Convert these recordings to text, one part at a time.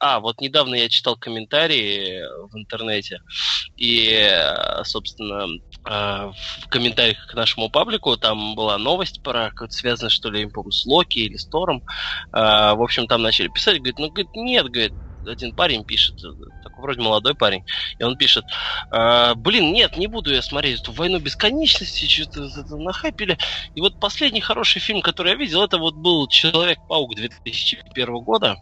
А, вот недавно я читал комментарии в интернете, и, собственно, а, в комментариях к нашему паблику там была новость про, связанная, что ли, я не помню, с Локи или с Тором. В общем, там начали писать, говорит, ну, говорит, нет, говорит, один парень пишет, такой вроде молодой парень, и он пишет, э, блин, нет, не буду я смотреть эту «Войну бесконечности», что-то нахайпили. И вот последний хороший фильм, который я видел, это вот был «Человек-паук» 2001 года.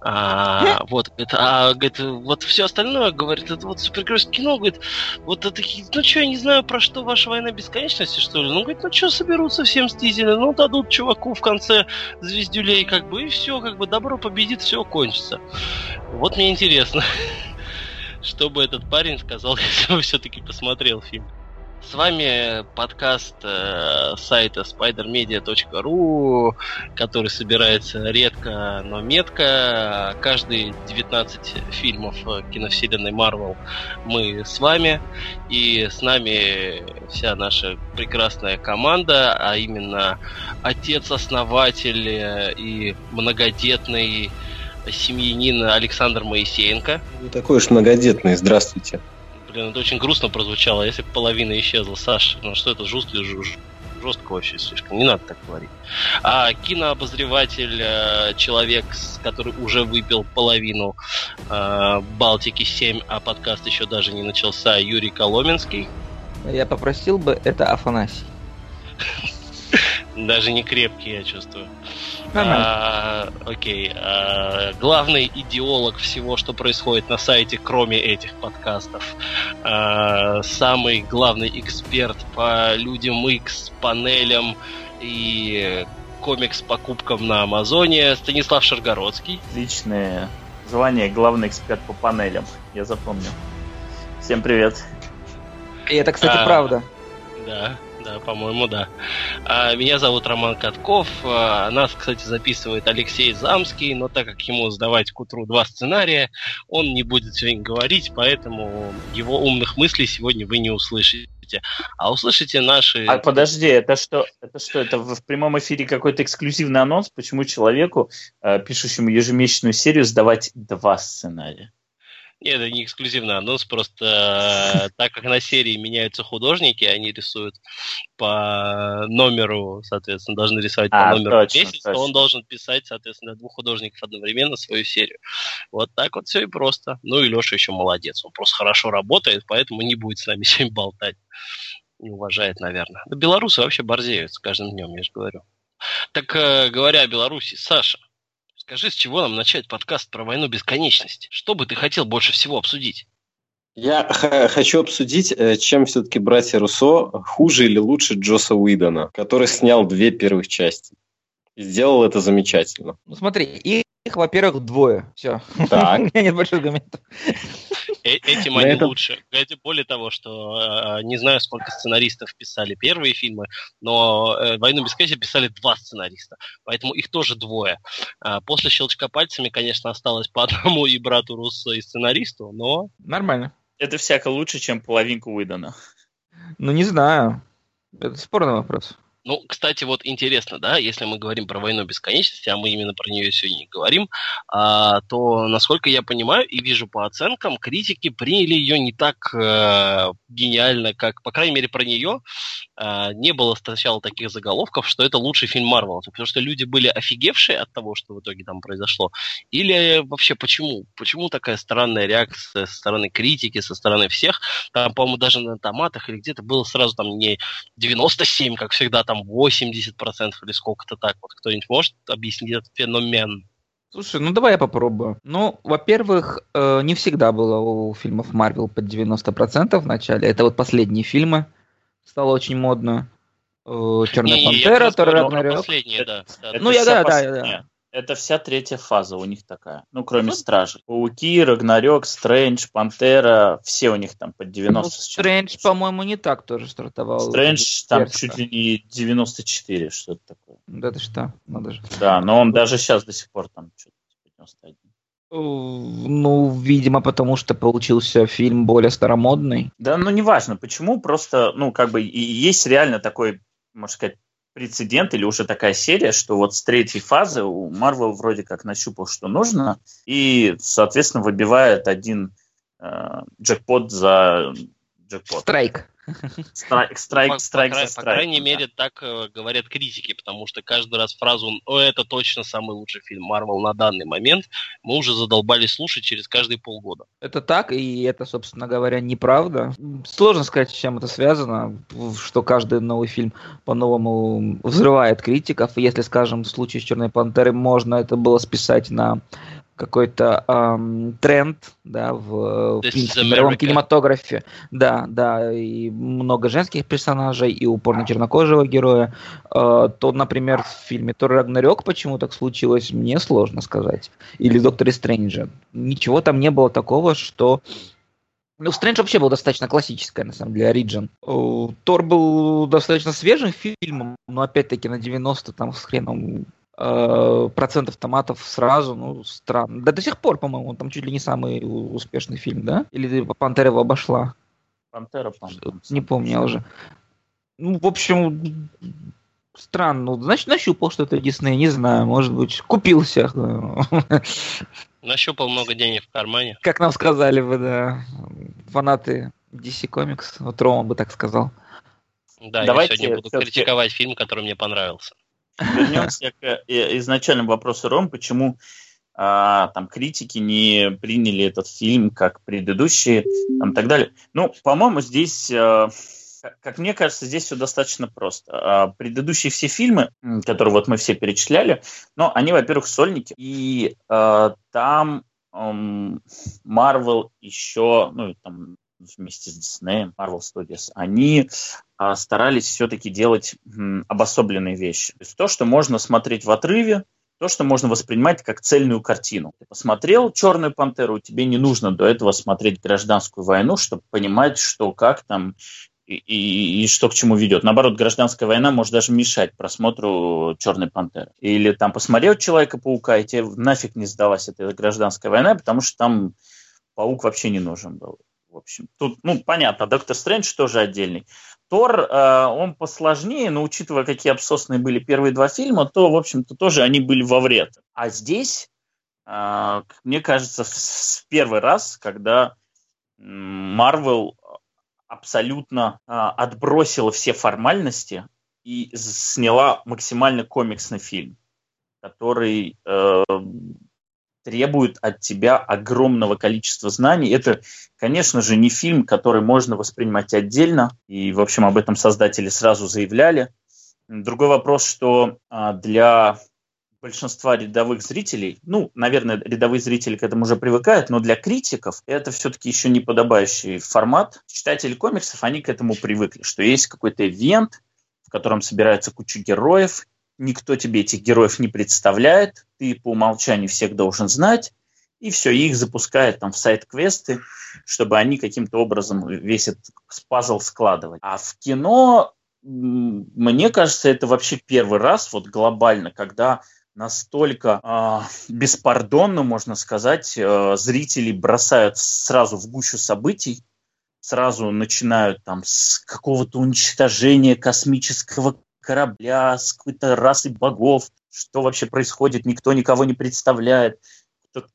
А, вот, это, а, говорит, вот все остальное, говорит, это вот супергеройское кино, говорит, вот это, ну что, я не знаю, про что ваша война бесконечности, что ли? Ну, говорит, ну что, соберутся все мстители, ну, дадут чуваку в конце звездюлей, как бы, и все, как бы, добро победит, все кончится. Вот мне интересно, что бы этот парень сказал, если бы все-таки посмотрел фильм. С вами подкаст э, сайта spidermedia.ru, который собирается редко, но метко. Каждые 19 фильмов киновселенной Marvel мы с вами. И с нами вся наша прекрасная команда, а именно отец-основатель э, и многодетный семьянин Александр Моисеенко. Не такой уж многодетный, здравствуйте блин, это очень грустно прозвучало, если бы половина исчезла. Саш, ну что это жестко, жестко вообще слишком, не надо так говорить. А кинообозреватель, э, человек, который уже выпил половину э, Балтики 7, а подкаст еще даже не начался, Юрий Коломенский. Я попросил бы, это Афанасий. Даже не крепкий, я чувствую. А, окей. А, главный идеолог всего, что происходит на сайте, кроме этих подкастов. А, самый главный эксперт по людям X, панелям и комикс-покупкам на Амазоне Станислав Шаргородский. Отличное звание главный эксперт по панелям. Я запомнил. Всем привет. И это, кстати, а, правда. Да да, по-моему, да. А, меня зовут Роман Катков. А, нас, кстати, записывает Алексей Замский, но так как ему сдавать к утру два сценария, он не будет сегодня говорить, поэтому его умных мыслей сегодня вы не услышите а услышите наши... А подожди, это что? Это что? Это в прямом эфире какой-то эксклюзивный анонс? Почему человеку, э, пишущему ежемесячную серию, сдавать два сценария? Нет, это не эксклюзивный анонс, просто э, так как на серии меняются художники, они рисуют по номеру, соответственно, должны рисовать по а, номеру точно, месяц, точно. то он должен писать, соответственно, двух художников одновременно свою серию. Вот так вот все и просто. Ну и Леша еще молодец, он просто хорошо работает, поэтому не будет с нами сегодня болтать. Не уважает, наверное. Да белорусы вообще борзеют с каждым днем, я же говорю. Так, э, говоря о Беларуси, Саша, Скажи, с чего нам начать подкаст про войну бесконечности? Что бы ты хотел больше всего обсудить? Я хочу обсудить, э, чем все-таки братья Руссо хуже или лучше Джоса Уидона, который снял две первых части. И сделал это замечательно. Ну смотри, их, во-первых, двое. Все. Так. У меня нет больших аргументов. Э, этим они это... лучше. Более того, что э, не знаю, сколько сценаристов писали первые фильмы, но э, «Войну бесконечности» писали два сценариста, поэтому их тоже двое. А после «Щелчка пальцами», конечно, осталось по одному и брату Руссо, и сценаристу, но... Нормально. Это всяко лучше, чем половинку выдано. Ну, не знаю. Это спорный вопрос. Ну, кстати, вот интересно, да, если мы говорим про войну бесконечности, а мы именно про нее сегодня говорим, а, то, насколько я понимаю и вижу по оценкам, критики приняли ее не так э, гениально, как, по крайней мере, про нее не было сначала таких заголовков, что это лучший фильм Марвел, потому что люди были офигевшие от того, что в итоге там произошло, или вообще почему? Почему такая странная реакция со стороны критики, со стороны всех? Там, по-моему, даже на томатах или где-то было сразу там не 97, как всегда, там там 80% или сколько-то так. Вот кто-нибудь может объяснить этот феномен? Слушай, ну давай я попробую. Ну, во-первых, э, не всегда было у фильмов Марвел под 90% в начале. Это вот последние фильмы. Стало очень модно. Э, Черная пантера, Тор Рагнарёк. Последние, да. Ну, я, да, да, да. Это вся третья фаза у них такая. Ну, кроме ну, Стражей. Пауки, Рагнарёк, Стрэндж, Пантера, все у них там под 90. Ну, Стрэндж, по-моему, не так тоже стартовал. Стрэндж там чуть ли не 94, что-то такое. Да ты что, надо же. Да, но он даже сейчас до сих пор там что-то 91. Ну, видимо, потому что получился фильм более старомодный. Да, ну неважно, почему, просто, ну, как бы, и есть реально такой, можно сказать, прецедент или уже такая серия, что вот с третьей фазы у Марвел вроде как нащупал, что нужно, и, соответственно, выбивает один э, джекпот за джекпот. Страйк. Страйк, страйк, страйк, по, по, по крайней мере, так э, говорят критики, потому что каждый раз фразу «О, это точно самый лучший фильм Марвел на данный момент» мы уже задолбались слушать через каждые полгода. Это так, и это, собственно говоря, неправда. Сложно сказать, с чем это связано, что каждый новый фильм по-новому взрывает критиков. Если, скажем, в случае с «Черной пантерой» можно это было списать на какой-то эм, тренд, да, в, в принципе, мировом кинематографе. Да, да, и много женских персонажей, и упор на чернокожего героя. Э, то, например, в фильме Тор Рагнарёк почему так случилось, мне сложно сказать. Или Докторе Стрэнджа. Ничего там не было такого, что ну, Стрэндж вообще был достаточно классическая, на самом деле, Ориджин. Тор был достаточно свежим фильмом, но опять-таки на 90 там с хреном Э, процентов томатов сразу, ну, странно. Да до сих пор, по-моему, там чуть ли не самый успешный фильм, да? Или Пантера его обошла? Пантера, по-моему. Не помню я уже. Ну, в общем, странно. Ну, значит, нащупал что-то Дисней, не знаю, может быть, купился. Нащупал много денег в кармане. Как нам сказали бы, да, фанаты DC Comics, вот Рома бы так сказал. Да, Давайте я сегодня буду критиковать фильм, который мне понравился. Вернемся к э, изначальному вопросу, Ром, почему а, там критики не приняли этот фильм как предыдущие, там, и так далее. Ну, по-моему, здесь, а, как мне кажется, здесь все достаточно просто. А, предыдущие все фильмы, которые вот мы все перечисляли, ну, они, во-первых, сольники, и а, там Марвел еще, ну, там вместе с Disney, Marvel Studios, они а, старались все-таки делать обособленные вещи. То есть то, что можно смотреть в отрыве, то, что можно воспринимать как цельную картину. Ты посмотрел «Черную пантеру», тебе не нужно до этого смотреть «Гражданскую войну», чтобы понимать, что как там и, и, и что к чему ведет. Наоборот, гражданская война может даже мешать просмотру «Черной пантеры». Или там посмотрел «Человека-паука», и тебе нафиг не сдалась эта гражданская война, потому что там паук вообще не нужен был в общем. Тут, ну, понятно, Доктор Стрэндж тоже отдельный. Тор, э, он посложнее, но учитывая, какие обсосные были первые два фильма, то, в общем-то, тоже они были во вред. А здесь, э, мне кажется, в, первый раз, когда Марвел абсолютно э, отбросила все формальности и сняла максимально комиксный фильм, который э, требует от тебя огромного количества знаний. Это, конечно же, не фильм, который можно воспринимать отдельно, и, в общем, об этом создатели сразу заявляли. Другой вопрос, что а, для большинства рядовых зрителей, ну, наверное, рядовые зрители к этому уже привыкают, но для критиков это все-таки еще не подобающий формат. Читатели комиксов, они к этому привыкли, что есть какой-то ивент, в котором собирается куча героев, никто тебе этих героев не представляет, ты по умолчанию всех должен знать, и все, их запускает там в сайт-квесты, чтобы они каким-то образом весь этот пазл складывали. А в кино, мне кажется, это вообще первый раз вот глобально, когда настолько э, беспардонно, можно сказать, э, зрителей бросают сразу в гущу событий, сразу начинают там с какого-то уничтожения космического корабля, с какой-то расой богов, что вообще происходит, никто никого не представляет.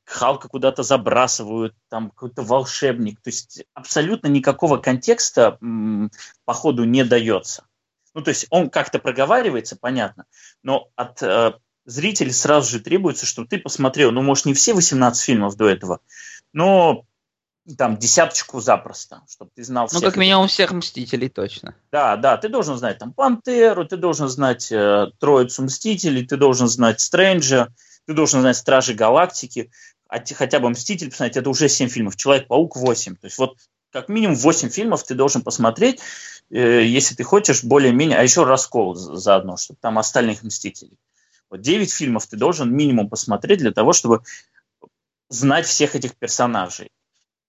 Халка куда-то забрасывают, там какой-то волшебник. То есть абсолютно никакого контекста по ходу не дается. Ну, то есть он как-то проговаривается, понятно, но от э, зрителей сразу же требуется, чтобы ты посмотрел, ну, может, не все 18 фильмов до этого, но там десяточку запросто, чтобы ты знал всех. Ну, как минимум всех Мстителей точно. Да, да, ты должен знать там Пантеру, ты должен знать э, Троицу Мстителей, ты должен знать Стрэнджа, ты должен знать Стражи Галактики, а хотя бы Мститель посмотреть, это уже 7 фильмов, Человек-паук 8. То есть вот как минимум 8 фильмов ты должен посмотреть, э, если ты хочешь более-менее, а еще раскол заодно, чтобы там остальных Мстителей. Вот 9 фильмов ты должен минимум посмотреть для того, чтобы знать всех этих персонажей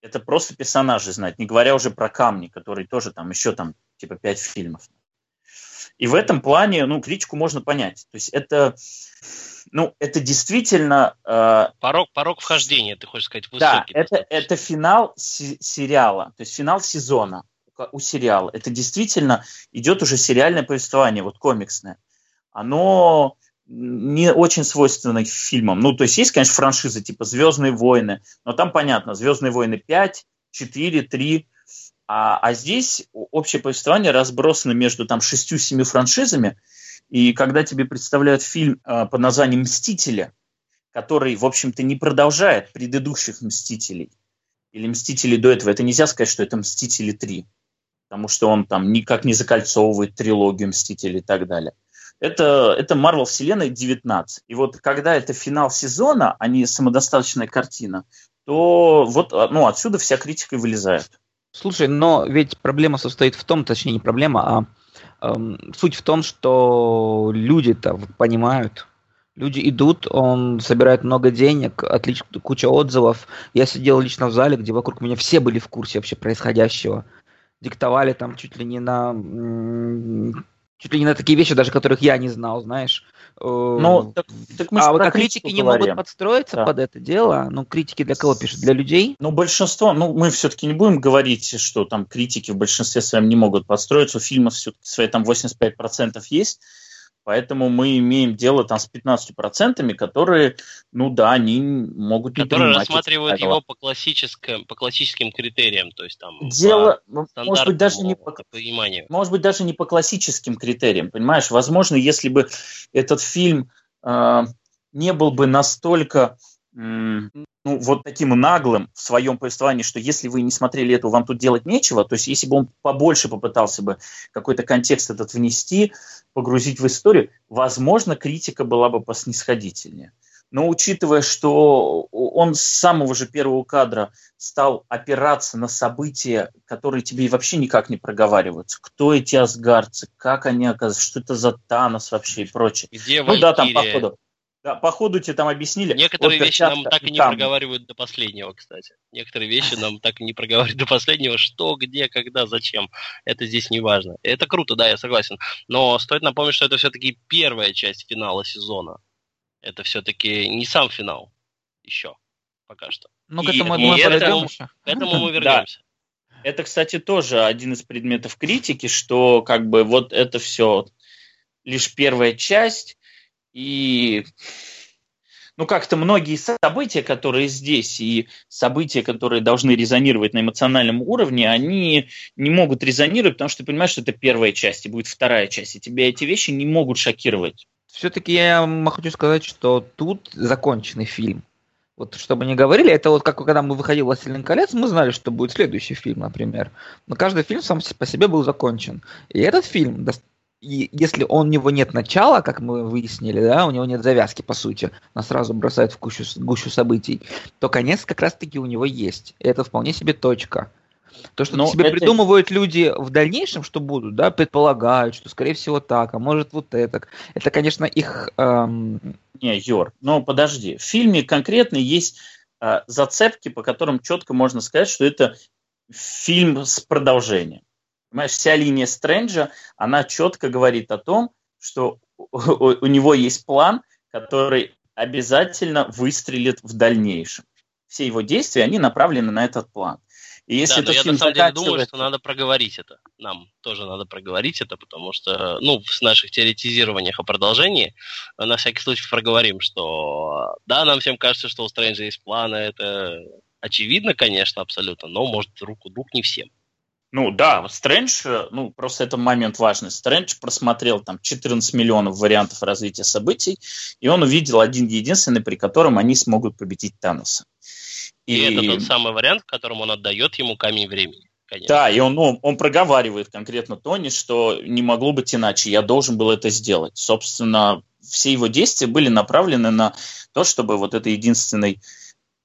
это просто персонажи знать, не говоря уже про камни, которые тоже там еще там типа пять фильмов. И в этом плане, ну, критику можно понять. То есть это, ну, это действительно... Э, порог, порог вхождения, ты хочешь сказать, высокий. Да, это, это финал сериала, то есть финал сезона у сериала. Это действительно идет уже сериальное повествование, вот комиксное. оно не очень свойственно фильмам. Ну, то есть есть, конечно, франшизы типа «Звездные войны», но там понятно, «Звездные войны» 5, 4, 3, а, а здесь общее повествование разбросано между там шестью-семи франшизами, и когда тебе представляют фильм э, под названием «Мстители», который, в общем-то, не продолжает предыдущих «Мстителей», или «Мстители» до этого, это нельзя сказать, что это «Мстители 3», потому что он там никак не закольцовывает трилогию «Мстителей» и так далее. Это, это Marvel вселенная 19. И вот когда это финал сезона, а не самодостаточная картина, то вот ну, отсюда вся критика и вылезает. Слушай, но ведь проблема состоит в том, точнее не проблема, а эм, суть в том, что люди-то понимают, люди идут, он собирает много денег, отлично, куча отзывов. Я сидел лично в зале, где вокруг меня все были в курсе вообще происходящего. Диктовали там чуть ли не на чуть ли не на такие вещи, даже которых я не знал, знаешь. Э, ну, так, так мы а вот критики не говорим. могут подстроиться да. под это дело. Ну, критики для кого пишут? Для людей? Ну, большинство, ну, мы все-таки не будем говорить, что там критики в большинстве своем не могут подстроиться. У фильмов все-таки свои там 85% есть. Поэтому мы имеем дело там с 15%, которые, ну да, они могут не Которые рассматривают его по классическим, по классическим критериям, то есть там дело, может быть, даже не по, пониманию. может быть, даже не по классическим критериям, понимаешь? Возможно, если бы этот фильм э, не был бы настолько ну, вот таким наглым в своем повествовании, что если вы не смотрели это, вам тут делать нечего, то есть если бы он побольше попытался бы какой-то контекст этот внести, погрузить в историю, возможно, критика была бы поснисходительнее. Но учитывая, что он с самого же первого кадра стал опираться на события, которые тебе вообще никак не проговариваются. Кто эти асгарцы, как они оказываются, что это за Танос вообще и прочее. Где ну да, там походу. Да, по ходу тебе там объяснили. Некоторые вот вещи нам так и не там. проговаривают до последнего, кстати. Некоторые вещи нам так и не проговаривают до последнего, что, где, когда, зачем. Это здесь не важно. Это круто, да, я согласен. Но стоит напомнить, что это все-таки первая часть финала сезона. Это все-таки не сам финал еще пока что. Ну, к этому, и, мы, и это, к этому мы вернемся. Да. Это, кстати, тоже один из предметов критики, что как бы вот это все лишь первая часть, и ну, как-то многие события, которые здесь, и события, которые должны резонировать на эмоциональном уровне, они не могут резонировать, потому что ты понимаешь, что это первая часть, и будет вторая часть, и тебя эти вещи не могут шокировать. Все-таки я хочу сказать, что тут законченный фильм. Вот чтобы не говорили, это вот как когда мы выходили «Властелин колец», мы знали, что будет следующий фильм, например. Но каждый фильм сам по себе был закончен. И этот фильм и если он, у него нет начала, как мы выяснили, да, у него нет завязки, по сути, нас сразу бросает в гущу, гущу событий, то конец как раз-таки у него есть. И это вполне себе точка. То, что Но себе это... придумывают люди в дальнейшем, что будут, да, предполагают, что, скорее всего, так, а может, вот это. Это, конечно, их... Эм... Не, Юр, ну подожди. В фильме конкретно есть э, зацепки, по которым четко можно сказать, что это фильм с продолжением. Понимаешь, вся линия Стрэнджа, она четко говорит о том, что у, него есть план, который обязательно выстрелит в дальнейшем. Все его действия, они направлены на этот план. И если да, я на самом деле думаю, что надо проговорить это. Нам тоже надо проговорить это, потому что, ну, в наших теоретизированиях о продолжении на всякий случай проговорим, что да, нам всем кажется, что у Стрэнджа есть планы, это очевидно, конечно, абсолютно, но может руку дух не всем. Ну да, Стрэндж, э, ну просто это момент важный. Стрэндж просмотрел там 14 миллионов вариантов развития событий, и он увидел один единственный, при котором они смогут победить Таноса. И, и это тот самый вариант, в котором он отдает ему камень времени. Конечно. Да, и он, он, он проговаривает конкретно Тони, что не могло быть иначе, я должен был это сделать. Собственно, все его действия были направлены на то, чтобы вот это единственный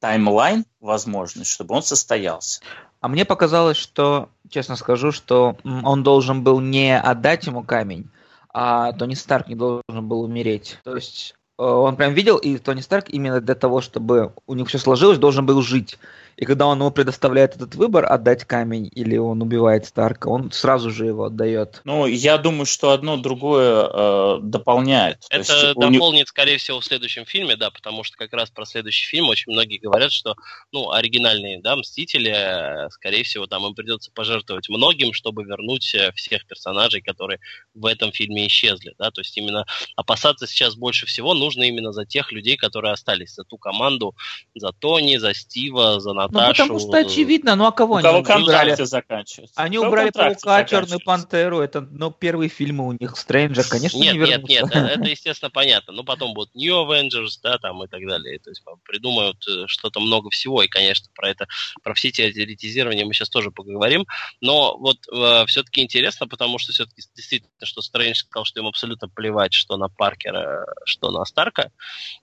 таймлайн, возможность, чтобы он состоялся. А мне показалось, что, честно скажу, что он должен был не отдать ему камень, а Тони Старк не должен был умереть. То есть э, он прям видел, и Тони Старк именно для того, чтобы у них все сложилось, должен был жить. И когда он ему предоставляет этот выбор, отдать камень или он убивает Старка, он сразу же его отдает. Ну, я думаю, что одно другое э, дополняет. Это есть, типа, дополнит, него... скорее всего, в следующем фильме, да, потому что как раз про следующий фильм очень многие говорят, что, ну, оригинальные, да, Мстители, э, скорее всего, там им придется пожертвовать многим, чтобы вернуть э, всех персонажей, которые в этом фильме исчезли, да, то есть именно опасаться сейчас больше всего нужно именно за тех людей, которые остались, за ту команду, за Тони, за Стива, за Наташу. Ну, потому что очевидно, ну а кого у они кого убрали? заканчиваются. Они убрали Паука, Черную Пантеру, это, ну, первые фильмы у них, Стрэнджа, конечно, нет, не вернутся. Нет, нет, это, естественно, понятно, но потом будут New Avengers, да, там и так далее, то есть придумают э, что-то много всего, и, конечно, про это, про все эти теоретизирования мы сейчас тоже поговорим, но вот э, все-таки интересно, потому что все-таки действительно, что Стрэндж сказал, что им абсолютно плевать, что на Паркера, что на Старка,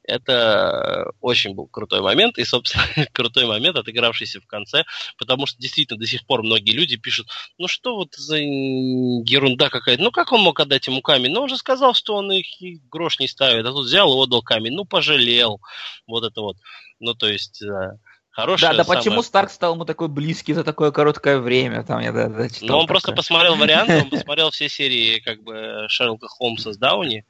это очень был крутой момент, и, собственно, крутой момент, отыгравшийся в конце, потому что действительно до сих пор многие люди пишут, ну что вот за ерунда какая-то, ну как он мог отдать ему камень? Ну он же сказал, что он их грош не ставит, а тут взял и отдал камень, ну пожалел, вот это вот. Ну то есть... Э, Хорошая да, да самая... почему Старк стал ему такой близкий за такое короткое время? Там, я, да, да, ну, он такое. просто посмотрел варианты, он посмотрел все серии как бы Шерлока Холмса с Дауни,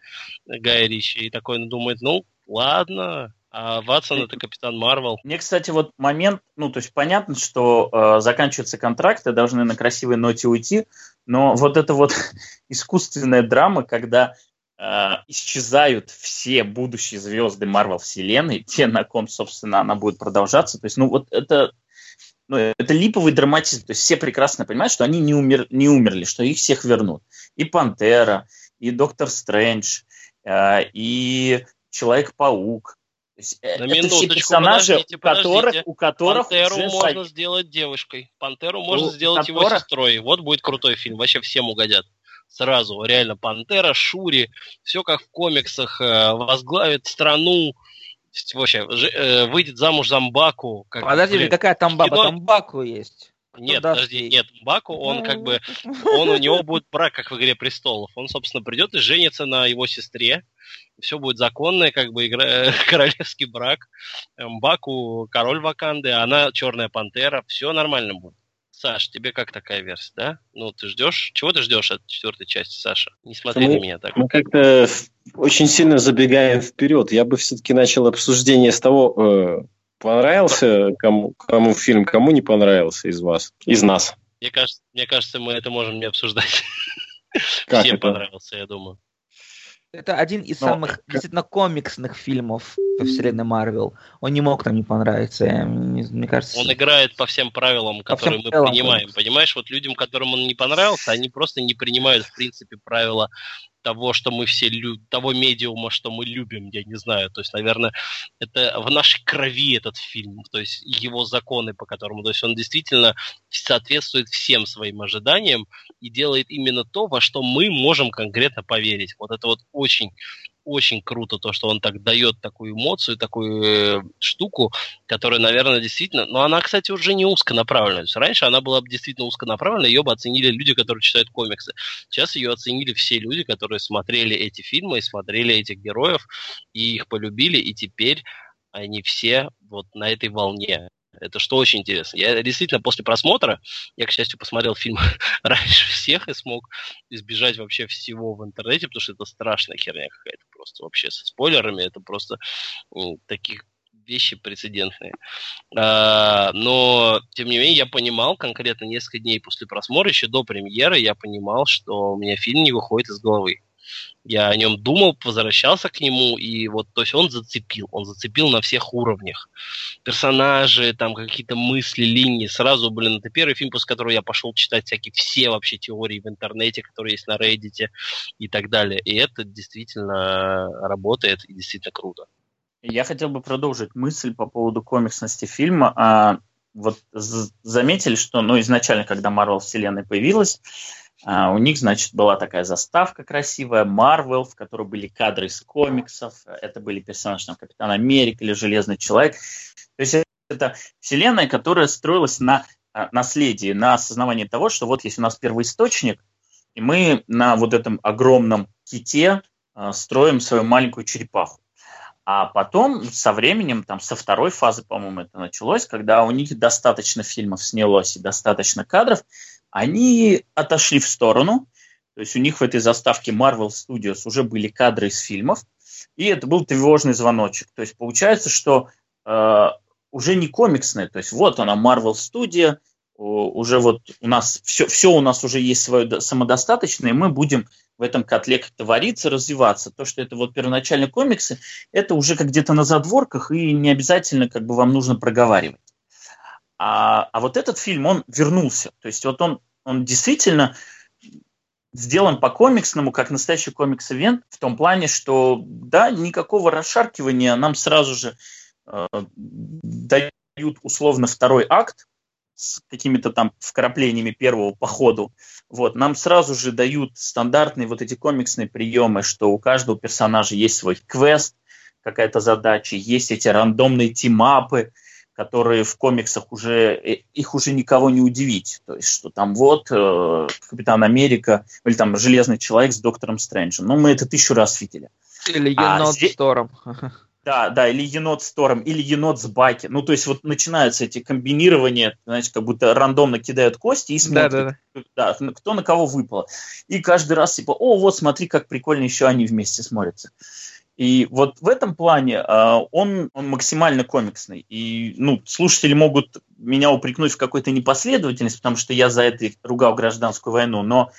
Гая Ричи, и такой ну, думает, ну, ладно, а Ватсон это Капитан Марвел. Мне, кстати, вот момент, ну, то есть понятно, что э, заканчиваются контракты, должны на красивой ноте уйти, но вот это вот искусственная драма, когда Э, исчезают все будущие звезды Марвел вселенной, те, на ком, собственно, она будет продолжаться. То есть, ну, вот это, ну, это липовый драматизм. То есть все прекрасно понимают, что они не, умер, не умерли, что их всех вернут. И Пантера, и Доктор Стрэндж, э, и Человек-паук. Э, На это все персонажи, подождите, у которых, у которых Пантеру можно сад... сделать девушкой. Пантеру можно у сделать которых... его сестрой. Вот будет крутой фильм. Вообще всем угодят сразу. Реально Пантера, Шури, все как в комиксах, э, возглавит страну, вообще, э, выйдет замуж за Мбаку. Как, Подожди, блин, какая там баба? Кино... Там Баку есть. Нет, Туда подожди, нет, Баку, он как бы, он у него будет брак, как в «Игре престолов». Он, собственно, придет и женится на его сестре. Все будет законное, как бы игра, королевский брак. Баку король Ваканды, она черная пантера. Все нормально будет. Саш, тебе как такая версия, да? Ну, ты ждешь? Чего ты ждешь от четвертой части, Саша? Не смотри мы, на меня так. Мы как-то очень сильно забегаем вперед. Я бы все-таки начал обсуждение с того, э, понравился кому, кому фильм, кому не понравился из вас, из нас. Мне кажется, мне кажется, мы это можем не обсуждать. Как Всем это? понравился, я думаю. Это один из Но... самых действительно комиксных фильмов по вселенной Марвел. Он не мог нам не понравиться, мне кажется. Он играет по всем правилам, которые всем мы правилам, принимаем. Понимаешь, вот людям, которым он не понравился, они просто не принимают, в принципе, правила того, что мы все любим, того медиума, что мы любим, я не знаю. То есть, наверное, это в нашей крови этот фильм, то есть его законы, по которому, то есть он действительно соответствует всем своим ожиданиям и делает именно то, во что мы можем конкретно поверить. Вот это вот очень очень круто то, что он так дает такую эмоцию, такую э, штуку, которая, наверное, действительно... Но она, кстати, уже не узконаправленная. То есть раньше она была бы действительно узконаправленная, ее бы оценили люди, которые читают комиксы. Сейчас ее оценили все люди, которые смотрели эти фильмы и смотрели этих героев, и их полюбили, и теперь они все вот на этой волне. Это что очень интересно. Я действительно после просмотра, я, к счастью, посмотрел фильм раньше всех и смог избежать вообще всего в интернете, потому что это страшная херня какая-то просто вообще со спойлерами. Это просто ну, таких вещи прецедентные. А, но, тем не менее, я понимал конкретно несколько дней после просмотра, еще до премьеры, я понимал, что у меня фильм не выходит из головы. Я о нем думал, возвращался к нему, и вот, то есть он зацепил, он зацепил на всех уровнях. Персонажи, там какие-то мысли, линии. Сразу, блин, это первый фильм, после которого я пошел читать всякие все вообще теории в интернете, которые есть на Reddit и так далее. И это действительно работает и действительно круто. Я хотел бы продолжить мысль по поводу комиксности фильма. А, вот заметили, что ну, изначально, когда Marvel вселенная появилась, а, у них, значит, была такая заставка красивая, Marvel, в которой были кадры из комиксов. Это были персонажи, там, Капитан Америка или Железный Человек. То есть это вселенная, которая строилась на а, наследии, на осознавании того, что вот есть у нас первый источник, и мы на вот этом огромном ките а, строим свою маленькую черепаху. А потом, со временем, там, со второй фазы, по-моему, это началось, когда у них достаточно фильмов снялось и достаточно кадров, они отошли в сторону. То есть у них в этой заставке Marvel Studios уже были кадры из фильмов, и это был тревожный звоночек. То есть получается, что э, уже не комиксная, то есть вот она, Marvel Studio, уже вот у нас все, все у нас уже есть свое самодостаточное, и мы будем в этом котле как-то вариться, развиваться. То, что это вот первоначальные комиксы, это уже как где-то на задворках, и не обязательно как бы вам нужно проговаривать. А, а вот этот фильм, он вернулся. То есть вот он, он действительно сделан по комиксному, как настоящий комикс-ивент, в том плане, что, да, никакого расшаркивания нам сразу же э, дают условно второй акт, с какими-то там вкраплениями первого по ходу, вот, нам сразу же дают стандартные вот эти комиксные приемы, что у каждого персонажа есть свой квест, какая-то задача, есть эти рандомные тимапы, которые в комиксах уже, э, их уже никого не удивить. То есть, что там вот э, Капитан Америка или там Железный Человек с Доктором Стрэнджем. Ну, мы это тысячу раз видели. Или Енот а, здесь... Стором. Да, да, или енот с Тором, или енот с Баки. Ну, то есть вот начинаются эти комбинирования, знаете, как будто рандомно кидают кости и смотрят, да, да, да. кто на кого выпало. И каждый раз типа, о, вот смотри, как прикольно еще они вместе смотрятся. И вот в этом плане э, он, он максимально комиксный. И ну, слушатели могут меня упрекнуть в какой-то непоследовательности, потому что я за это ругал гражданскую войну, но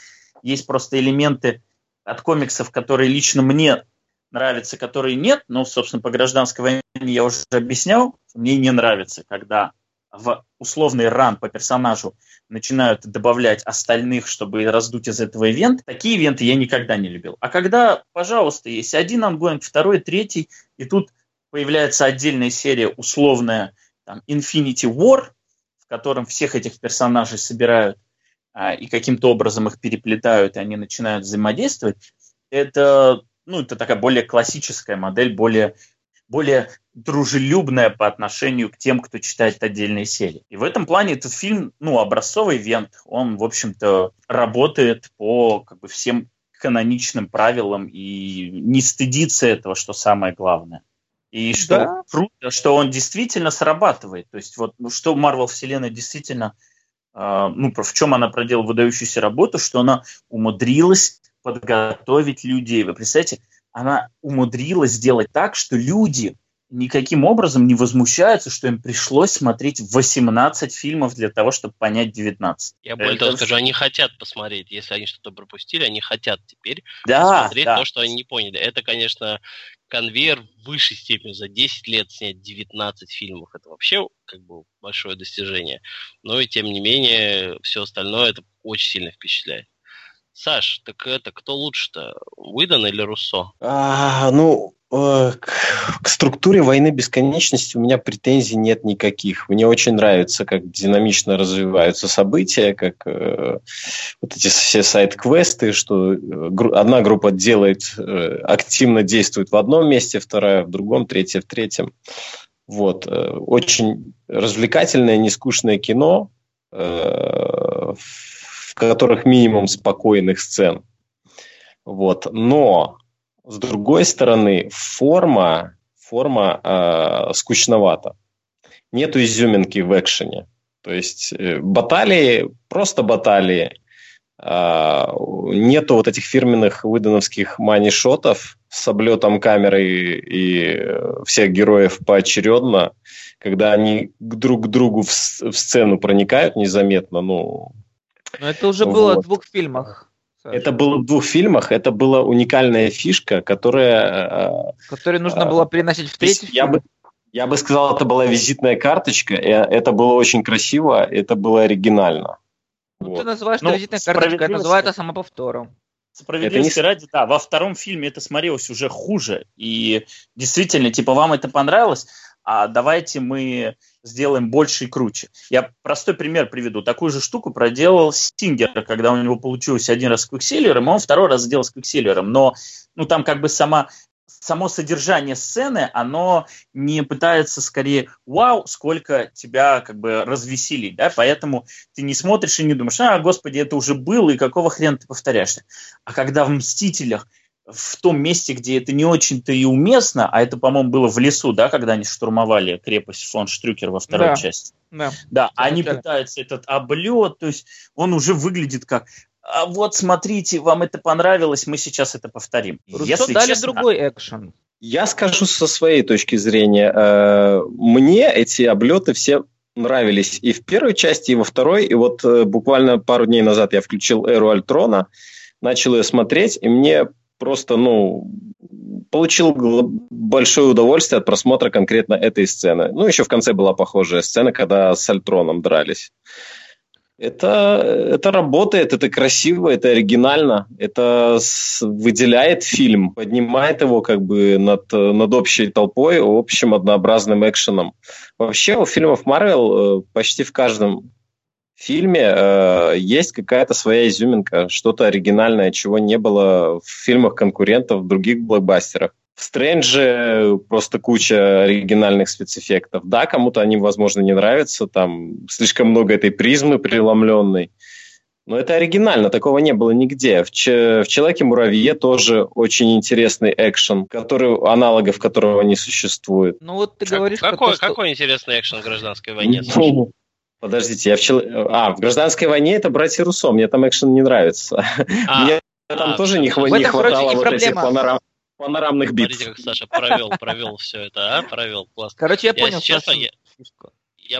есть просто элементы от комиксов, которые лично мне нравятся, которые нет. Но, собственно, по гражданской войне я уже объяснял. Мне не нравится, когда в условный run по персонажу начинают добавлять остальных, чтобы раздуть из этого ивент. Такие ивенты я никогда не любил. А когда, пожалуйста, есть один ongoing, второй, третий, и тут появляется отдельная серия условная там, Infinity War, в котором всех этих персонажей собирают а, и каким-то образом их переплетают, и они начинают взаимодействовать, это ну, это такая более классическая модель, более, более дружелюбная по отношению к тем, кто читает отдельные серии. И в этом плане этот фильм, ну, образцовый вент, он, в общем-то, работает по как бы, всем каноничным правилам и не стыдится этого, что самое главное. И что да. круто, что он действительно срабатывает. То есть вот ну, что Марвел Вселенная действительно, э, ну, в чем она проделала выдающуюся работу, что она умудрилась подготовить людей. Вы представляете, она умудрилась сделать так, что люди никаким образом не возмущаются, что им пришлось смотреть 18 фильмов для того, чтобы понять 19. Я более того скажу, они хотят посмотреть. Если они что-то пропустили, они хотят теперь да, посмотреть да. то, что они не поняли. Это, конечно, конвейер в высшей степени. За 10 лет снять 19 фильмов. Это вообще как бы большое достижение. Но и тем не менее, все остальное это очень сильно впечатляет. Саш, так это кто лучше-то, Уидон или Руссо? А, ну, э, к, к структуре войны бесконечности у меня претензий нет никаких. Мне очень нравится, как динамично развиваются события, как э, вот эти все сайт-квесты, что э, гру- одна группа делает, э, активно действует в одном месте, вторая в другом, третья в третьем. Вот. Э, очень развлекательное, нескучное кино. Э, которых минимум спокойных сцен. Вот. Но, с другой стороны, форма, форма э, скучновата. Нету изюминки в экшене. То есть э, баталии, просто баталии. Э, нету вот этих фирменных выдановских мани-шотов с облетом камеры и всех героев поочередно, когда они друг к другу в, в сцену проникают незаметно, ну, но это уже было вот. в двух фильмах. Саша. Это было в двух фильмах, это была уникальная фишка, которая... Э, Которую нужно а, было переносить в третий я фильм. Бы, я бы сказал, это была визитная карточка, и это было очень красиво, это было оригинально. Ну, вот. Ты называешь ну, визитной карточкой, это называется самоповтором. Справедливости не... ради, да, во втором фильме это смотрелось уже хуже. И действительно, типа, вам это понравилось, а давайте мы сделаем больше и круче. Я простой пример приведу. Такую же штуку проделал Стингер, когда у него получилось один раз с Квиксилером, а он второй раз сделал с Квиксилером. Но ну, там как бы сама само содержание сцены, оно не пытается скорее вау, сколько тебя как бы развеселить, да, поэтому ты не смотришь и не думаешь, а, господи, это уже было, и какого хрена ты повторяешься. А когда в «Мстителях» в том месте, где это не очень-то и уместно, а это, по-моему, было в лесу, да, когда они штурмовали крепость фон Штрюкер во второй Да. части. Да. Да, они да. пытаются этот облет, то есть он уже выглядит как а вот смотрите, вам это понравилось, мы сейчас это повторим. Руссо дали другой экшен. Я скажу со своей точки зрения. Э, Мне эти облеты все нравились и в первой части, и во второй. И вот э, буквально пару дней назад я включил Эру Альтрона, начал ее смотреть, и мне просто, ну, получил большое удовольствие от просмотра конкретно этой сцены. Ну, еще в конце была похожая сцена, когда с Альтроном дрались. Это, это работает, это красиво, это оригинально, это выделяет фильм, поднимает его как бы над, над общей толпой, общим однообразным экшеном. Вообще у фильмов Марвел э, почти в каждом фильме э, есть какая-то своя изюминка, что-то оригинальное, чего не было в фильмах конкурентов, в других блокбастерах. В Стрэнже просто куча оригинальных спецэффектов. Да, кому-то они, возможно, не нравятся, там слишком много этой призмы преломленной. Но это оригинально, такого не было нигде. В, Че- в Человеке-муравье тоже очень интересный экшен, который, аналогов которого не существует. Ну вот ты Как- говоришь какой, то, что- какой интересный экшен в гражданской войне? Ну, Подождите, я в чел- А, в «Гражданской войне» это «Братья Руссо», мне там экшен не нравится. А, Мне там а, тоже не, хва- не хватало вот этих проблема. панорам- панорамных битв. Смотрите, как Саша провел, провел все это, а? Провел, классно. Короче, я Я, понял. честно, я-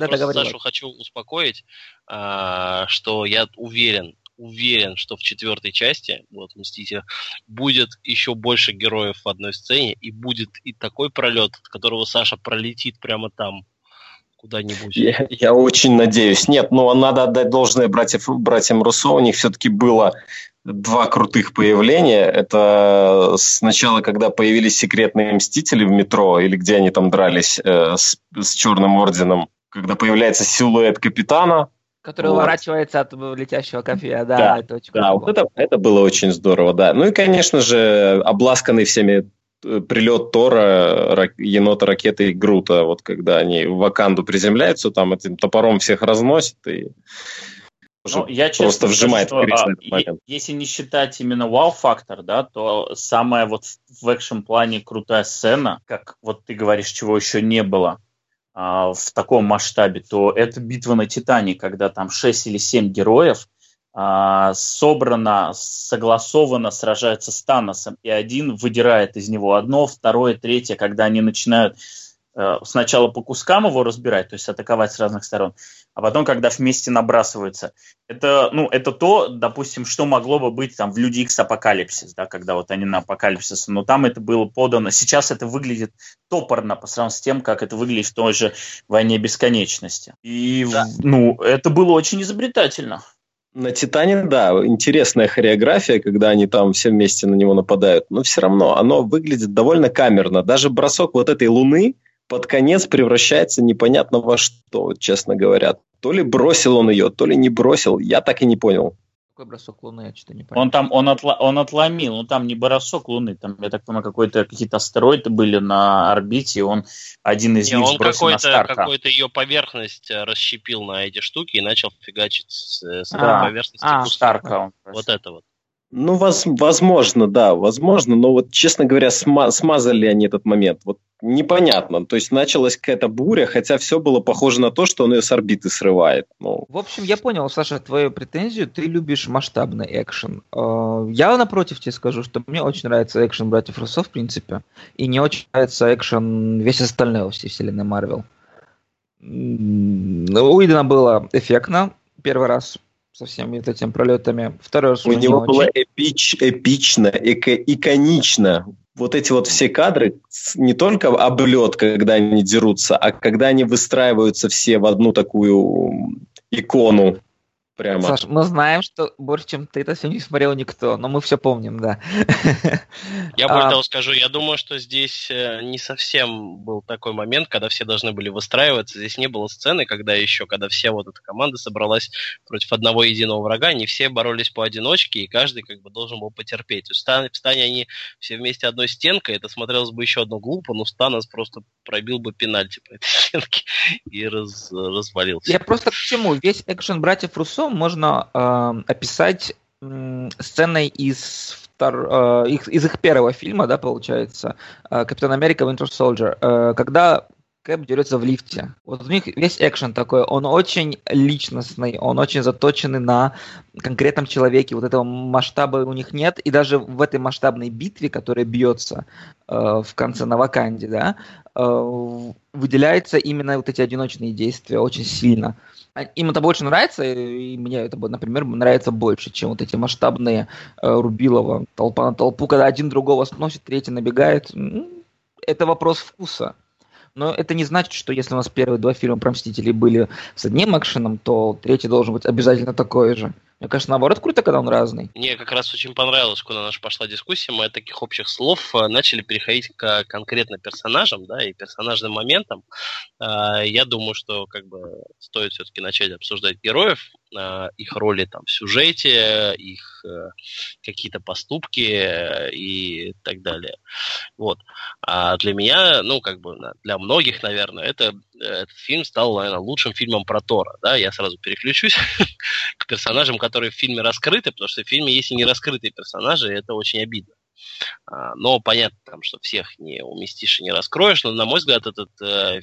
Да, просто. Сашу хочу успокоить, а, что я уверен, уверен, что в четвертой части, вот, Мстителя, будет еще больше героев в одной сцене, и будет и такой пролет, от которого Саша пролетит прямо там, куда-нибудь. Я, я очень надеюсь. Нет, ну надо отдать должное братьев, братьям Руссо. У них все-таки было два крутых появления. Это сначала, когда появились секретные мстители в метро, или где они там дрались э, с, с Черным Орденом, когда появляется силуэт капитана. Который Вот. уворачивается от летящего кофе. Да, Да, это очень Да, круто вот это, это было очень здорово, да. Ну и, конечно же, обласканный всеми прилет Тора, рак- енота, ракеты и Грута, вот когда они в Ваканду приземляются, там этим топором всех разносит и Ну, я честно просто скажу, вжимает что, в кресло а. Если не считать именно вау-фактор, да, то самая вот в- экшн-плане крутая сцена, как вот ты говоришь, чего еще не было а, в таком масштабе, то это битва на Титане, когда там 6 или 7 героев собрано, согласованно сражаются с Таносом, и один выдирает из него одно, второе, третье, когда они начинают э, сначала по кускам его разбирать, то есть атаковать с разных сторон, а потом, когда вместе набрасываются. Это, ну, это то, допустим, что могло бы быть там в Люди Икс Апокалипсис, да, когда вот они на Апокалипсис, но там это было подано. Сейчас это выглядит топорно по сравнению с тем, как это выглядит в той же Войне Бесконечности. И, Да. ну, это было очень изобретательно. На Титане, да, интересная хореография, когда они там все вместе на него нападают, но все равно оно выглядит довольно камерно. Даже бросок вот этой луны под конец превращается непонятно во что, честно говоря. То ли бросил он ее, то ли не бросил, я так и не понял. Какой бросок Луны, я что-то не понял. Он там, он, отла- он отломил, ну там не бросок Луны, там, я так понимаю, какой-то, какие-то астероиды были на орбите, и он один из Не, них он сбросил на какой-то, Старка. какой-то ее поверхность э, расщепил на эти штуки и начал фигачить с, с этой А, поверхности а. Старка он Вот это вот. Ну, воз- возможно, да, возможно, но вот, честно говоря, сма- смазали ли они этот момент? Вот непонятно. То есть началась какая-то буря, хотя все было похоже на то, что он ее с орбиты срывает. Ну, В общем, я понял, Саша, твою претензию. Ты любишь масштабный экшен. Э, Я напротив тебе скажу, что мне очень нравится экшен братьев Руссо, в принципе. И не очень нравится экшен весь остальной во всей вселенной Марвел. М, У Идена было эффектно первый раз со всеми вот этими пролетами. Второй раз у него очень. было эпич, эпично, эко- иконично. Вот эти вот все кадры, не только облет, когда они дерутся, а когда они выстраиваются все в одну такую икону. Прямо. Саш, мы знаем, что больше, чем ты это все не смотрел никто, но мы все помним, да. Я более А, того скажу, я думаю, что здесь э, не совсем был такой момент, когда все должны были выстраиваться. Здесь не было сцены, когда еще, когда вся вот эта команда собралась против одного единого врага, не все боролись поодиночке, и каждый как бы должен был потерпеть. Встань они все вместе одной стенкой, это смотрелось бы еще одно глупо, но Станос просто пробил бы пенальти по этой стенке и раз- развалился. Я просто к чему? Весь экшен братьев Руссо можно э, описать сценой из, втор... э, их, из их первого фильма, да, получается, э, Капитан Америка Winter Soldier, э, когда Кэп дерется в лифте. Вот у них весь экшен такой, он очень личностный, он очень заточенный на конкретном человеке. Вот этого масштаба у них нет, и даже в этой масштабной битве, которая бьется э, в конце на Ваканде, да, э, выделяются именно вот эти одиночные действия очень сильно. А им это больше нравится, и мне это, например, нравится больше, чем вот эти масштабные э, Рубилова толпа на толпу, когда один другого сносит, третий набегает. Это вопрос вкуса. Но это не значит, что если у нас первые два фильма про Мстителей были с одним экшеном, то третий должен быть обязательно такой же. Мне кажется, наоборот, круто, когда он разный. Мне как раз очень понравилось, куда наша пошла дискуссия. Мы от таких общих слов э, начали переходить к конкретно персонажам, да, и персонажным моментам. Э, я думаю, что как бы стоит все-таки начать обсуждать героев, э, их роли там в сюжете, их какие-то поступки и так далее. Вот. А для меня, ну, как бы для многих, наверное, это этот фильм стал, наверное, лучшим фильмом про Тора. Да? Я сразу переключусь к персонажам, которые в фильме раскрыты, потому что в фильме есть и не раскрытые персонажи, и это очень обидно. А, но понятно, там, что всех не уместишь и не раскроешь, но, на мой взгляд, этот э,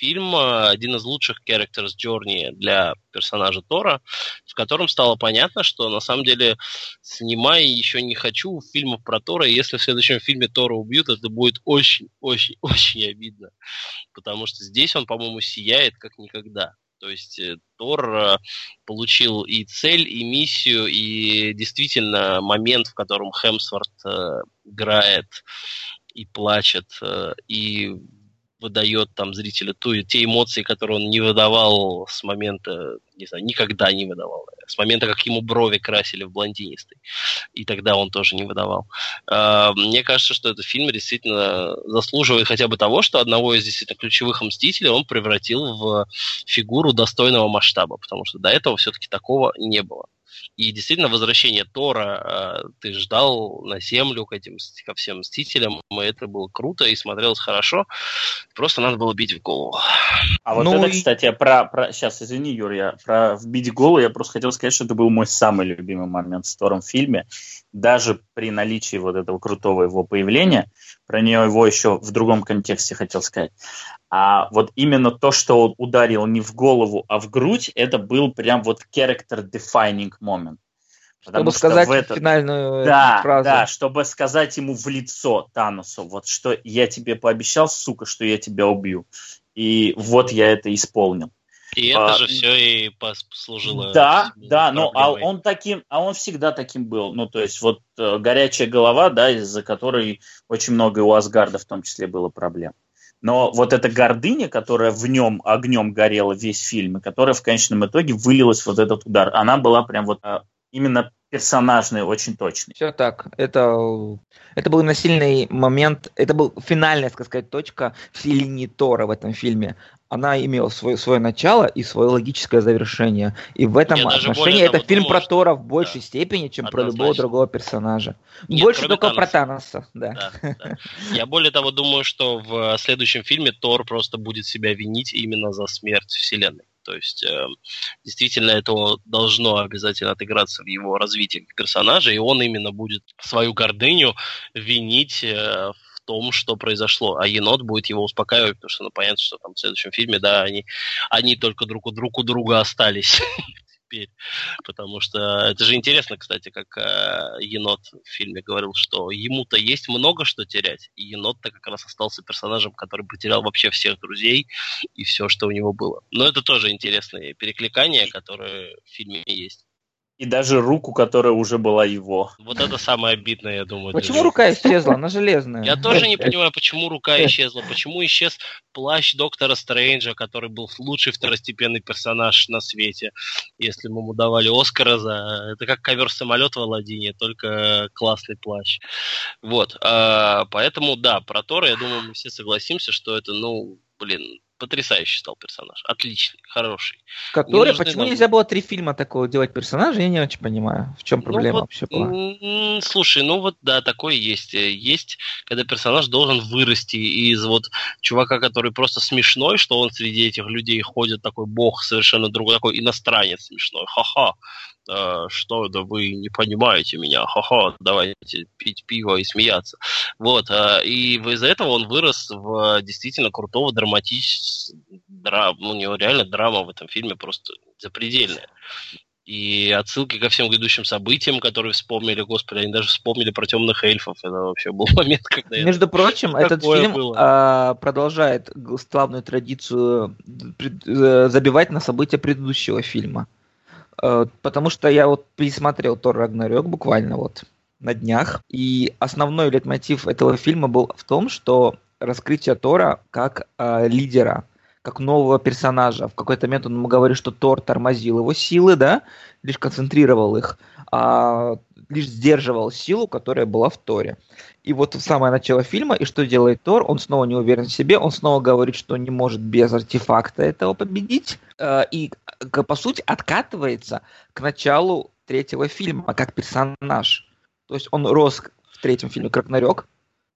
фильм э, один из лучших characters journey для персонажа Тора, в котором стало понятно, что на самом деле снимая еще не хочу фильмов про Тора, и если в следующем фильме Тора убьют, это будет очень-очень-очень обидно. Потому что здесь он, по-моему, сияет как никогда. То есть э, Тор э, получил и цель, и миссию, и действительно момент, в котором Хемсворт э, играет и плачет, и выдает там зрителю ту, те эмоции, которые он не выдавал с момента, не знаю, никогда не выдавал. С момента, как ему брови красили в блондинистый. И тогда он тоже не выдавал. А, мне кажется, что этот фильм действительно заслуживает хотя бы того, что одного из действительно ключевых мстителей он превратил в фигуру достойного масштаба, потому что до этого все-таки такого не было. И действительно, возвращение Тора э, ты ждал на Землю к этим, ко всем Мстителям, и это было круто и смотрелось хорошо. Просто надо было бить в голову. А вот ну это, и... кстати, про, про... Сейчас, извини, Юр, я про вбить голову, я просто хотел сказать, что это был мой самый любимый момент с Тором в фильме. Даже при наличии вот этого крутого его появления, про нее его еще в другом контексте хотел сказать. А вот именно то, что он ударил не в голову, а в грудь, это был прям вот character defining moment. Потому чтобы сказать это... финальную да, фразу. Да, чтобы сказать ему в лицо Таносу, вот что я тебе пообещал, сука, что я тебя убью. И вот я это исполнил. И это а, же все и послужило. Да, да, но а он таким, а он всегда таким был. Ну, то есть, вот э, горячая голова, да, из-за которой очень много и у Асгарда в том числе было проблем. Но вот эта гордыня, которая в нем огнем горела весь фильм, и которая в конечном итоге вылилась вот этот удар, она была прям вот а, именно персонажный, очень точный. Все так. Это, это был насильный момент, это был финальная, так сказать, точка всей линии Тора в этом фильме. Она имела свое, свое начало и свое логическое завершение. И в этом Я отношении это фильм про Тора в большей да. степени, чем Однозначно. про любого другого персонажа. Нет, Больше только Таноса. про Таноса. Да. Да, да. Я более того думаю, что в следующем фильме Тор просто будет себя винить именно за смерть Вселенной. То есть э, действительно это должно обязательно отыграться в его развитии персонажа, и он именно будет свою гордыню винить э, в том, что произошло. А енот будет его успокаивать, потому что, ну, понятно, что там в следующем фильме, да, они, они только друг у, друг у друга остались. теперь. Потому что это же интересно, кстати, как э, енот в фильме говорил, что ему-то есть много что терять. И енот-то как раз остался персонажем, который потерял вообще всех друзей и все, что у него было. Но это тоже интересные перекликания, которые в фильме есть и даже руку, которая уже была его. Вот это самое обидное, я думаю. Почему рука исчезла? Она железная. Я тоже не понимаю, почему рука исчезла. Почему исчез плащ доктора Стрэнджа, который был лучший второстепенный персонаж на свете. Если мы ему давали Оскара за... Это как ковер-самолет в Аладдине, только классный плащ. Вот. А, поэтому, да, про Тора, я думаю, мы все согласимся, что это, ну, блин, Потрясающий стал персонаж. Отличный, хороший. Который, почему нам... нельзя было три фильма такого делать персонажа, я не очень понимаю. В чем ну проблема ну, вот, вообще была? Слушай, ну вот да, такое есть. Есть, когда персонаж должен вырасти из вот чувака, который просто смешной, что он среди этих людей ходит такой бог совершенно другой, такой иностранец смешной. Ха-ха. Э, что да вы не понимаете меня, ха-ха, давайте пить пиво и смеяться. Вот, э, и из-за этого он вырос в действительно крутого драматического, драм, ну, у него реально драма в этом фильме просто запредельная. И отсылки ко всем грядущим событиям, которые вспомнили, господи, они даже вспомнили про темных эльфов. Это вообще был момент, когда... Между прочим, этот фильм а, продолжает славную традицию э, забивать на события предыдущего фильма. Э, потому что я вот пересмотрел Тор Рагнарёк буквально вот на днях, и основной лейтмотив этого фильма был в том, что раскрытие Тора как э, лидера, как нового персонажа. В какой-то момент он ему говорит, что Тор тормозил его силы, да, лишь концентрировал их, а лишь сдерживал силу, которая была в Торе. И вот в самое начало фильма, и что делает Тор? Он снова не уверен в себе, он снова говорит, что не может без артефакта этого победить. Э, и, по сути, откатывается к началу третьего фильма, как персонаж. То есть он рос в третьем фильме Кракнарек,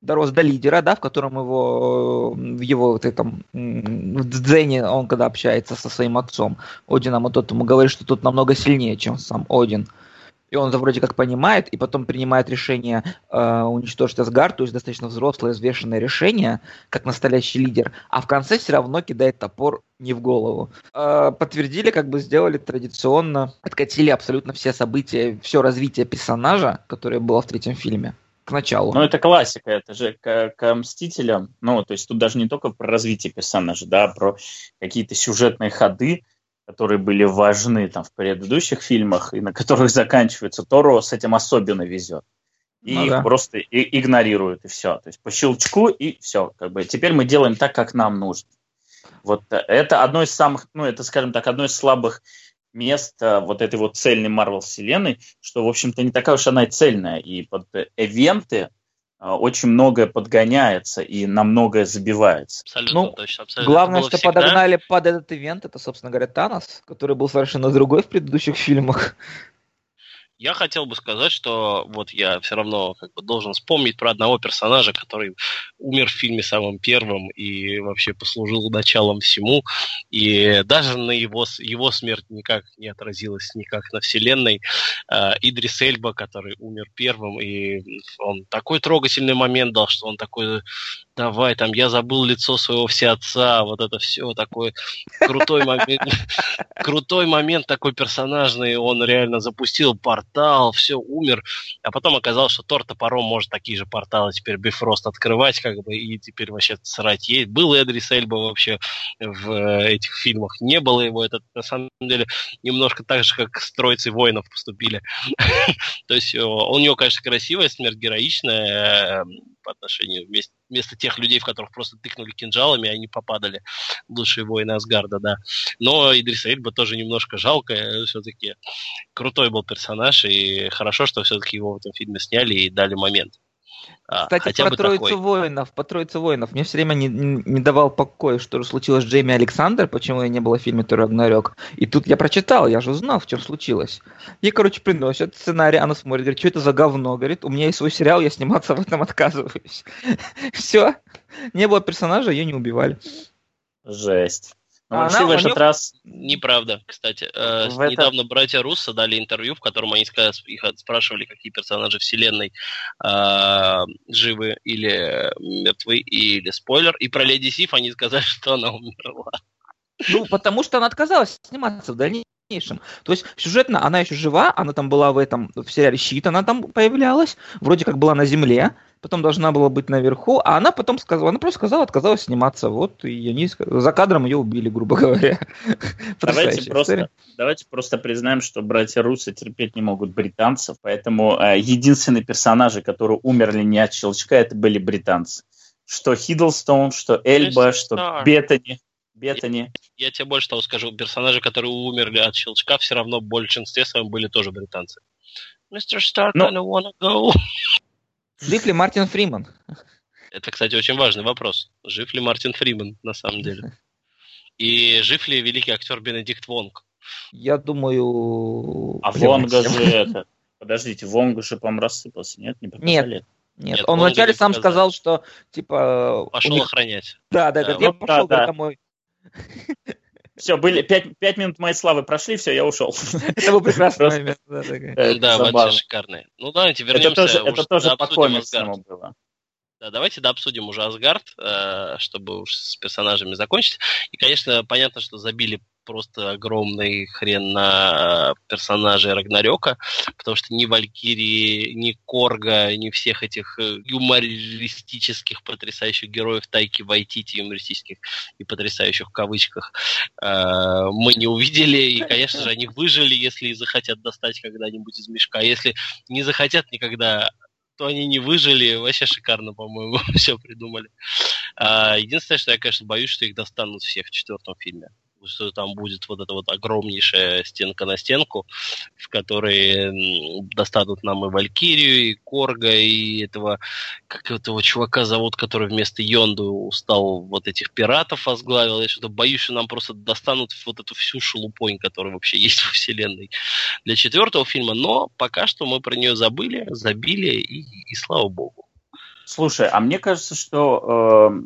дорос до лидера, да, в котором его, в его вот этом, в Дзене, он когда общается со своим отцом, Одином, а тот ему говорит, что тут намного сильнее, чем сам Один и он это вроде как понимает, и потом принимает решение э, уничтожить Асгард, то есть достаточно взрослое, взвешенное решение, как настоящий лидер, а в конце все равно кидает топор не в голову. Э, подтвердили, как бы сделали традиционно, откатили абсолютно все события, все развитие персонажа, которое было в третьем фильме к началу. Ну, это классика, это же к, к Мстителям. Ну, то есть тут даже не только про развитие персонажа, да, а про какие-то сюжетные ходы, которые были важны там в предыдущих фильмах и на которых заканчивается, Торо с этим особенно везет. И ну, их да. просто и, игнорируют, и все. То есть по щелчку, и все. Как бы. Теперь мы делаем так, как нам нужно. Вот это одно из самых, ну, это, скажем так, одно из слабых мест а, вот этой вот цельной Марвел вселенной, что, в общем-то, не такая уж она и цельная. И под эвенты а, очень многое подгоняется и на многое забивается. Абсолютно ну, точно. Абсолютно. Главное, что всегда... подогнали под этот ивент, это, собственно говоря, Танос, который был совершенно другой в предыдущих фильмах. Я хотел бы сказать, что вот я все равно как бы должен вспомнить про одного персонажа, который умер в фильме самым первым и вообще послужил началом всему. И даже на его, его смерть никак не отразилась никак на вселенной. Э, Идрис Эльба, который умер первым, и он такой трогательный момент дал, что он такой давай, там, я забыл лицо своего всеотца, вот это все, такой крутой момент, крутой момент такой персонажный, он реально запустил портал, все, умер, а потом оказалось, что Тор топором может такие же порталы теперь Бифрост открывать, как бы, и теперь вообще срать ей. Был Идрис Эльба вообще в э, этих фильмах, не было его, это на самом деле немножко так же, как с Троицей воинов поступили. То есть у него, конечно, красивая смерть, героичная, э, по отношению вместе, вместо тех людей, в которых просто тыкнули кинжалами, они попадали лучшие воины Асгарда, да. Но Идриса Эльба тоже немножко жалко, э, все-таки крутой был персонаж, и хорошо, что все-таки его в этом фильме сняли и дали момент. А, Кстати, Хотя про Троицу такой. воинов, по Троице воинов. Мне все время не, не давал покоя, что же случилось с Джейми Александр, почему я не было в фильме Тор Рагнарёк. И тут я прочитал, я же узнал, в чем случилось. И, короче, приносят сценарий, она смотрит, говорит, что это за говно? Говорит, у меня есть свой сериал, я сниматься в этом отказываюсь. Все. Не было персонажа, ее не убивали. Жесть. А вообще в этот раз... Неправда, кстати. Э, в недавно это... братья Руссо дали интервью, в котором они их спрашивали, какие персонажи вселенной э, живы или мертвы, или спойлер. И про Леди Сиф они сказали, что она умерла. Ну, потому что она отказалась сниматься в дальнейшем. То есть сюжетно она еще жива, она там была в этом, в сериале «Щит», она там появлялась, вроде как была на Земле, потом должна была быть наверху, а она потом сказала, она просто сказала, отказалась сниматься, вот, и они за кадром ее убили, грубо говоря. Давайте просто, давайте просто признаем, что братья Русы терпеть не могут британцев, поэтому э, единственные персонажи, которые умерли не от щелчка, это были британцы. Что Хиддлстоун, что Эльба, что Беттани. Беттани. Я, я тебе больше того скажу, персонажи, которые умерли от щелчка, все равно в большинстве своем были тоже британцы. Mr. Stark, Но... I don't wanna go. Жив ли Мартин Фриман? Это, кстати, очень важный вопрос. Жив ли Мартин Фриман, на самом деле? И жив ли великий актер Бенедикт Вонг? Я думаю... А Вонга же это... Подождите, Вонга же, по-моему, рассыпался, нет? Не нет, нет, нет, он вначале сам сказал, что типа... Пошел них... охранять. Да, да, да, я вот, пошел да, домой. Все, были пять, пять минут моей славы прошли, все, я ушел. Это был прекрасный момент. Да, вообще шикарный. Ну давайте вернемся. Это тоже, это тоже по комиксам было. Да, давайте да, обсудим уже Асгард, э, чтобы уж с персонажами закончить. И, конечно, понятно, что забили просто огромный хрен на э, персонажей Рагнарёка, потому что ни Валькирии, ни Корга, ни всех этих э, юмористических потрясающих героев Тайки Вайтити, юмористических и потрясающих в кавычках, мы не увидели, и, конечно же, они выжили, если и захотят достать когда-нибудь из мешка. Если не захотят никогда то они не выжили. Вообще шикарно, по-моему, все придумали. А, единственное, что я, конечно, боюсь, что их достанут всех в четвертом фильме что там будет вот эта вот огромнейшая стенка на стенку, в которой достанут нам и Валькирию, и Корга, и этого, как этого чувака зовут, который вместо Йонду стал вот этих пиратов возглавил. Я что-то боюсь, что нам просто достанут вот эту всю шелупонь, которая вообще есть во вселенной для четвертого фильма, но пока что мы про нее забыли, забили, и, и слава богу. Слушай, а мне кажется, что э,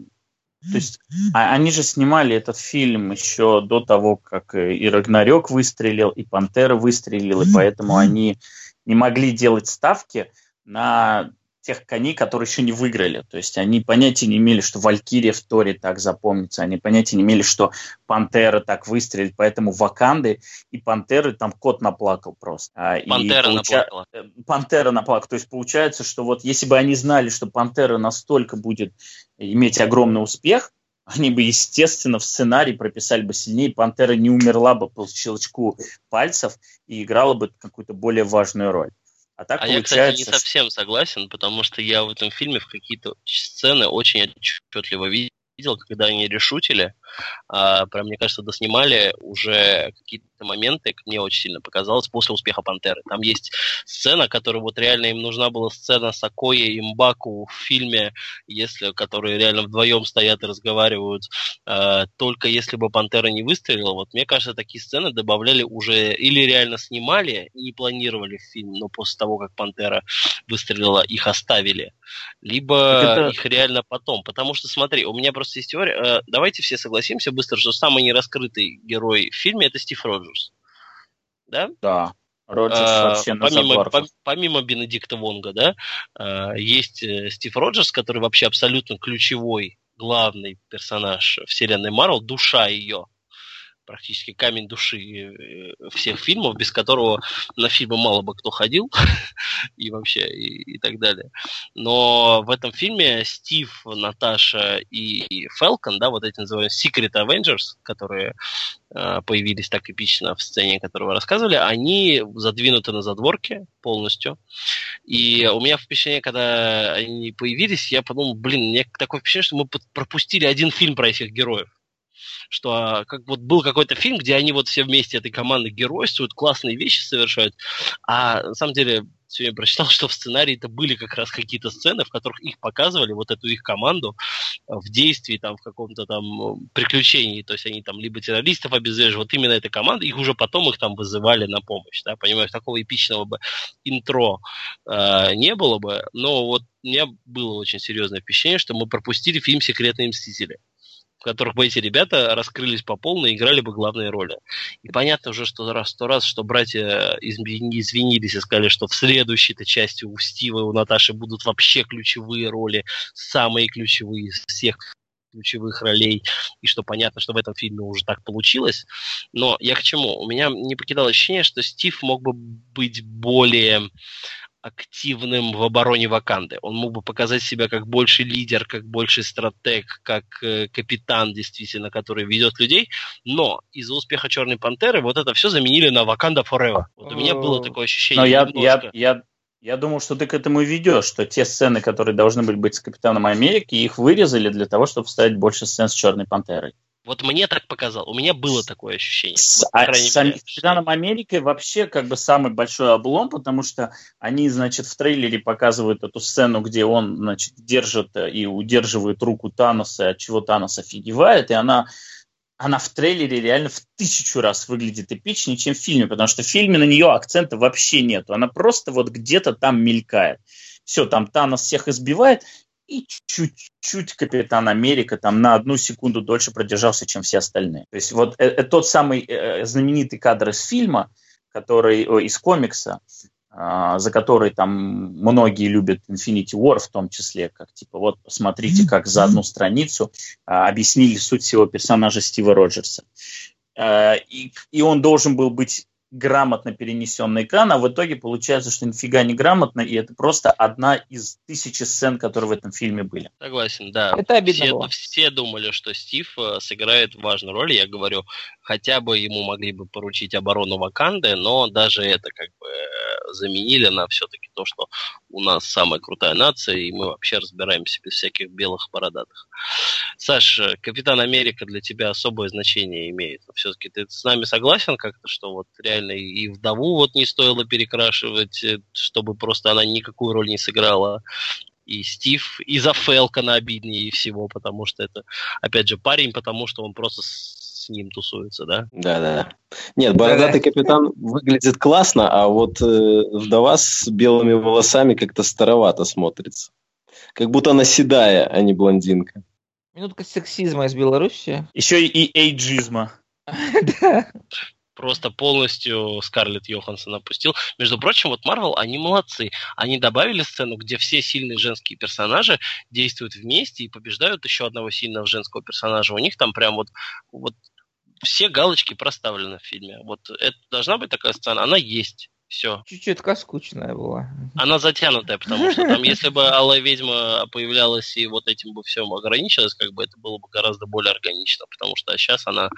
то есть а, они же снимали этот фильм еще до того, как и Рагнарёк выстрелил, и Пантера выстрелил, и поэтому они не могли делать ставки на тех коней, которые еще не выиграли. То есть они понятия не имели, что Валькирия в Торе так запомнится, они понятия не имели, что Пантера так выстрелит, поэтому Ваканды и Пантеры там кот наплакал просто. А, Пантера и получа... наплакала. Э, Пантера наплакала. То есть получается, что вот если бы они знали, что Пантера настолько будет иметь огромный успех, они бы, естественно, в сценарий прописали бы сильнее, Пантера не умерла бы по щелчку пальцев и играла бы какую-то более важную роль. А, так а я, кстати, не совсем согласен, потому что я в этом фильме в какие-то сцены очень отчетливо видел, когда они решутили, а, прям, мне кажется, доснимали уже какие-то моменты, мне очень сильно показалось, после успеха «Пантеры». Там есть сцена, которая вот реально им нужна была сцена с Акоей и Мбаку в фильме, если, которые реально вдвоем стоят и разговаривают, а, только если бы «Пантера» не выстрелила, вот мне кажется, такие сцены добавляли уже, или реально снимали и не планировали в фильм, но после того, как «Пантера» выстрелила, их оставили, либо это... их реально потом, потому что, смотри, у меня просто есть теория, э, давайте все согласимся быстро, что самый нераскрытый герой в фильме это Стив Роджерс. Да? Да. Роджерс а, вообще помимо, по, помимо Бенедикта Вонга, да, а, есть э, Стив Роджерс, который вообще абсолютно ключевой, главный персонаж вселенной Марвел, душа ее практически камень души э, всех фильмов, без которого на фильмы мало бы кто ходил и вообще и, и так далее. Но в этом фильме Стив, Наташа и Фелкон, да, вот эти называемые Secret Avengers, которые э, появились так эпично в сцене, которую вы рассказывали, они задвинуты на задворке полностью. И у меня впечатление, когда они появились, я подумал, блин, меня такое впечатление, что мы пропустили один фильм про этих героев что как вот был какой-то фильм, где они вот все вместе этой команды геройствуют, классные вещи совершают, а на самом деле сегодня прочитал, что в сценарии это были как раз какие-то сцены, в которых их показывали, вот эту их команду в действии, там, в каком-то там приключении, то есть они там либо террористов обезвреживали, вот именно эта команда, их уже потом их там вызывали на помощь, да, понимаешь, такого эпичного бы интро э, не было бы, но вот у меня было очень серьезное впечатление, что мы пропустили фильм «Секретные мстители» в которых бы эти ребята раскрылись по полной и играли бы главные роли. И понятно уже, что раз сто раз, что братья извинились и сказали, что в следующей-то части у Стива и у Наташи будут вообще ключевые роли, самые ключевые из всех ключевых ролей, и что понятно, что в этом фильме уже так получилось. Но я к чему? У меня не покидало ощущение, что Стив мог бы быть более активным в обороне Ваканды. Он мог бы показать себя как больший лидер, как больший стратег, как э, капитан, действительно, который ведет людей. Но из-за успеха Черной Пантеры вот это все заменили на Ваканда Forever. Вот у меня было такое ощущение. Но я, я, я, я думал, что ты к этому ведешь, что те сцены, которые должны были быть с Капитаном Америки, их вырезали для того, чтобы вставить больше сцен с Черной Пантерой. Вот мне так показал. У меня было такое ощущение. С, вот, а, с Капитаном Америки вообще как бы самый большой облом, потому что они, значит, в трейлере показывают эту сцену, где он, значит, держит и удерживает руку Таноса, от чего Танос офигевает, и она она в трейлере реально в тысячу раз выглядит эпичнее, чем в фильме, потому что в фильме на нее акцента вообще нету. Она просто вот где-то там мелькает. Все, там Танос всех избивает, и чуть-чуть Капитан Америка там на одну секунду дольше продержался, чем все остальные. То есть вот это тот самый э, знаменитый кадр из фильма, который о, из комикса, а, за который там многие любят Infinity War в том числе, как типа вот посмотрите, как за одну страницу а, объяснили суть всего персонажа Стива Роджерса. А, и, и он должен был быть грамотно перенесен на экран, а в итоге получается, что нифига не грамотно, и это просто одна из тысячи сцен, которые в этом фильме были. Согласен, да. Это обидно все, было. все думали, что Стив э, сыграет важную роль, я говорю, хотя бы ему могли бы поручить оборону Ваканды, но даже это как бы э, заменили на все-таки то, что у нас самая крутая нация, и мы вообще разбираемся без всяких белых бородатых. Саш, э, Капитан Америка для тебя особое значение имеет. Все-таки ты с нами согласен как-то, что вот реально и вдову вот не стоило перекрашивать, э, чтобы просто она никакую роль не сыграла. И Стив, и за Фелкона обиднее всего, потому что это, опять же, парень, потому что он просто с ним тусуется, да? Да, да. Нет, бородатый капитан выглядит классно, а вот э, вдова с белыми волосами как-то старовато смотрится. Как будто она седая, а не блондинка. Минутка сексизма из Беларуси. Еще и эйджизма. Да. просто полностью Скарлетт Йоханссон опустил. Между прочим, вот Марвел, они молодцы. Они добавили сцену, где все сильные женские персонажи действуют вместе и побеждают еще одного сильного женского персонажа. У них там прям вот, вот все галочки проставлены в фильме. Вот это должна быть такая сцена, она есть. Все. Чуть-чуть такая скучная была. Она затянутая, потому что там, если бы Алая Ведьма появлялась и вот этим бы всем ограничилась, как бы это было бы гораздо более органично, потому что сейчас она,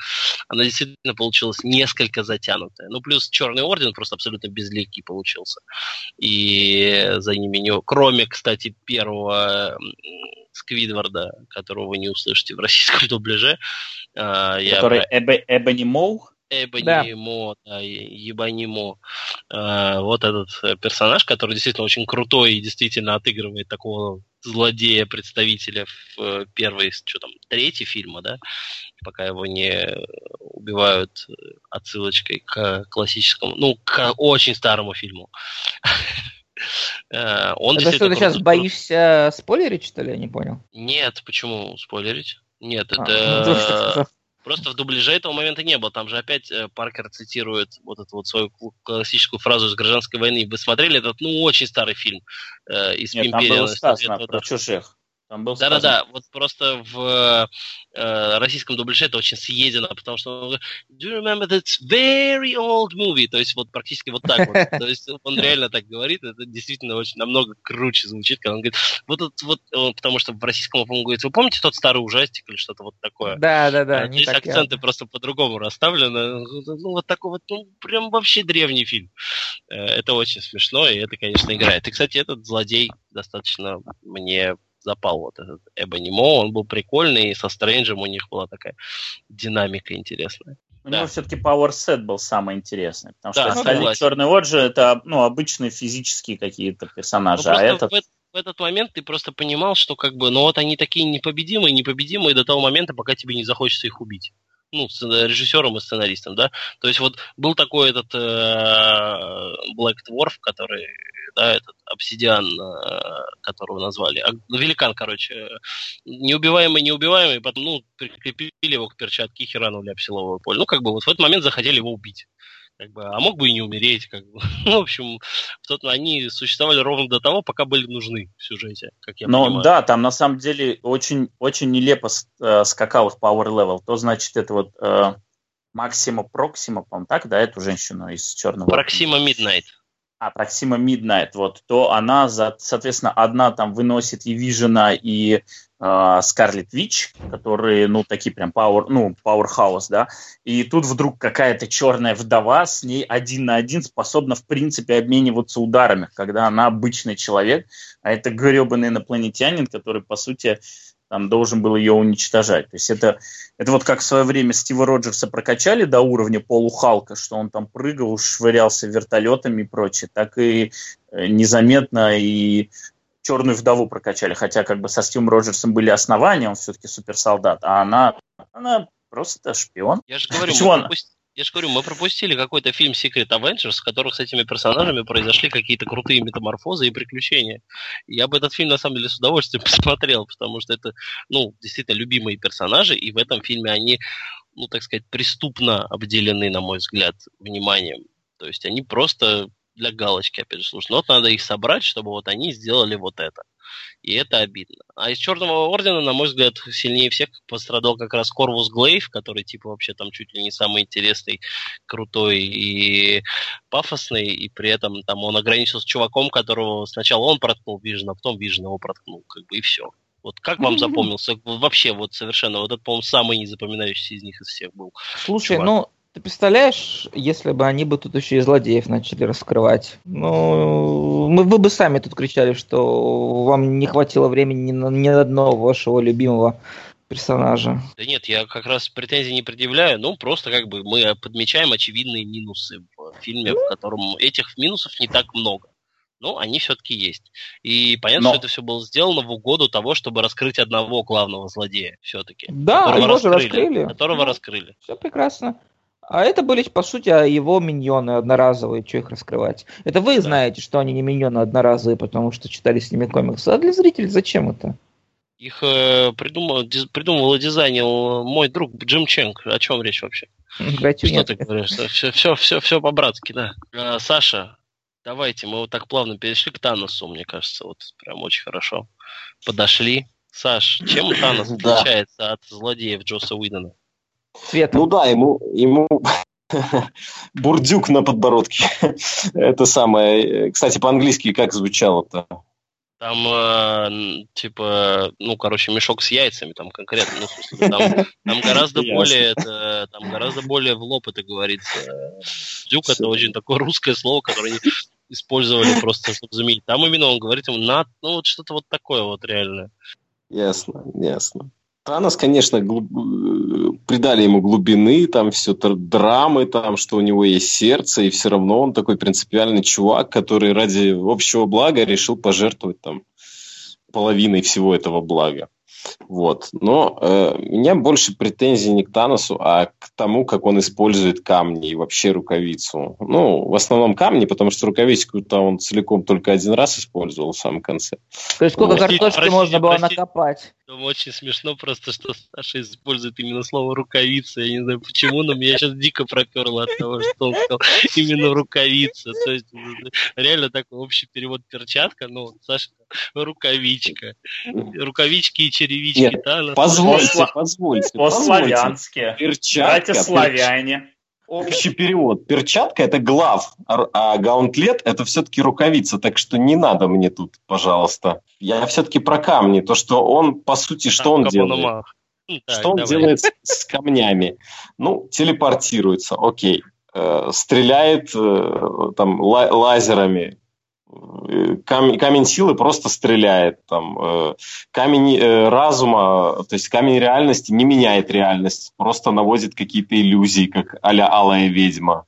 она действительно получилась несколько затянутая. Ну, плюс Черный Орден просто абсолютно безликий получился. И за ними не... Кроме, кстати, первого Сквидварда, которого вы не услышите в российском дубляже. Который я... Эбони Моу? Эбонимо, да. да, Ебонимо. А, вот этот э, персонаж, который действительно очень крутой и действительно отыгрывает такого злодея-представителя в э, первой, что там, третий фильма, да, пока его не убивают отсылочкой к классическому, ну, к очень старому фильму. Э, он Это что, ты сейчас боишься спойлерить, что ли? Я не понял. Нет, почему спойлерить? Нет, а, это... Ну, Просто в дубляже этого момента не было. Там же опять э, Паркер цитирует вот эту вот свою классическую фразу из «Гражданской войны». Вы смотрели этот, ну, очень старый фильм э, из Нет, «Империи». там было сказано про чужих. Там был Да-да-да, вот просто в э, российском дубляже это очень съедено, потому что Do you remember that very old movie? То есть вот практически вот так вот. То есть он реально так говорит, это действительно очень намного круче звучит, когда он говорит, вот это вот, потому что в российском он говорит, вы помните тот старый ужастик или что-то вот такое? Да-да-да. Здесь акценты просто по-другому расставлены. Ну вот такой вот, ну прям вообще древний фильм. Э, это очень смешно, и это, конечно, играет. И, кстати, этот злодей достаточно мне запал вот этот Эбонимо, он был прикольный, и со Стрэнджем у них была такая динамика интересная. У да. него все-таки Power Set был самый интересный, потому да, что остальные Черный Оджи это ну, обычные физические какие-то персонажи, ну, а этот... В, в этот момент ты просто понимал, что как бы, ну вот они такие непобедимые, непобедимые до того момента, пока тебе не захочется их убить ну, режиссером и сценаристом, да. То есть вот был такой этот э, Black Dwarf, который да, этот обсидиан, э, которого назвали, а, ну, великан, короче, неубиваемый, неубиваемый, потом, ну, прикрепили его к перчатке херанули об силовое поле. Ну, как бы вот в этот момент захотели его убить. Как бы, а мог бы и не умереть, как бы. Ну, в общем, в тот, они существовали ровно до того, пока были нужны в сюжете, как я Но понимаю. да, там на самом деле очень, очень нелепо э, скакал в Power Level. То, значит, это вот э, Максима Проксима, по-моему, так, да, эту женщину из Черного. Проксима Миднайт а, Проксима Midnight, вот, то она, за, соответственно, одна там выносит и Вижена, и Скарлет Вич, которые, ну, такие прям power, ну, powerhouse, да, и тут вдруг какая-то черная вдова с ней один на один способна, в принципе, обмениваться ударами, когда она обычный человек, а это гребаный инопланетянин, который, по сути, там должен был ее уничтожать. То есть это, это вот как в свое время Стива Роджерса прокачали до уровня полухалка, что он там прыгал, швырялся вертолетами и прочее, так и э, незаметно и черную вдову прокачали, хотя как бы со Стивом Роджерсом были основания, он все-таки суперсолдат, а она, она Просто шпион. Я же говорю, мы, пропусти... Я же говорю, мы пропустили какой-то фильм Secret Avengers, в которых с этими персонажами произошли какие-то крутые метаморфозы и приключения. Я бы этот фильм, на самом деле, с удовольствием посмотрел, потому что это, ну, действительно любимые персонажи, и в этом фильме они, ну, так сказать, преступно обделены, на мой взгляд, вниманием. То есть они просто для галочки, опять же, слушай, ну вот надо их собрать, чтобы вот они сделали вот это. И это обидно. А из Черного Ордена, на мой взгляд, сильнее всех пострадал как раз Корвус Глейв, который типа вообще там чуть ли не самый интересный, крутой и пафосный, и при этом там он ограничился чуваком, которого сначала он проткнул Vision, а потом Vision его проткнул, как бы и все. Вот как вам запомнился вообще вот совершенно, вот этот, по-моему, самый незапоминающийся из них из всех был. Слушай, чувак. ну ты представляешь, если бы они бы тут еще и злодеев начали раскрывать? Ну, мы, вы бы сами тут кричали, что вам не хватило времени ни на ни одного вашего любимого персонажа. Да нет, я как раз претензий не предъявляю, ну просто как бы мы подмечаем очевидные минусы в фильме, в котором этих минусов не так много. Но они все-таки есть. И понятно, Но... что это все было сделано в угоду того, чтобы раскрыть одного главного злодея все-таки. Да, его раскрыли, же раскрыли. Которого ну, раскрыли. Все прекрасно. А это были, по сути, его миньоны одноразовые, что их раскрывать. Это вы да. знаете, что они не миньоны одноразовые, потому что читали с ними комиксы. А для зрителей зачем это? Их э, придумал, диз, придумал и дизайнил мой друг Джим Ченг. О чем речь вообще? Что нет. ты говоришь? Все, все, все, все по-братски, да. А, Саша, давайте, мы вот так плавно перешли к Таносу, мне кажется, вот прям очень хорошо подошли. Саш, чем Танос отличается от злодеев Джоса Уидона? Цветом. Ну да, ему, ему бурдюк на подбородке. Это самое. Кстати, по-английски как звучало-то? Там, э, типа, ну, короче, мешок с яйцами, там конкретно, ну, смысле, там, там гораздо более, это, там гораздо более в лоб это говорится. Дюк это очень такое русское слово, которое использовали просто, чтобы заменить. Там именно он говорит ему на, ну, вот что-то вот такое вот реально. Ясно, ясно. Танос, конечно, глуб... придали ему глубины, там все драмы, там, что у него есть сердце, и все равно он такой принципиальный чувак, который ради общего блага решил пожертвовать там половиной всего этого блага. Вот. Но э, у меня больше претензий не к Таносу, а к тому, как он использует камни и вообще рукавицу. Ну, в основном камни, потому что рукавицу-то он целиком только один раз использовал в самом конце. То есть сколько вот. картошки простите, можно было простите. накопать? Думаю, очень смешно просто, что Саша использует именно слово рукавица. Я не знаю почему, но меня сейчас дико проперло от того, что он сказал именно рукавица. То есть реально такой общий перевод перчатка, ну, Саша рукавичка. Рукавички и черевички. Нет, да, позвольте, позвольте. По-славянски. Перчатка. славяне. Общий перевод. Перчатка – это глав, а гаунтлет – это все-таки рукавица. Так что не надо мне тут, пожалуйста. Я все-таки про камни. То, что он, по сути, что он делает? Что он делает с камнями? Ну, телепортируется, окей. Э, стреляет э, там лазерами, камень, камень силы просто стреляет. Там, э, камень э, разума, то есть камень реальности не меняет реальность, просто наводит какие-то иллюзии, как а-ля алая ведьма.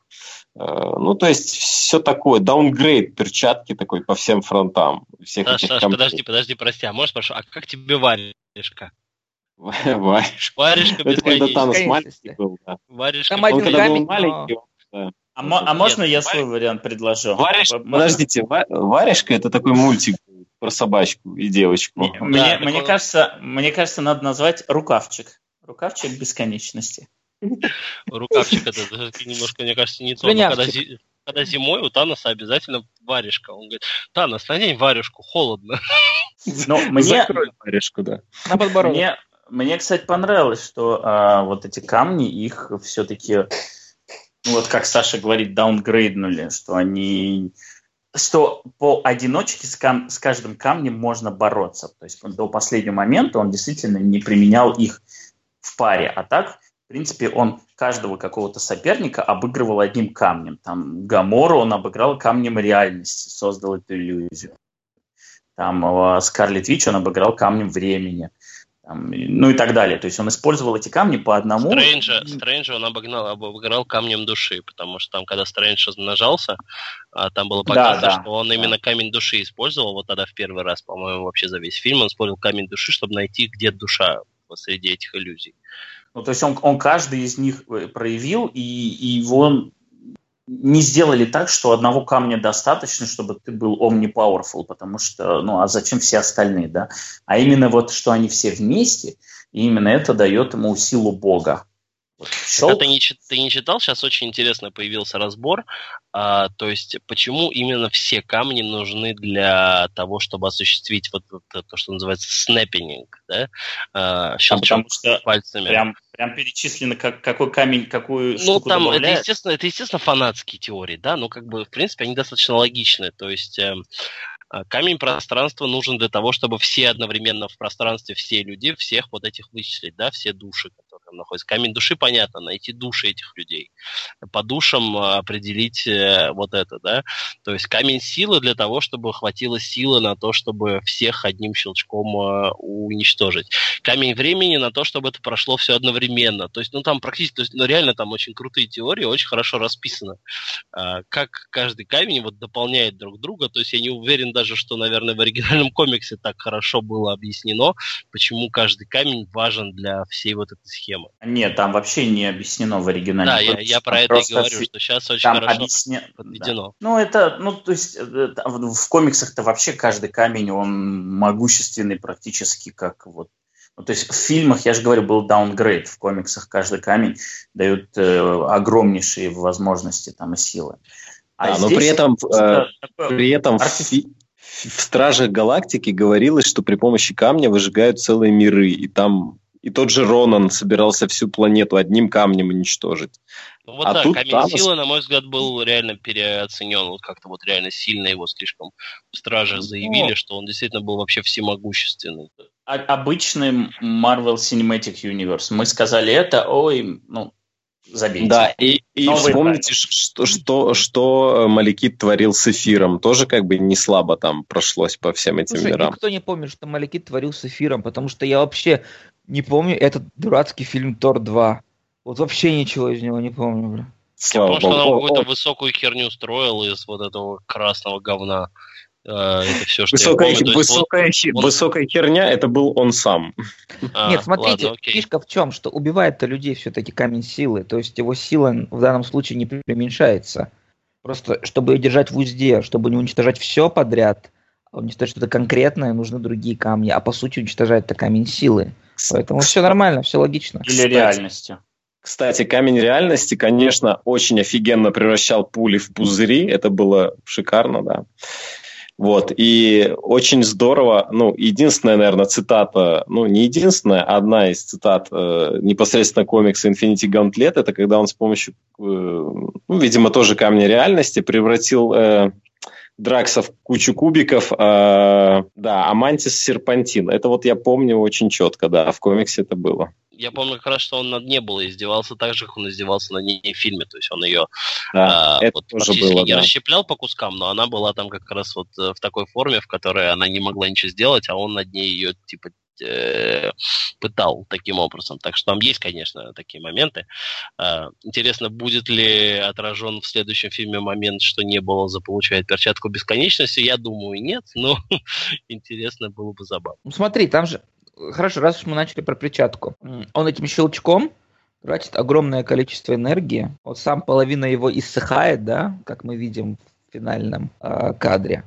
Э, ну, то есть все такое, даунгрейд перчатки такой по всем фронтам. Всех Саш, этих Саш, подожди, подожди, прости, а можешь спрошу, а как тебе варежка? Варежка. Варежка без Это когда Танос маленький был, да. Варежка. Там один камень, маленький, а, мо- а можно я свой вариант предложу? Вареш... Подождите, Варежка это такой мультик про собачку и девочку. Мне, да, мне, такой... мне, кажется, мне кажется, надо назвать рукавчик. Рукавчик бесконечности. Рукавчик это немножко, мне кажется, не то. Когда, когда зимой у Таноса обязательно варежка. Он говорит, Танос, надень варежку, холодно. Но мне... варежку, да. На подбородок. Мне, мне, кстати, понравилось, что а, вот эти камни, их все-таки ну, вот как Саша говорит, даунгрейднули, что они что по одиночке с, кам- с каждым камнем можно бороться. То есть до последнего момента он действительно не применял их в паре. А так, в принципе, он каждого какого-то соперника обыгрывал одним камнем. Там Гамору он обыграл камнем реальности, создал эту иллюзию. Там э, Скарлет Вич он обыграл камнем времени там, ну и так далее. То есть он использовал эти камни по одному. Стрэнджа, Стрэнджа он обогнал, обыграл камнем души, потому что там, когда Стрэндж размножался, а, там было показано, да, да, что он да. именно камень души использовал. Вот тогда в первый раз, по-моему, вообще за весь фильм он использовал камень души, чтобы найти, где душа среди этих иллюзий. Ну, то есть он, он каждый из них э, проявил, и, и его не сделали так, что одного камня достаточно, чтобы ты был omnipowerful, потому что, ну, а зачем все остальные, да? А именно вот, что они все вместе, и именно это дает ему силу Бога. Вот, ты, не, ты не читал? Сейчас очень интересно появился разбор. А, то есть, почему именно все камни нужны для того, чтобы осуществить вот, вот то, что называется снэппинг, да? А, щелчок а пальцами. Прям, прям перечислено, как, какой камень, какую Ну, там, добавляет. это естественно, это, естественно, фанатские теории, да, но, как бы, в принципе, они достаточно логичны. То есть, э, камень пространства нужен для того, чтобы все одновременно в пространстве, все люди, всех вот этих вычислить, да, все души, там находится. Камень души, понятно, найти души этих людей. По душам э, определить э, вот это, да. То есть камень силы для того, чтобы хватило силы на то, чтобы всех одним щелчком э, уничтожить. Камень времени на то, чтобы это прошло все одновременно. То есть, ну, там практически, то есть, ну, реально там очень крутые теории, очень хорошо расписано, как каждый камень вот дополняет друг друга. То есть я не уверен даже, что, наверное, в оригинальном комиксе так хорошо было объяснено, почему каждый камень важен для всей вот этой схемы проблемы. Нет, там вообще не объяснено в оригинале. Да, я, я про это и говорю, что сейчас очень там хорошо объясня... подведено. Да. Ну, это, ну, то есть э, в комиксах-то вообще каждый камень, он могущественный практически, как вот ну, то есть в фильмах, я же говорю, был даунгрейд, в комиксах каждый камень дает э, огромнейшие возможности там и силы. А да, но при этом, э, при этом артиф... в, в Стражах Галактики говорилось, что при помощи камня выжигают целые миры, и там и тот же Ронан собирался всю планету одним камнем уничтожить. Ну вот а да, тут камень Танос... силы, на мой взгляд, был реально переоценен. Вот как-то вот реально сильно его слишком ну, заявили, ну, что он действительно был вообще всемогущественный. А, обычный Marvel Cinematic Universe. Мы сказали это, ой, ну, забейте. Да, и, и вспомните, что, что, что Маликит творил с эфиром. Тоже как бы не слабо там прошлось по всем этим Слушай, мирам. никто не помнит, что Маликит творил с эфиром, потому что я вообще не помню этот дурацкий фильм Тор 2. Вот вообще ничего из него не помню, бля. Слава Я помню, что она какую-то высокую херню строил из вот этого красного говна. Э, это все, что высокая, я помню. Высокая, вот, хи, он... высокая херня, это был он сам. А, Нет, смотрите, ладно, фишка в чем, что убивает-то людей все-таки камень силы, то есть его сила в данном случае не преуменьшается. Просто, чтобы ее держать в узде, чтобы не уничтожать все подряд, а уничтожать что-то конкретное, нужны другие камни, а по сути уничтожает это камень силы. Поэтому все нормально, все логично. Или Кстати, реальности. Кстати, камень реальности, конечно, очень офигенно превращал пули в пузыри. Это было шикарно, да. Вот, и очень здорово, ну, единственная, наверное, цитата, ну, не единственная, а одна из цитат э, непосредственно комикса Infinity Gauntlet, это когда он с помощью, э, ну, видимо, тоже камня реальности превратил э, Дракса в кучу кубиков, э, да, Амантис Серпантин. Это вот я помню очень четко, да, в комиксе это было. Я помню как раз, что он над Небулой издевался так же, как он издевался на ней в фильме. То есть он ее да, а, вот, практически было, не да. расщеплял по кускам, но она была там как раз вот э, в такой форме, в которой она не могла ничего сделать, а он над ней ее типа пытал таким образом. Так что там есть, конечно, такие моменты. Э, интересно, будет ли отражен в следующем фильме момент, что не было заполучает перчатку бесконечности? Я думаю, нет, но интересно было бы забавно. Ну, смотри, там же... Хорошо, раз уж мы начали про перчатку. Он этим щелчком тратит огромное количество энергии. Вот сам половина его иссыхает, да, как мы видим финальном э, кадре.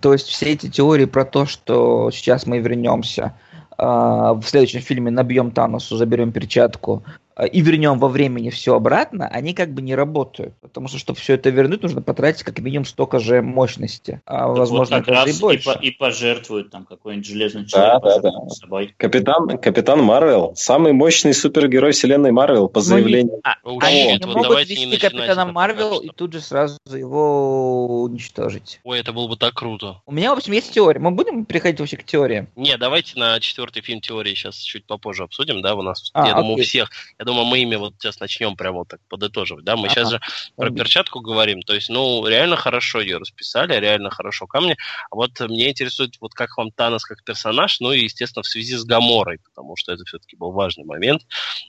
То есть все эти теории про то, что сейчас мы вернемся а, в следующем фильме набьем Таносу, заберем перчатку, а, и вернем во времени все обратно, они как бы не работают. Потому что, чтобы все это вернуть, нужно потратить как минимум столько же мощности. А, так возможно, вот как раз и, больше. и, и пожертвуют там какой-нибудь железный человек да, да, да. собой. Капитан, Капитан Марвел, самый мощный супергерой вселенной Марвел по заявлению. Ну, а, они не вот могут вести Капитана Марвел и тут же сразу его уничтожить. Ой, это было бы так круто. У меня, в общем, есть теория. Мы будем переходить вообще к теориям? Не, давайте на четвертый фильм теории сейчас чуть попозже обсудим, да, у нас, а, я окей. думаю, у всех. Я думаю, мы ими вот сейчас начнем прямо вот так подытоживать, да, мы ага. сейчас же про перчатку говорим, то есть, ну, реально хорошо ее расписали, реально хорошо камни, а вот мне интересует, вот как вам Танос как персонаж, ну и, естественно, в связи с Гаморой, потому что это все-таки был важный момент,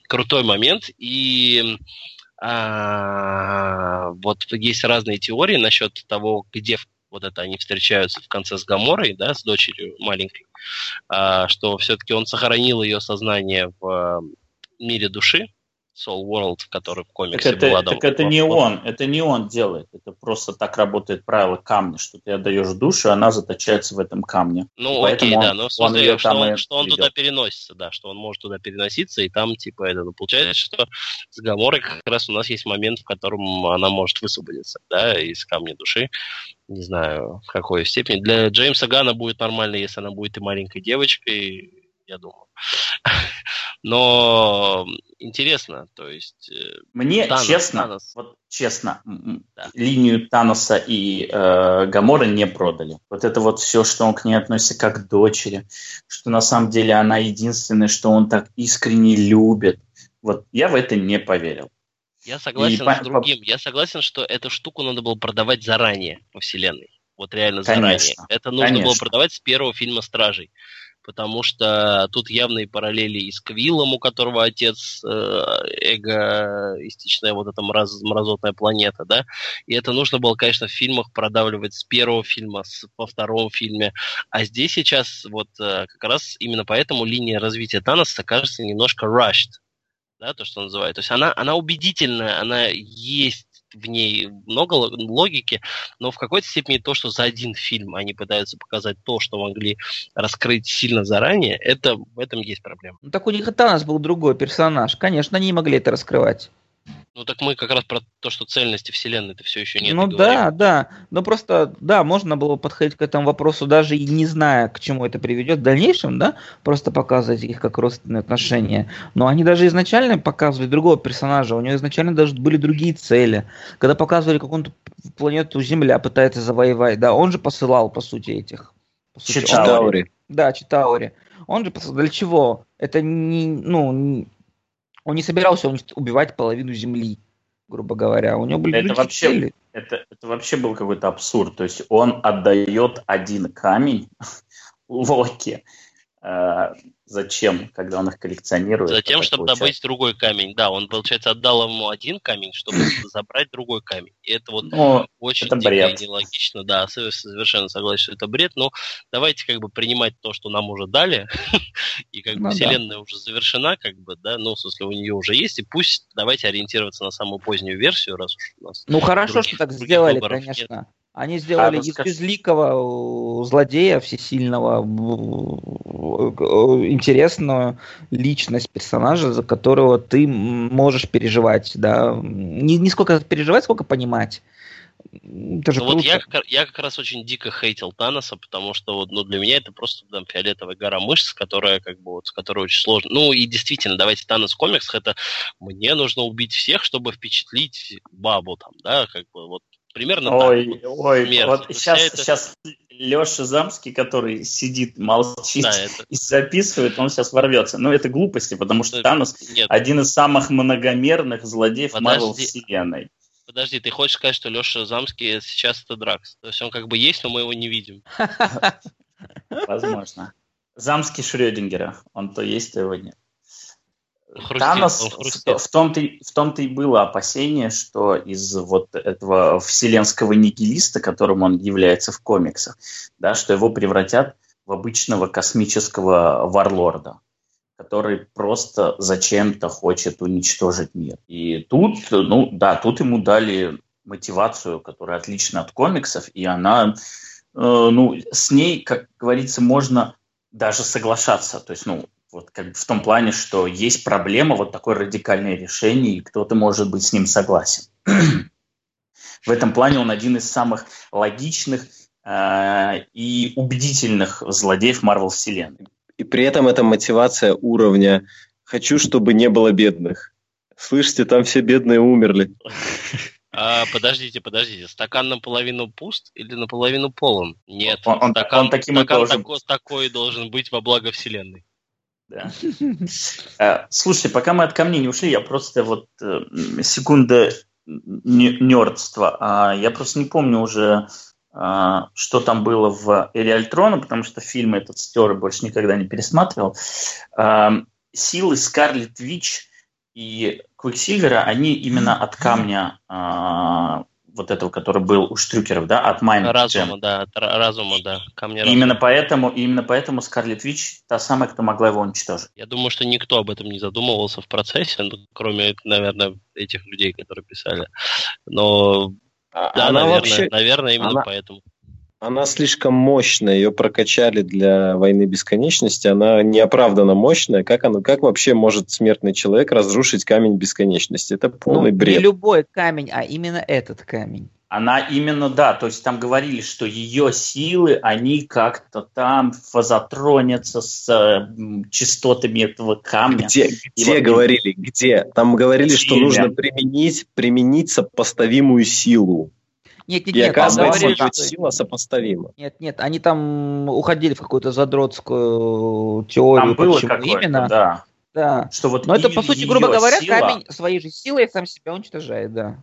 крутой момент, и а, вот есть разные теории насчет того, где вот это они встречаются в конце с Гаморой, да, с дочерью маленькой, а, что все-таки он сохранил ее сознание в мире души, Soul World, который в комиксе так это, была. Так это не он, это не он делает. Это просто так работает правило камня, что ты отдаешь душу, она заточается в этом камне. Ну, окей, он, да, но в смысле, что он, что он туда переносится, да, что он может туда переноситься, и там, типа, это ну, получается, что с Гаморой как раз у нас есть момент, в котором она может высвободиться, да, из камня души. Не знаю, в какой степени. Для Джеймса Гана будет нормально, если она будет и маленькой девочкой, я думаю. Но интересно, то есть... Э, Мне Танос, честно, Танос. вот честно, да. линию Таноса и э, Гамора не продали. Вот это вот все, что он к ней относится как к дочери, что на самом деле она единственная, что он так искренне любит. Вот я в это не поверил. Я согласен и с другим. Я согласен, что эту штуку надо было продавать заранее во вселенной. Вот реально Конечно. заранее. Это нужно Конечно. было продавать с первого фильма Стражей потому что тут явные параллели и с Квиллом, у которого отец э, эгоистичная вот эта мраз, мразотная планета, да, и это нужно было, конечно, в фильмах продавливать с первого фильма, с, во втором фильме, а здесь сейчас вот э, как раз именно поэтому линия развития Таноса кажется немножко rushed, да, то, что называют. То есть она, она убедительная, она есть в ней много логики, но в какой-то степени то, что за один фильм они пытаются показать то, что могли раскрыть сильно заранее, это в этом есть проблема. Ну, так у них и Танос был другой персонаж. Конечно, они не могли это раскрывать. Ну так мы как раз про то, что цельности Вселенной это все еще нет. Ну да, да. Но просто, да, можно было подходить к этому вопросу, даже и не зная, к чему это приведет в дальнейшем, да, просто показывать их как родственные отношения. Но они даже изначально показывали другого персонажа, у него изначально даже были другие цели. Когда показывали, как он планету Земля пытается завоевать, да, он же посылал, по сути, этих... По сути, Читаури. Он, да, Читаури. Он же посылал. Для чего? Это не, ну, он не собирался убивать половину земли, грубо говоря. У него были это вообще, цели. Это, это вообще был какой-то абсурд. То есть он отдает один камень Локи, э, Зачем, когда он их коллекционирует? Затем, чтобы получается. добыть другой камень. Да, он, получается, отдал ему один камень, чтобы забрать другой камень. И это вот ну, очень это бред. нелогично. Да, совершенно согласен, что это бред. Но давайте как бы принимать то, что нам уже дали. и как бы ну, вселенная да. уже завершена, как бы, да, ну, в смысле, у нее уже есть. И пусть давайте ориентироваться на самую позднюю версию, раз уж у нас... Ну, хорошо, других, что так сделали, конечно. Нет. Они сделали а, из безликого злодея всесильного интересную личность персонажа, за которого ты можешь переживать, да. Не, не сколько переживать, сколько понимать. Это же ну, вот я, я как раз очень дико хейтил Таноса, потому что вот, ну, для меня это просто там фиолетовая гора мышц, которая как бы вот, с которой очень сложно. Ну и действительно, давайте Танос в комиксах это мне нужно убить всех, чтобы впечатлить бабу там, да, как бы вот Примерно ой, так. Ой, Смерть. вот сейчас, это... сейчас Леша Замский, который сидит, молчит да, это... и записывает, он сейчас ворвется. Но это глупости, потому что Танос Нет. один из самых многомерных злодеев Марвел вселенной. Подожди, ты хочешь сказать, что Леша Замский сейчас это Дракс? То есть он как бы есть, но мы его не видим. Возможно. Замский Шрёдингера. Он то есть, то его нет. Хрустит, Танос в, в, том-то, в том-то и было опасение, что из вот этого вселенского нигилиста, которым он является в комиксах, да, что его превратят в обычного космического варлорда, который просто зачем-то хочет уничтожить мир. И тут, ну да, тут ему дали мотивацию, которая отлична от комиксов, и она, э, ну, с ней, как говорится, можно даже соглашаться. То есть, ну, вот как бы в том плане, что есть проблема, вот такое радикальное решение, и кто-то может быть с ним согласен. в этом плане он один из самых логичных э, и убедительных злодеев Марвел вселенной. И при этом это мотивация уровня «хочу, чтобы не было бедных». Слышите, там все бедные умерли. А, подождите, подождите, стакан наполовину пуст или наполовину полон? Нет, он, он, стакан, он таким стакан должен... такой, такой должен быть во благо Вселенной. Да. Э, слушайте, пока мы от камней не ушли, я просто вот э, секунда нердства. А, я просто не помню уже, а, что там было в Эре Альтрона, потому что фильм этот стер и больше никогда не пересматривал. А, силы Скарлетт Вич и Квиксильвера, они именно от камня вот этого, который был у Штрюкеров, да, от Mind Разума, Jam. да, от разума, да, камня разума. Именно поэтому, именно поэтому Скарлетт Вич та самая, кто могла его уничтожить. Я думаю, что никто об этом не задумывался в процессе, ну, кроме, наверное, этих людей, которые писали. Но а, да, она наверное, вообще, наверное, именно она, поэтому. Она слишком мощная, ее прокачали для войны бесконечности, она неоправданно мощная. Как, она, как вообще может смертный человек разрушить камень бесконечности? Это полный ну, бред. Не любой камень, а именно этот камень. Она именно, да, то есть там говорили, что ее силы, они как-то там фазотронятся с э, частотами этого камня. Где, где вот, говорили, где? Там говорили, где? что нужно применить, применить сопоставимую силу. Нет, нет, и нет, оказывается, говорили, что... сила сопоставима. Нет, нет, они там уходили в какую-то задротскую теорию, там было почему именно. Да. Да. Что вот Но это, по сути, грубо говоря, сила... камень своей же силой сам себя уничтожает, да.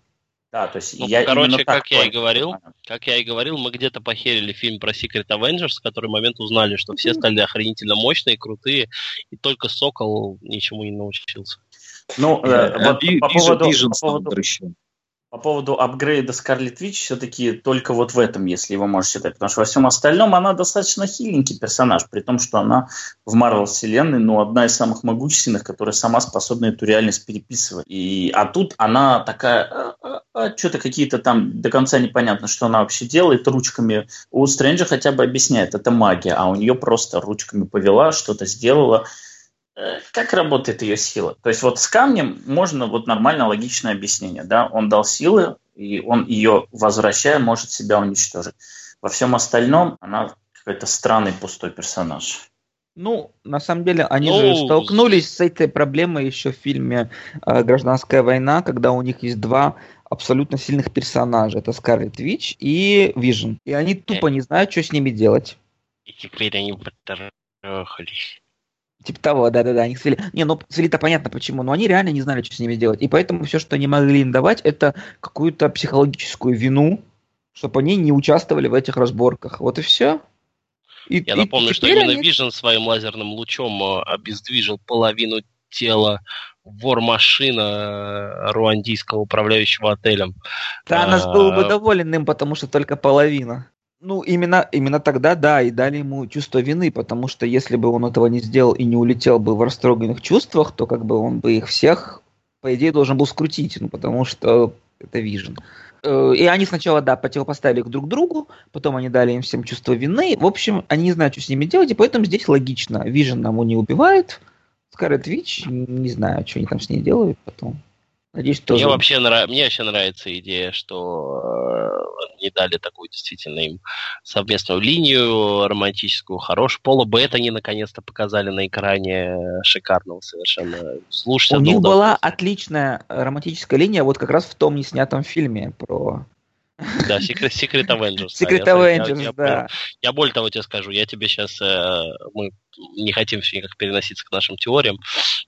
Да, то есть ну, я короче, как я и говорил, как я и говорил, мы где-то похерили фильм про Secret Avengers, в который момент узнали, что все стали охренительно мощные, крутые, и только Сокол ничему не научился. Ну, э, вот по, поводу, по поводу, по поводу апгрейда Скарлетт Вич, все-таки только вот в этом, если его можно считать. Потому что во всем остальном она достаточно хиленький персонаж, при том, что она в Марвел вселенной, ну, одна из самых могущественных, которая сама способна эту реальность переписывать. И, а тут она такая, а, а, а, что-то какие-то там до конца непонятно, что она вообще делает ручками. У Стрэнджа хотя бы объясняет, это магия, а у нее просто ручками повела, что-то сделала. Э, как работает ее сила? То есть вот с камнем можно вот нормально логичное объяснение, да, он дал силы, и он ее, возвращая, может себя уничтожить. Во всем остальном она какой-то странный пустой персонаж. Ну, на самом деле, они ну... же столкнулись с этой проблемой еще в фильме э, «Гражданская война», когда у них есть два абсолютно сильных персонажа. Это Scarlet Witch и Vision. И они тупо не знают, что с ними делать. И теперь они потрахались. Типа того, да-да-да, они свели. Не, ну свели-то понятно почему, но они реально не знали, что с ними делать. И поэтому все, что они могли им давать, это какую-то психологическую вину, чтобы они не участвовали в этих разборках. Вот и все. И, Я и напомню, что именно они... Vision своим лазерным лучом э, обездвижил половину тела вор-машина э, руандийского управляющего отелем. Да, нас был бы доволен им, потому что только половина. Ну, именно, именно тогда, да, и дали ему чувство вины, потому что если бы он этого не сделал и не улетел бы в растроганных чувствах, то как бы он бы их всех, по идее, должен был скрутить, ну, потому что это Vision. Э, и они сначала, да, противопоставили их друг другу, потом они дали им всем чувство вины. В общем, они не знают, что с ними делать, и поэтому здесь логично. Vision нам не убивает, Scarlet Witch, не знаю, что они там с ней делают потом. Надеюсь, тоже. Мне вообще, нрав... Мне вообще нравится идея, что э, не дали такую действительно им совместную линию романтическую, хорошую. Пола Беттани наконец-то показали на экране шикарного совершенно. Слушайте, У них была отличная романтическая линия вот как раз в том неснятом фильме про да, Secret, Secret Avengers. Secret да, Avengers, я, да. Я, я более того тебе скажу, я тебе сейчас, э, мы не хотим все никак переноситься к нашим теориям,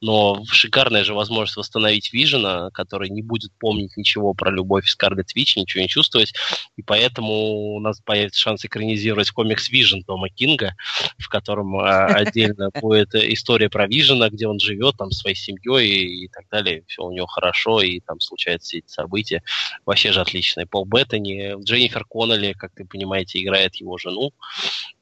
но шикарная же возможность восстановить Вижена, который не будет помнить ничего про любовь Скарлетт Вич, ничего не чувствовать, и поэтому у нас появится шанс экранизировать комикс Вижен Тома Кинга, в котором а, отдельно будет история про Вижена, где он живет там своей семьей и так далее, все у него хорошо, и там случаются эти события. Вообще же отличный. Пол Беттани, Дженнифер Коннелли, как ты понимаете, играет его жену,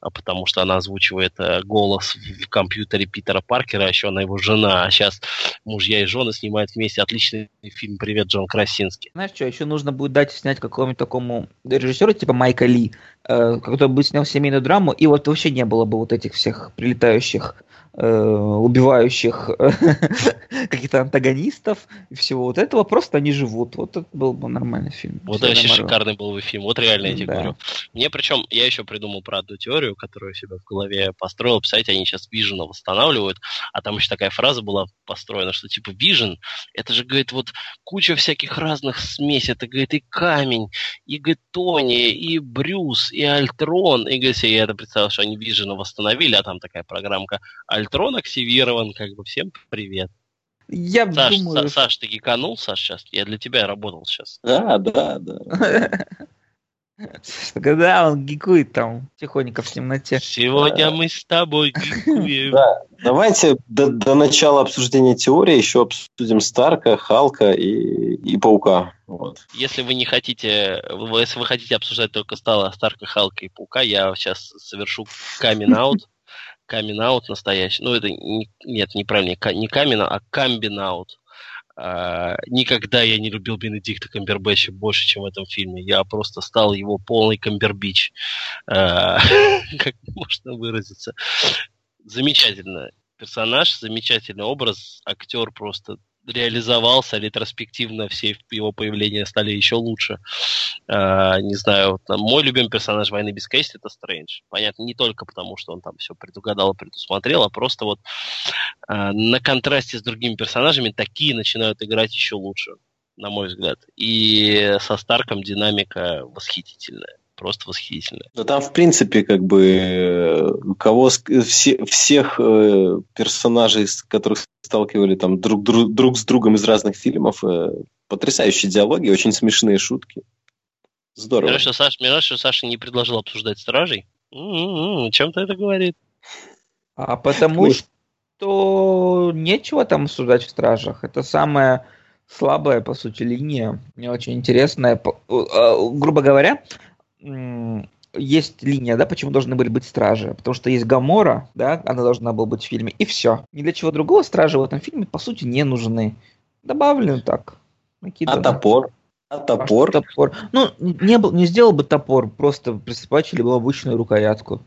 а потому что она озвучивает э, голос в компьютере Питера Паркера, а еще она его жена, а сейчас мужья и жены снимают вместе отличный фильм «Привет, Джон Красинский». Знаешь что, еще нужно будет дать снять какому-нибудь такому режиссеру, типа Майка Ли, э, который бы снял семейную драму, и вот вообще не было бы вот этих всех прилетающих убивающих каких-то антагонистов и всего вот этого, просто они живут. Вот это был бы нормальный фильм. Вот это вообще шикарный был бы фильм. Вот реально я тебе да. говорю. Мне причем, я еще придумал про одну теорию, которую я себе в голове построил. Представляете, они сейчас Vision восстанавливают, а там еще такая фраза была построена, что типа Vision, это же, говорит, вот куча всяких разных смесей. Это, говорит, и камень, и, говорит, Тони, и Брюс, и Альтрон. И, говорит, я это представил, что они Vision восстановили, а там такая программка Альтрон Альтрон активирован, как бы всем привет. Я Саш, думаю... Са, Саш, ты гиканул, Саш, сейчас? Я для тебя работал сейчас. Да, да, да. Когда он гикует там тихонько в темноте. Сегодня мы с тобой гикуем. Да, давайте до, до начала обсуждения теории еще обсудим Старка, Халка и, и Паука. Вот. Если вы не хотите, если вы хотите обсуждать только Стала, Старка, Халка и Паука, я сейчас совершу камин-аут. Камин-аут настоящий. Ну, это не, нет, неправильно, не камин, а камбин-аут. А, никогда я не любил Бенедикта Камбербэтча больше, чем в этом фильме. Я просто стал его полный Камбербич. А, как можно выразиться. Замечательно персонаж, замечательный образ, актер просто реализовался ретроспективно, все его появления стали еще лучше. Uh, не знаю, там, мой любимый персонаж «Войны без Кейси» это Стрэндж. Понятно, не только потому, что он там все предугадал и предусмотрел, а просто вот uh, на контрасте с другими персонажами такие начинают играть еще лучше, на мой взгляд. И со Старком динамика восхитительная просто восхитительно. Да там, в принципе, как бы кого все, всех э, персонажей, которых сталкивали там друг, друг, друг с другом из разных фильмов, э, потрясающие диалоги, очень смешные шутки. Здорово. Что Саша, мне что Саша не предложил обсуждать стражей. М-м-м, чем-то это говорит. А потому ну, что нечего там обсуждать в стражах. Это самая слабая, по сути, линия. Мне очень интересная. А, грубо говоря, есть линия, да, почему должны были быть стражи. Потому что есть Гамора, да, она должна была быть в фильме, и все. Ни для чего другого стражи в этом фильме, по сути, не нужны. Добавлено так. Накидано. А топор? А топор? А топор? Ну, не, был, не сделал бы топор, просто присобачили бы обычную рукоятку.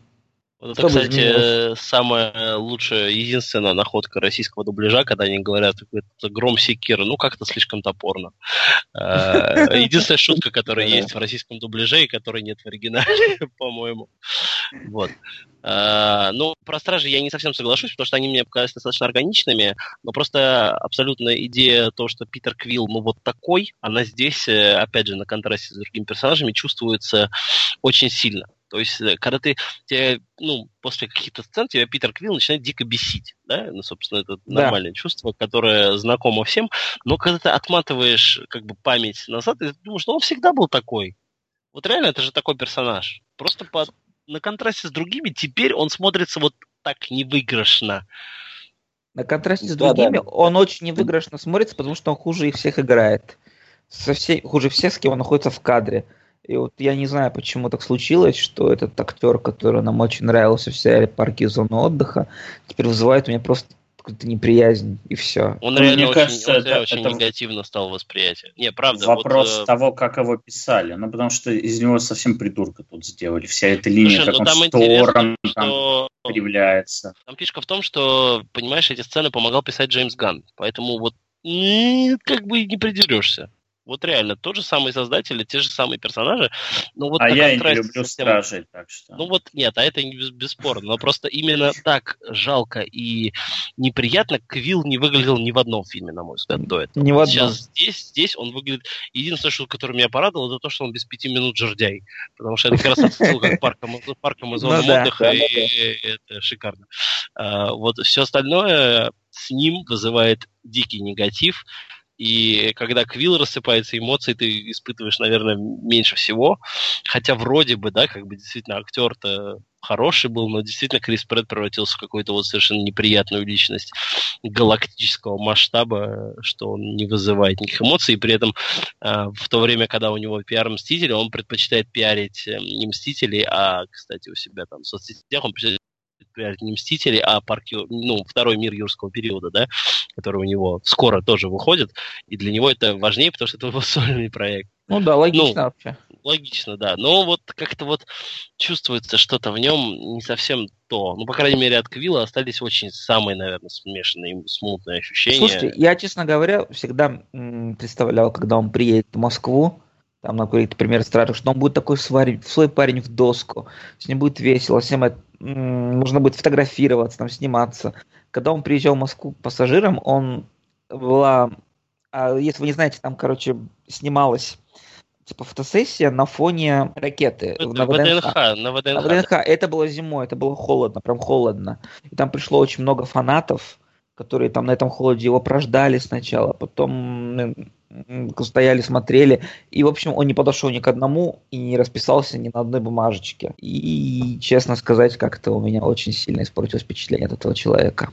Вот это, кстати, изменилось? самая лучшая, единственная находка российского дубляжа, когда они говорят, это гром секира, ну как-то слишком топорно. А, единственная шутка, которая есть в российском дубляже и которой нет в оригинале, по-моему. Вот. Uh, ну, про стражи я не совсем соглашусь, потому что они мне показались достаточно органичными, но просто абсолютно идея того, что Питер Квилл, ну, вот такой, она здесь, э, опять же, на контрасте с другими персонажами чувствуется очень сильно. То есть, э, когда ты, тебе, ну, после каких-то сцен тебя Питер Квилл начинает дико бесить, да, ну, собственно, это нормальное да. чувство, которое знакомо всем, но когда ты отматываешь, как бы, память назад, ты думаешь, что он всегда был такой. Вот реально, это же такой персонаж. Просто по, на контрасте с другими теперь он смотрится вот так невыигрышно. На контрасте с другими да, да. он очень невыигрышно смотрится, потому что он хуже их всех играет. Со всей, хуже всех, с кем он находится в кадре. И вот я не знаю, почему так случилось, что этот актер, который нам очень нравился в сериале «Парки и зоны отдыха», теперь вызывает у меня просто какую-то неприязнь, и все. Он ну, реально Мне очень, кажется, он это, очень это негативно стал восприятие. Не, правда. Вопрос вот, э, того, как его писали. Ну, потому что из него совсем придурка тут сделали. Вся эта линия, Слушай, как ну, он сторон что... там появляется. Там фишка в том, что, понимаешь, эти сцены помогал писать Джеймс Ганн. Поэтому вот как бы не придерешься. Вот реально, тот же самый создатель, те же самые персонажи. Но вот а я не люблю стражей, так что... Ну вот нет, а это не бесспорно. Но просто именно так жалко и неприятно Квилл не выглядел ни в одном фильме, на мой взгляд, до этого. Ни в одном. Сейчас здесь, здесь он выглядит... Единственное, что, которое меня порадовало, это то, что он без пяти минут жердяй. Потому что это как раз отсылка к паркам, паркам и зонам ну, отдыха, да, и, и это шикарно. А, вот все остальное с ним вызывает дикий негатив. И когда Квилл рассыпается, эмоции ты испытываешь, наверное, меньше всего. Хотя вроде бы, да, как бы действительно актер-то хороший был, но действительно Крис Прэтт превратился в какую-то вот совершенно неприятную личность галактического масштаба, что он не вызывает никаких эмоций, и при этом э, в то время, когда у него пиар Мстителя, он предпочитает пиарить э, не Мстителей, а, кстати, у себя там в соцсетях он предпочитает например, не Мстители, а парк, ну, второй мир юрского периода, да, который у него скоро тоже выходит, и для него это важнее, потому что это его сольный проект. Ну да, логично ну, вообще. Логично, да. Но вот как-то вот чувствуется что-то в нем не совсем то. Ну, по крайней мере, от Квилла остались очень самые, наверное, смешанные, смутные ощущения. Слушайте, я, честно говоря, всегда м, представлял, когда он приедет в Москву, там, на какой-то пример стражей, что он будет такой свой, свой парень в доску, с ним будет весело, всем это, нужно будет фотографироваться, там, сниматься. Когда он приезжал в Москву пассажиром, он была, а, если вы не знаете, там, короче, снималась типа фотосессия на фоне ракеты. Это на ВДНХ, на ВДНХ. На ВДНХ. Это было зимой, это было холодно, прям холодно. И там пришло очень много фанатов, которые там на этом холоде его прождали сначала, потом стояли, смотрели. И, в общем, он не подошел ни к одному и не расписался ни на одной бумажечке. И, честно сказать, как-то у меня очень сильно испортилось впечатление от этого человека.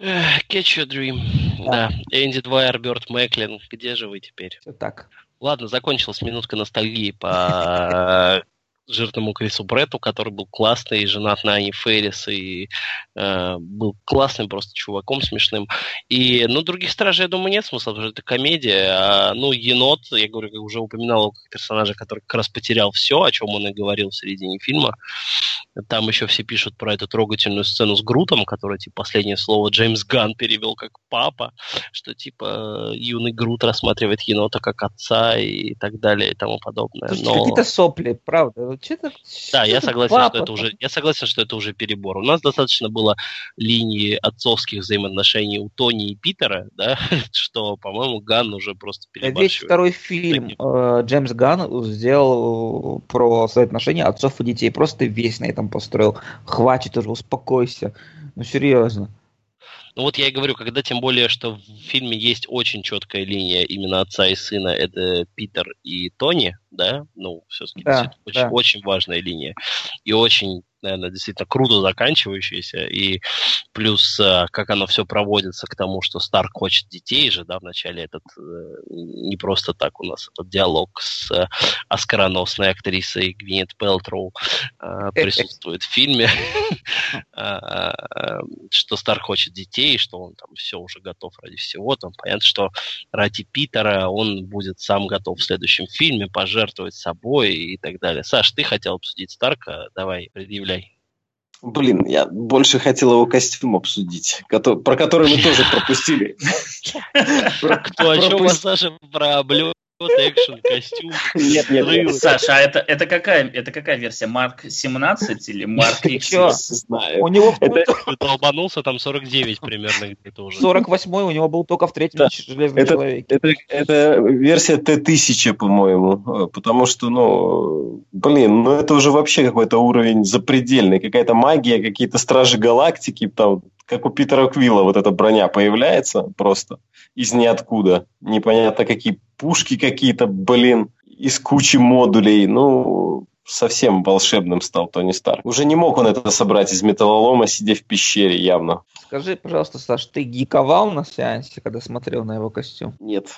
Catch your dream. Да. да. Энди Двайер, Бёрд Мэклин. Где же вы теперь? Все так. Ладно, закончилась минутка ностальгии по жирному Крису Бретту, который был классный, женат на Ани Феррис, и э, был классным просто чуваком смешным. И, ну, других стражей, я думаю, нет смысла, потому что это комедия. А, ну, енот, я говорю, как уже упоминал, персонажа, который как раз потерял все, о чем он и говорил в середине фильма. Там еще все пишут про эту трогательную сцену с Грутом, которая, типа, последнее слово Джеймс Ган перевел как папа, что, типа, юный Грут рассматривает енота как отца и так далее и тому подобное. Но... Какие-то сопли, правда. Что-то, да, я согласен, папа, что это уже, я согласен, что это уже перебор. У нас достаточно было линии отцовских взаимоотношений у Тони и Питера, да, что, по-моему, Ган уже просто перебарщивает. Весь второй фильм э, Джеймс Ган сделал про свои отношения отцов и детей. Просто весь на этом построил. Хватит уже, успокойся. Ну, серьезно. Ну вот я и говорю, когда тем более, что в фильме есть очень четкая линия именно отца и сына, это Питер и Тони, да, ну, все-таки да, очень, да. очень важная линия. И очень наверное, действительно круто заканчивающаяся, и плюс э, как оно все проводится к тому, что Старк хочет детей же, да, вначале этот э, не просто так у нас этот диалог с э, оскароносной актрисой Гвинет Пелтроу присутствует в фильме, что Старк хочет детей, что он там все уже готов ради всего, там понятно, что ради Питера он будет сам готов в следующем фильме пожертвовать собой и так далее. Саш, ты хотел обсудить Старка, давай, предъявляй Блин, я больше хотел его костюм обсудить, про который мы тоже пропустили. Кто о чем даже про облет экшен, костюм. Нет, нет, нет. Саша, а это, это, какая, это какая версия? Марк 17 или Марк X? У него это... долбанулся там 49 примерно где-то уже. 48 у него был только в третьем да. Железном это, человеке. Это, это версия Т-1000, по-моему. Потому что, ну, блин, ну это уже вообще какой-то уровень запредельный. Какая-то магия, какие-то стражи галактики, там, как у Питера Квилла вот эта броня появляется просто из ниоткуда. Непонятно какие пушки какие-то, блин, из кучи модулей. Ну, совсем волшебным стал Тони Старк. Уже не мог он это собрать из металлолома, сидя в пещере явно. Скажи, пожалуйста, Саш, ты гиковал на сеансе, когда смотрел на его костюм? Нет.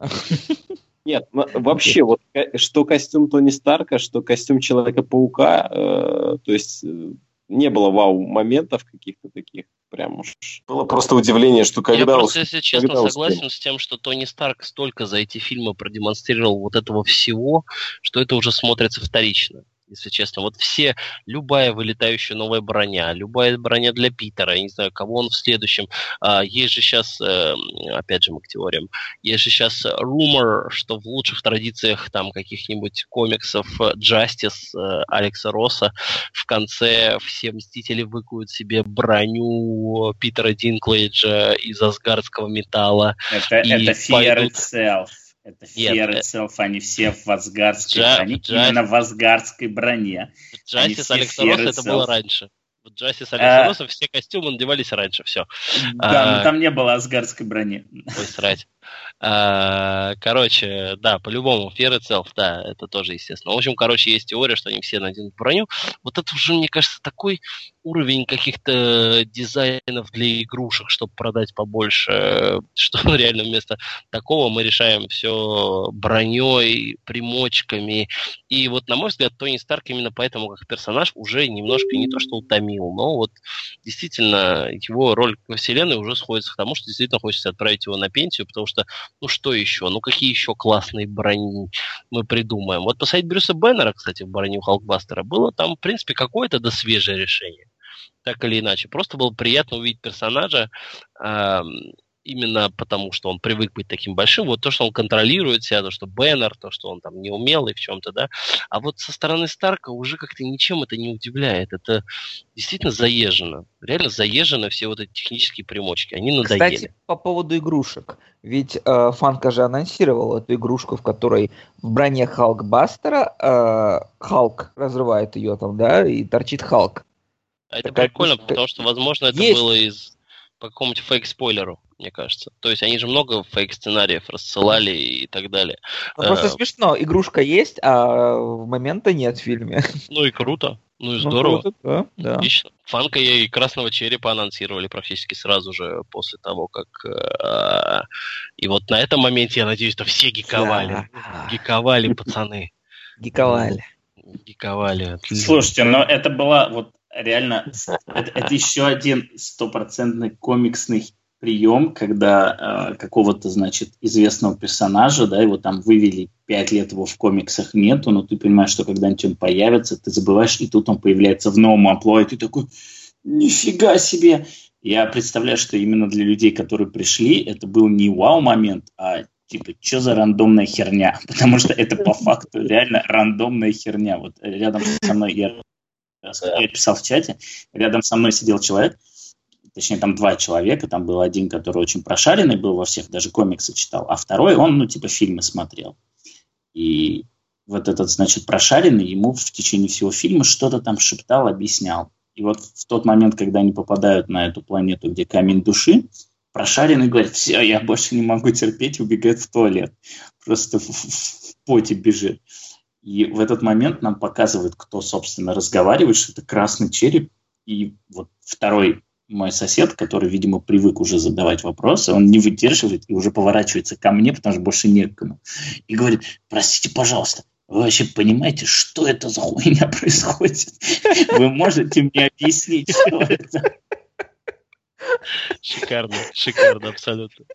Нет, вообще, вот что костюм Тони Старка, что костюм Человека-паука, э, то есть э, не было вау-моментов каких-то таких прям уж. Было просто удивление, что когда... Я просто, если честно, согласен с тем, что Тони Старк столько за эти фильмы продемонстрировал вот этого всего, что это уже смотрится вторично если честно. Вот все, любая вылетающая новая броня, любая броня для Питера, я не знаю, кого он в следующем. А, есть же сейчас, э, опять же, мы к теориям, есть же сейчас rumor, что в лучших традициях там каких-нибудь комиксов Justice э, Алекса Росса в конце все Мстители выкуют себе броню Питера Динклейджа из асгардского металла. Это, это Fear пойдут... Itself. Это Fear Нет, Itself, они все в асгардской Джа, броне, Джа... именно в асгардской броне. Джастис Александр это было раньше. В Джастис Александр а... все костюмы надевались раньше, все. Да, а... но там не было асгардской брони. Ой, срать. А, короче, да, по-любому, Fear Itself, да, это тоже естественно. В общем, короче, есть теория, что они все наденут броню. Вот это уже, мне кажется, такой уровень каких-то дизайнов для игрушек, чтобы продать побольше, что реально вместо такого мы решаем все броней, примочками. И вот, на мой взгляд, Тони Старк именно поэтому как персонаж уже немножко не то что утомил, но вот действительно его роль во вселенной уже сходится к тому, что действительно хочется отправить его на пенсию, потому что ну что еще? Ну какие еще классные брони мы придумаем? Вот посадить Брюса Беннера, кстати, в броню Халкбастера, было там, в принципе, какое-то да свежее решение. Так или иначе. Просто было приятно увидеть персонажа, э, именно потому, что он привык быть таким большим, вот то, что он контролирует себя, то, что Беннер, то, что он там неумелый в чем-то, да, а вот со стороны Старка уже как-то ничем это не удивляет, это действительно заезжено, реально заезжено все вот эти технические примочки, они надоели. Кстати, по поводу игрушек, ведь э, Фанка же анонсировал эту игрушку, в которой в броне Халкбастера э, Халк разрывает ее там, да, и торчит Халк. А это прикольно, потому что, возможно, это есть... было из по какому-нибудь фейк-спойлеру, мне кажется. То есть они же много фейк-сценариев рассылали и так далее. Ну, просто Э, смешно, игрушка есть, а момента нет в фильме. Ну и круто. Ну и Ну, здорово. круто, да, да. Отлично. Фанка и Красного Черепа анонсировали практически сразу же после того, как... э, И вот на этом моменте, я надеюсь, что все гиковали. Да. Гиковали, пацаны. Гиковали. Гиковали. Слушайте, но это была вот реально, это, это еще один стопроцентный комиксный прием, когда э, какого-то, значит, известного персонажа, да, его там вывели пять лет, его в комиксах нету, но ты понимаешь, что когда-нибудь он появится, ты забываешь, и тут он появляется в новом амплуа, и ты такой, нифига себе! Я представляю, что именно для людей, которые пришли, это был не вау-момент, а типа, что за рандомная херня? Потому что это по факту реально рандомная херня. Вот рядом со мной, я, я писал в чате, рядом со мной сидел человек, точнее, там два человека, там был один, который очень прошаренный был во всех, даже комиксы читал, а второй, он, ну, типа, фильмы смотрел. И вот этот, значит, прошаренный ему в течение всего фильма что-то там шептал, объяснял. И вот в тот момент, когда они попадают на эту планету, где камень души, прошаренный говорит, все, я больше не могу терпеть, убегает в туалет. Просто в, в- в поте бежит. И в этот момент нам показывают, кто, собственно, разговаривает, что это красный череп. И вот второй мой сосед, который, видимо, привык уже задавать вопросы, он не выдерживает и уже поворачивается ко мне, потому что больше некому. И говорит, простите, пожалуйста, вы вообще понимаете, что это за хуйня происходит? Вы можете мне объяснить, что это? Шикарно, шикарно, абсолютно.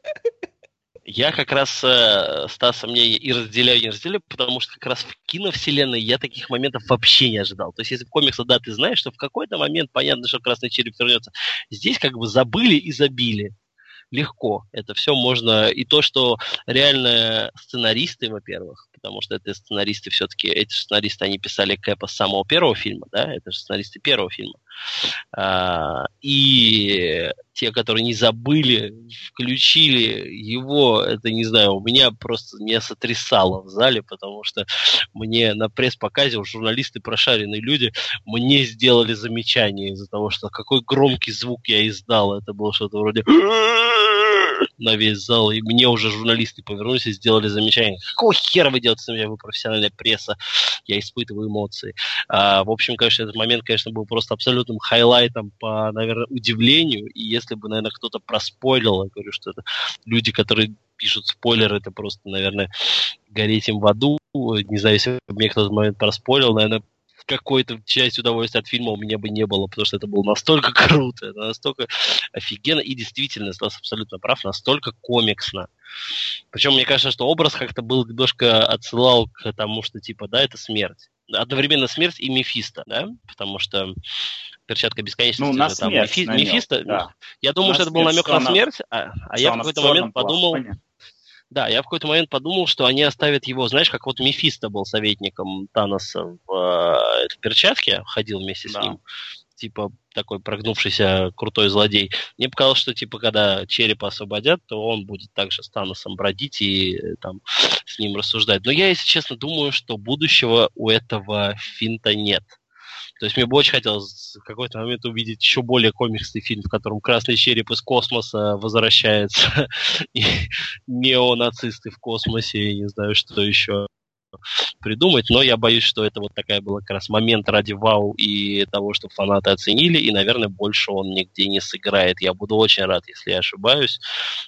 Я как раз э, Стаса мне и разделяю, и не разделяю, потому что как раз в киновселенной я таких моментов вообще не ожидал. То есть если в комиксах, да, ты знаешь, что в какой-то момент понятно, что Красный Череп вернется. Здесь как бы забыли и забили. Легко. Это все можно... И то, что реально сценаристы, во-первых, потому что это сценаристы все-таки, эти сценаристы, они писали Кэпа с самого первого фильма, да, это же сценаристы первого фильма. А, и те, которые не забыли, включили его, это не знаю, у меня просто меня сотрясало в зале, потому что мне на пресс-показе у журналисты прошаренные люди мне сделали замечание из-за того, что какой громкий звук я издал. Это было что-то вроде на весь зал, и мне уже журналисты повернулись и сделали замечание. Какого хера вы делаете на меня, вы профессиональная пресса, я испытываю эмоции. А, в общем, конечно, этот момент, конечно, был просто абсолютным хайлайтом по, наверное, удивлению, и если бы, наверное, кто-то проспойлил, я говорю, что это люди, которые пишут спойлеры, это просто, наверное, гореть им в аду, не знаю, если бы мне кто-то момент проспойлил, наверное, какой-то часть удовольствия от фильма у меня бы не было, потому что это было настолько круто, это настолько офигенно, и действительно, Стас абсолютно прав, настолько комиксно. Причем мне кажется, что образ как-то был немножко отсылал к тому, что типа, да, это смерть. Одновременно смерть и Мефисто, да, потому что перчатка бесконечности Ну, на же там смерть Мефи- намек, Мефисто. да. Я думаю, На что это был намек на смерть, а, а я в какой-то момент подумал, плавании. Да, я в какой-то момент подумал, что они оставят его, знаешь, как вот Мефисто был советником Таноса в, э, в перчатке, ходил вместе с Да. ним, типа такой прогнувшийся крутой злодей. Мне показалось, что типа когда черепа освободят, то он будет также с Таносом бродить и э, там с ним рассуждать. Но я, если честно, думаю, что будущего у этого финта нет. То есть мне бы очень хотелось в какой-то момент увидеть еще более комиксный фильм, в котором красный череп из космоса возвращается, и неонацисты в космосе, и не знаю, что еще придумать, но я боюсь, что это вот такая была как раз момент ради вау и того, что фанаты оценили, и, наверное, больше он нигде не сыграет. Я буду очень рад, если я ошибаюсь,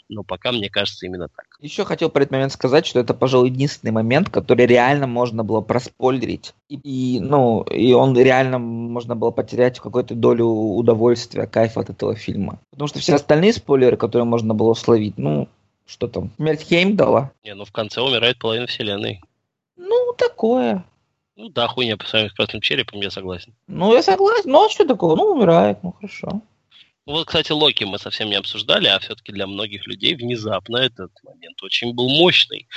но пока мне кажется именно так. Еще хотел про этот момент сказать, что это, пожалуй, единственный момент, который реально можно было проспойлерить. И, и, ну, и он реально можно было потерять какую-то долю удовольствия, кайфа от этого фильма. Потому что все остальные спойлеры, которые можно было словить, ну, что там, смерть Хеймдала, Не, ну в конце умирает половина вселенной. Ну, такое. Ну да, хуйня по сравнению с красным черепом, я согласен. Ну, я согласен. Ну, а что такого? Ну, умирает, ну, хорошо. Вот, кстати, Локи мы совсем не обсуждали, а все-таки для многих людей внезапно этот момент очень был мощный.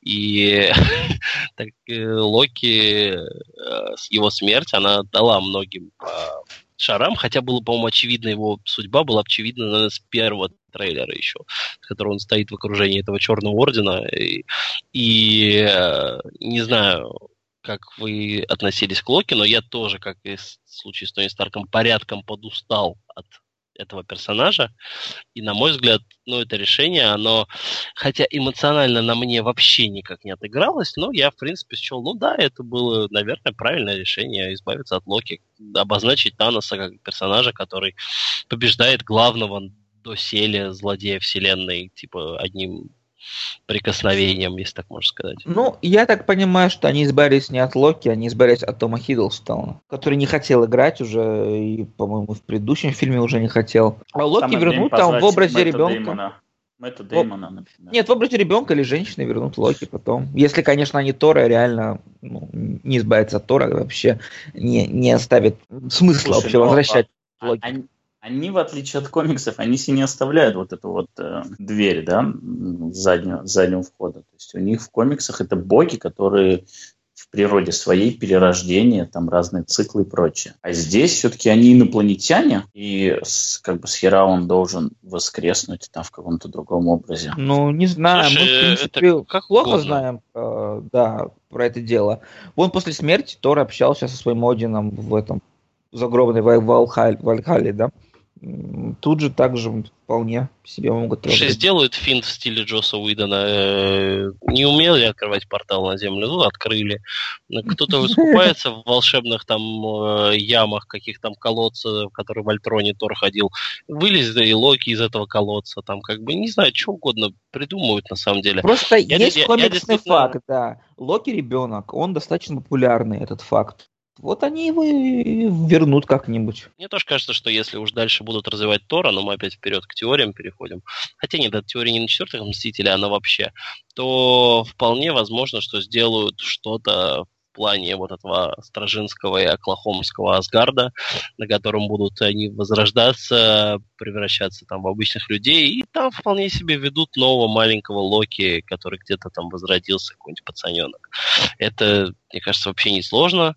И так, э, Локи, э, его смерть, она дала многим по шарам, хотя было, по-моему, очевидно, его судьба была очевидна, наверное, с первого трейлера еще, с которого он стоит в окружении этого черного ордена. И, и э, не знаю, как вы относились к Локи, но я тоже, как и в случае с Тони Старком, порядком подустал от этого персонажа. И, на мой взгляд, ну, это решение, оно, хотя эмоционально на мне вообще никак не отыгралось, но я, в принципе, счел, ну да, это было, наверное, правильное решение избавиться от Локи, обозначить Таноса как персонажа, который побеждает главного доселе злодея вселенной, типа, одним прикосновением, если так можно сказать. Ну, я так понимаю, что они избавились не от Локи, они избавились от Тома Хиддлстона, который не хотел играть уже, и, по-моему, в предыдущем фильме уже не хотел. А Локи вернут там в образе Мэтта ребенка. Дэймона. Мэтта Дэймона, например. Нет, в образе ребенка или женщины вернут Локи потом. Если, конечно, они Тора реально ну, не избавятся от Тора, вообще не, не оставит смысла Слушай, вообще ну, возвращать а, Локи. Они, в отличие от комиксов, они себе не оставляют вот эту вот э, дверь, да, заднего, заднего входа. То есть у них в комиксах это боги, которые в природе своей перерождение, там разные циклы и прочее. А здесь все-таки они инопланетяне, и с, как бы с Хера он должен воскреснуть там в каком-то другом образе. Ну, не знаю, Слушай, мы, в принципе, это как плохо знаем, э, да, про это дело. Он после смерти Тор общался со своим Одином в этом загробной Вальхале, да? Тут же также вполне себе могут Слушай, сделают финт в стиле Джоса Уидона. Э, не умели открывать портал на землю, ну, открыли. Кто-то выступается в волшебных там э, ямах, каких там колодца, в которые в Альтроне Тор ходил. Вылез и Локи из этого колодца. Там как бы, не знаю, что угодно придумывают на самом деле. Просто я, есть я, комиксный я действительно... факт, да. Локи ребенок, он достаточно популярный, этот факт. Вот они его и вернут как-нибудь. Мне тоже кажется, что если уж дальше будут развивать Тора, но мы опять вперед к теориям переходим, хотя нет, эта теория не на четвертых Мстителя, она вообще, то вполне возможно, что сделают что-то в плане вот этого Стражинского и Оклахомского Асгарда, на котором будут они возрождаться, превращаться там в обычных людей, и там вполне себе ведут нового маленького Локи, который где-то там возродился, какой-нибудь пацаненок. Это, мне кажется, вообще не сложно.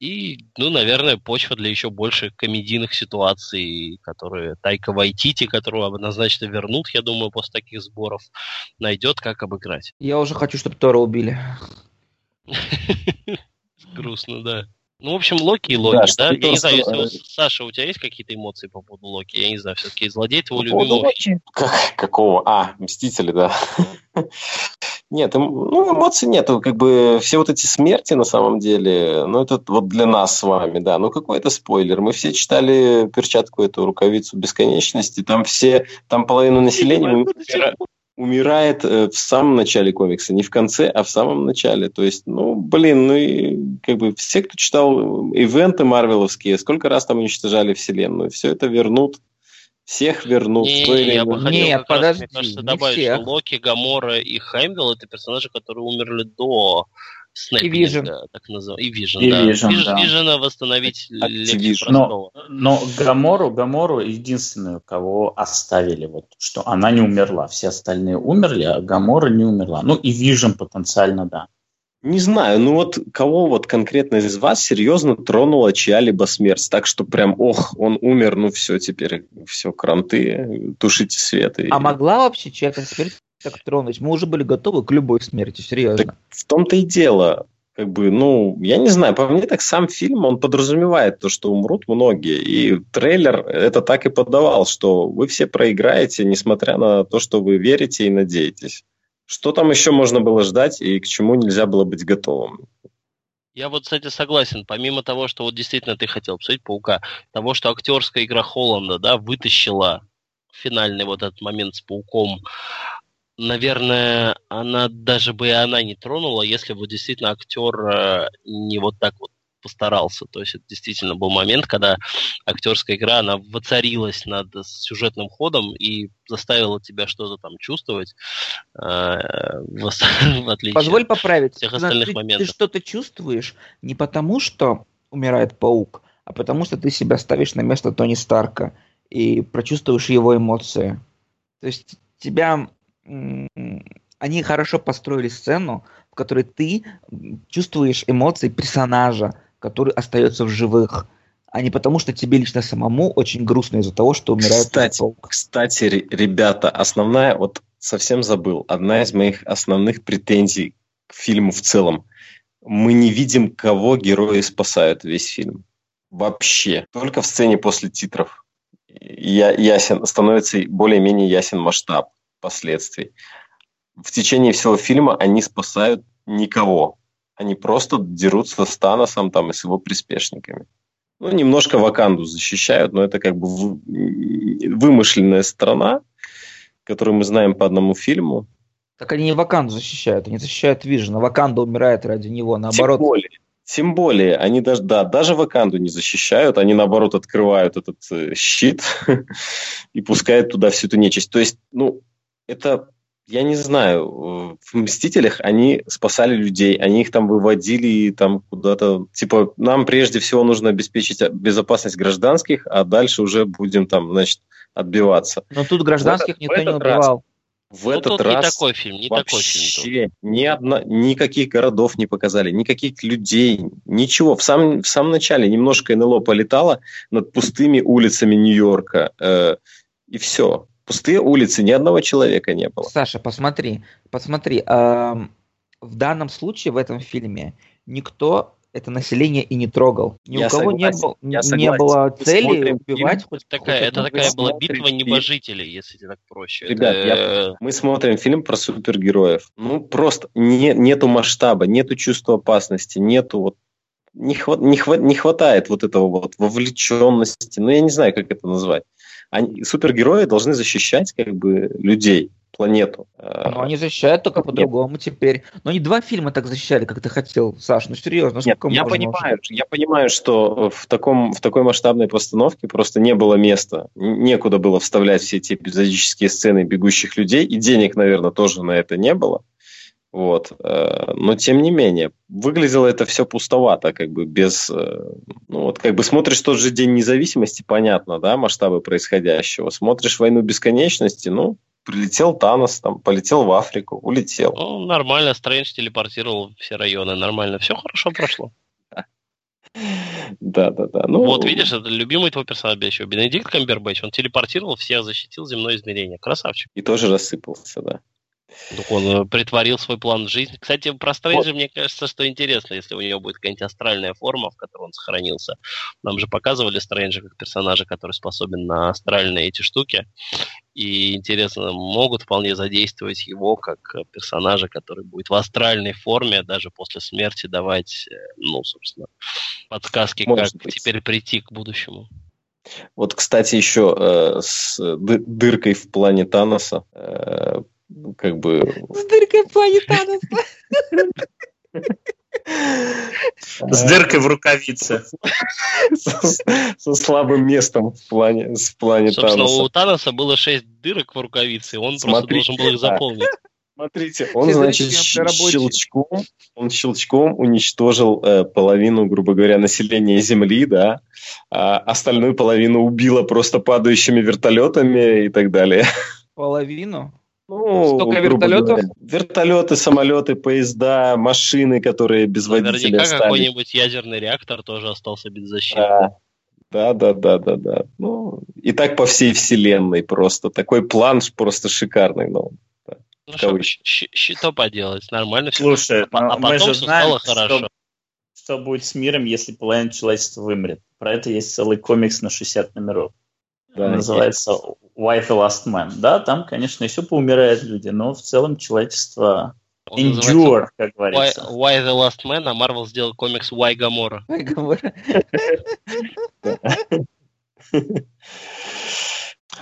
И, ну, наверное, почва для еще больше комедийных ситуаций, которые Тайка Вайтити, которого однозначно вернут, я думаю, после таких сборов, найдет, как обыграть. Я уже хочу, чтобы Тора убили. Грустно, да. Ну, в общем, Локи и Локи, да? да? Я не знаю, если у Саша, у тебя есть какие-то эмоции по поводу Локи? Я не знаю, все-таки злодей твой любимый. Как, какого? А, Мстители, да. Нет, ну, эмоций нету, как бы все вот эти смерти на самом деле, ну, это вот для нас с вами, да, ну, какой это спойлер, мы все читали перчатку эту, рукавицу бесконечности, там все, там половина населения умирает, э, в самом начале комикса, не в конце, а в самом начале, то есть, ну, блин, ну, и как бы все, кто читал ивенты марвеловские, сколько раз там уничтожали вселенную, все это вернут всех вернут. Не, не, я бы хотел Нет, подожди, раз, мне кажется, добавить, всех. что Локи, Гамора и Хаймвилл это персонажи, которые умерли до Снэппинга, так называемого. И Вижен, да. Vision, да. Вижена восстановить легче но, но Гамору, Гамору единственную, кого оставили, вот, что она не умерла. Все остальные умерли, а Гамора не умерла. Ну и Вижен потенциально, да. Не знаю, ну вот кого вот конкретно из вас серьезно тронула чья-либо смерть? Так что прям, ох, он умер, ну все, теперь все, кранты, тушите свет. И... А могла вообще чья-то смерть так тронуть? Мы уже были готовы к любой смерти, серьезно. Так в том-то и дело. Как бы, ну, я не знаю, по мне так сам фильм, он подразумевает то, что умрут многие. И трейлер это так и подавал, что вы все проиграете, несмотря на то, что вы верите и надеетесь. Что там еще можно было ждать и к чему нельзя было быть готовым? Я вот, кстати, согласен. Помимо того, что вот действительно ты хотел посмотреть Паука, того, что актерская игра Холланда, да, вытащила финальный вот этот момент с Пауком, наверное, она даже бы и она не тронула, если бы действительно актер э, не вот так вот постарался. То есть это действительно был момент, когда актерская игра, она воцарилась над сюжетным ходом и заставила тебя что-то там чувствовать, э, в, отличие Позволь поправить. всех остальных ты, моментов. Ты что-то чувствуешь не потому, что умирает паук, а потому что ты себя ставишь на место Тони Старка и прочувствуешь его эмоции. То есть тебя... Они хорошо построили сцену, в которой ты чувствуешь эмоции персонажа, который остается в живых, а не потому, что тебе лично самому очень грустно из-за того, что умирает кстати, паук. Кстати, ребята, основная, вот совсем забыл, одна из моих основных претензий к фильму в целом. Мы не видим, кого герои спасают весь фильм. Вообще. Только в сцене после титров. я, ясен, становится более-менее ясен масштаб последствий. В течение всего фильма они спасают никого. Они просто дерутся с Таносом там и с его приспешниками. Ну, немножко Ваканду защищают, но это как бы вымышленная страна, которую мы знаем по одному фильму. Так они не Ваканду защищают, они защищают Вижена. Ваканда умирает ради него, наоборот. Тем более, тем более, они даже, да, даже Ваканду не защищают, они наоборот открывают этот э, щит и пускают туда всю эту нечисть. То есть, ну, это, я не знаю, в «Мстителях» они спасали людей, они их там выводили там куда-то, типа, нам прежде всего нужно обеспечить безопасность гражданских, а дальше уже будем там, значит, отбиваться. Но тут гражданских в никто не убивал. Раз, в ну, этот раз не такой фильм, не такой фильм. Ни одна, никаких городов не показали, никаких людей, ничего. В самом, в самом начале немножко НЛО полетало над пустыми улицами Нью-Йорка, э, и все. Пустые улицы, ни одного человека не было. Саша, посмотри, посмотри. Э, в данном случае в этом фильме никто это население и не трогал. Ни я у кого согласен, не, был, не было цели убивать хоть такая, Это такая была битва небожителей, если так проще. Ребят, это... я, мы смотрим фильм про супергероев. Ну, просто не, нету масштаба, нету чувства опасности, нету вот не, хват, не, хват, не хватает вот этого вот вовлеченности, ну, я не знаю, как это назвать. Они, супергерои должны защищать как бы людей планету. Ну, они защищают только по-другому теперь. Но они два фильма так защищали, как ты хотел, Саш. Ну, серьезно, Нет, я понимаю, уже? я понимаю, что в, таком, в такой масштабной постановке просто не было места. Некуда было вставлять все эти эпизодические сцены бегущих людей, и денег, наверное, тоже на это не было. Вот. Э, но тем не менее, выглядело это все пустовато, как бы без... Э, ну вот как бы смотришь тот же День независимости, понятно, да, масштабы происходящего. Смотришь Войну бесконечности, ну, прилетел Танос, там, полетел в Африку, улетел. Ну, нормально, Стрэндж телепортировал все районы, нормально, все хорошо прошло. Да, да, да. Ну, вот видишь, это любимый твой персонаж еще. Бенедикт Камбербэтч, он телепортировал всех, защитил земное измерение. Красавчик. И тоже рассыпался, да. Он э, притворил свой план в жизнь. Кстати, про Стрэнджа вот. мне кажется, что интересно, если у него будет какая-нибудь астральная форма, в которой он сохранился. Нам же показывали Стрэнджа как персонажа, который способен на астральные эти штуки. И интересно, могут вполне задействовать его как персонажа, который будет в астральной форме даже после смерти давать, э, ну, собственно, подсказки, Может как быть. теперь прийти к будущему. Вот, кстати, еще э, с дыркой в плане Таноса э, как бы... С дыркой в плане Таноса. С дыркой в рукавице. Со слабым местом в плане, в плане Собственно, у Таноса было шесть дырок в рукавице, он просто должен был их заполнить. Смотрите, он, значит, щелчком, он щелчком уничтожил э, половину, грубо говоря, населения Земли, да, а остальную половину убило просто падающими вертолетами и так далее. Половину? Ну, Столько вертолетов? Говоря, вертолеты, самолеты, поезда, машины, которые без Наверняка водителя Наверняка какой-нибудь ядерный реактор тоже остался без защиты. Да, да, да, да, да. Ну, и так по всей вселенной просто. Такой план просто шикарный. Ну, да, ну что, что поделать, нормально все. Слушай, а, а мы же знаем, хорошо. Что, что будет с миром, если половина человечества вымрет. Про это есть целый комикс на 60 номеров. Да, называется Why the Last Man. Да, там, конечно, еще поумирают люди, но в целом человечество endure, как говорится. Why, why the Last Man, а Marvel сделал комикс Why Gamora. Why Gamora.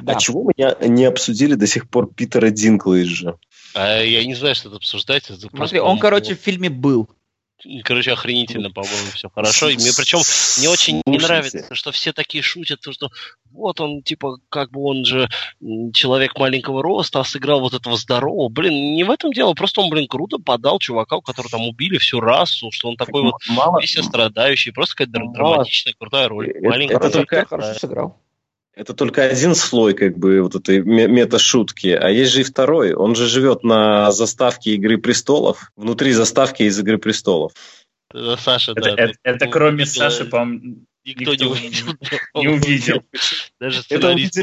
А чего мы не обсудили до сих пор Питера Динклэйджа? А я не знаю, что это обсуждать. Смотри, он, короче, в фильме был. Короче, охренительно, по-моему, все хорошо. И мне причем мне очень не нравится, что все такие шутят, что вот он, типа, как бы он же человек маленького роста, а сыграл вот этого здорового. Блин, не в этом дело, просто он, блин, круто подал чувака, у которого там убили всю расу, что он такой так, вот мало, весь страдающий, просто какая-то мало. драматичная, крутая роль. Это, Маленький это только хорошо сыграл. Это только один слой как бы вот этой мета-шутки, а есть же и второй. Он же живет на заставке «Игры престолов», внутри заставки из «Игры престолов». Саша, это, да. Это, это кроме видел, Саши, по-моему, никто, никто не увидел. Не увидел. Даже сценарист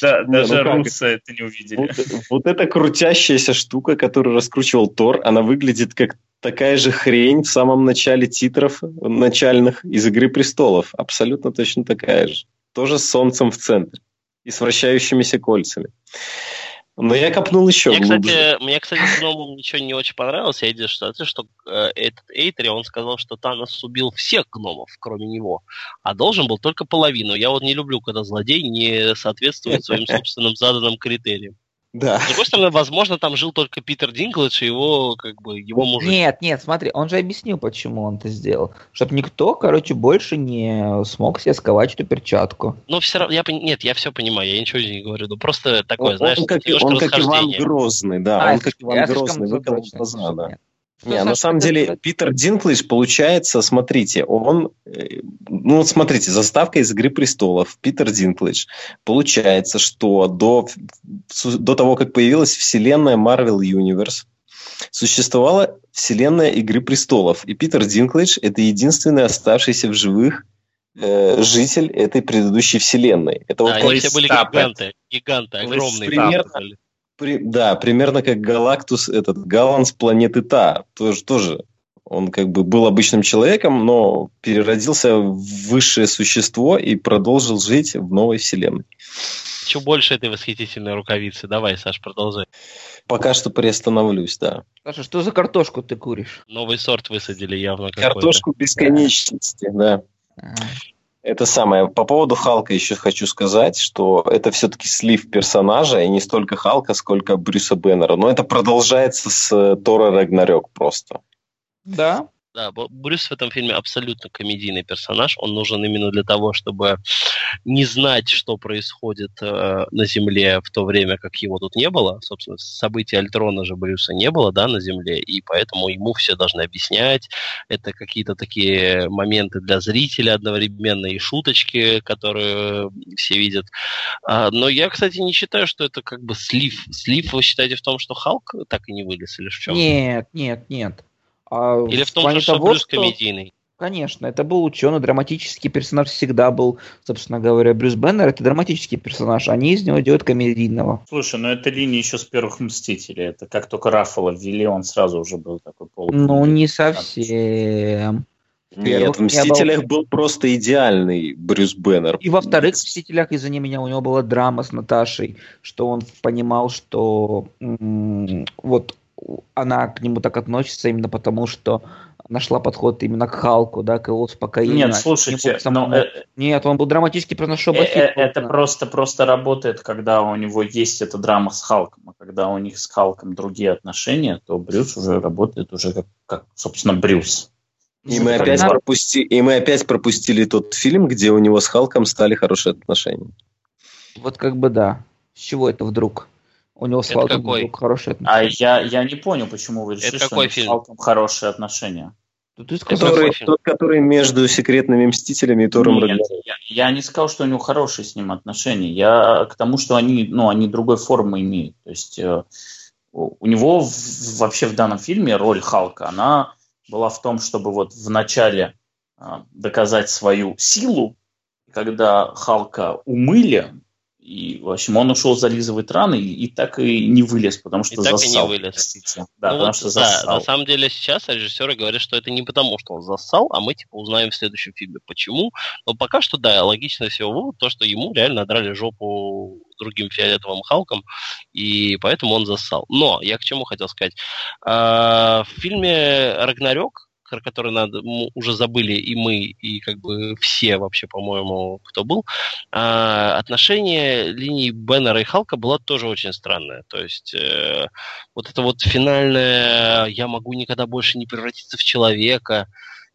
Да, ну даже русы это не увидели. Вот эта крутящаяся штука, которую раскручивал Тор, она выглядит как такая же хрень в самом начале титров начальных из «Игры престолов». Абсолютно точно такая же. Тоже с солнцем в центре и с вращающимися кольцами. Но я копнул еще мне, глубже. Кстати, мне, кстати, с гномом ничего не очень понравилось. Я едешь, что, что э, этот Эйтри, он сказал, что Танос убил всех гномов, кроме него, а должен был только половину. Я вот не люблю, когда злодей не соответствует своим собственным заданным критериям. Да. С другой стороны, возможно, там жил только Питер Динклэдж и его, как бы, его мужик. Нет, нет, смотри, он же объяснил, почему он это сделал. Чтобы никто, короче, больше не смог себе сковать эту перчатку. Но все равно, я, нет, я все понимаю, я ничего не говорю. Ну, просто такое, Он, знаешь, он как, он как Иван. Грозный, да. А, он как Иван Грозный выколол глаза, да. нет. Не, на самом деле сказать? Питер Динклэйдж получается, смотрите, он, э, ну вот смотрите, заставка из «Игры престолов», Питер Динклэйдж, получается, что до, до того, как появилась вселенная Marvel Universe, существовала вселенная «Игры престолов», и Питер Динклэйдж – это единственный оставшийся в живых э, житель этой предыдущей вселенной. Это вот Да, как они все были гиганты, гиганты, огромные. примерно-. При- да, примерно как Галактус, этот Галан с планеты Та. Тоже, тоже он как бы был обычным человеком, но переродился в высшее существо и продолжил жить в новой вселенной. Чего больше этой восхитительной рукавицы? Давай, Саш, продолжай. Пока что приостановлюсь, да. Саша, что за картошку ты куришь? Новый сорт высадили явно какой-то. Картошку бесконечности, да. А, Это самое. По поводу Халка еще хочу сказать, что это все-таки слив персонажа, и не столько Халка, сколько Брюса Беннера. Но это продолжается с э, Тора Рагнарёк просто. Да, Да, Брюс в этом фильме абсолютно комедийный персонаж. Он нужен именно для того, чтобы не знать, что происходит э, на Земле в то время, как его тут не было. Собственно, события Альтрона же Брюса не было, да, на Земле, и поэтому ему все должны объяснять. Это какие-то такие моменты для зрителя одновременно и шуточки, которые все видят. А, но я, кстати, не считаю, что это как бы слив. Слив вы считаете в том, что Халк так и не вылез, или в чем? нет, нет, нет. А Или в том, что того, Брюс что- комедийный? Конечно, это был ученый, драматический персонаж всегда был, собственно говоря, Брюс Беннер это драматический персонаж, они из него делают комедийного. Слушай, ну это линия еще с первых Мстителей. Это как только Раффало ввели, он сразу уже был такой пол. Ну, не совсем. Нет, Первых в не «Мстителях» было. был просто идеальный Брюс Беннер. И во вторых «Мстителях» из-за меня у него была драма с Наташей, что он понимал, что м, вот она к нему так относится именно потому, что нашла подход именно к Халку, да, к его успокоению. Нет, слушайте, к нему самому- но, э, Нет, он был драматический персонаж э, э, это просто, просто работает, когда у него есть эта драма с Халком. А когда у них с Халком другие отношения, то Брюс уже работает уже как, как собственно, Брюс. И мы, Ну, опять надо- пропусти... и мы опять пропустили тот фильм, где у него с Халком стали хорошие отношения. Вот как бы да. С чего это вдруг? У него с Это какой? хорошие А отношения. я, я не понял, почему вы решили, Это что какой у них с фильм? Халком хорошие отношения. Ну, Ты сказал, Который, какой фильм? тот, который между секретными мстителями и Тором Нет, я, я не сказал, что у него хорошие с ним отношения. Я к тому, что они, ну, они другой формы имеют. То есть э, у него в- вообще в данном фильме роль Халка, она была в том, чтобы вот в начале э, доказать свою силу, когда Халка умыли, и, в общем, он ушел зализывать раны и, и так и не вылез, потому что И так и не вылез. простите. Да, Ну потому вот, что да, зассал. на самом деле сейчас режиссеры говорят, что это не потому, что он зассал, а мы типа узнаем в следующем фильме, почему. Но пока что, да, логично всего вывод, то, что ему реально драли жопу другим фиолетовым Халком, и поэтому он зассал. Но я к чему хотел сказать. А, В фильме «Рагнарёк», про который надо, уже забыли и мы, и как бы все вообще, по-моему, кто был, а, отношение линии Беннера и Халка было тоже очень странное. То есть э, вот это вот финальное «я могу никогда больше не превратиться в человека»,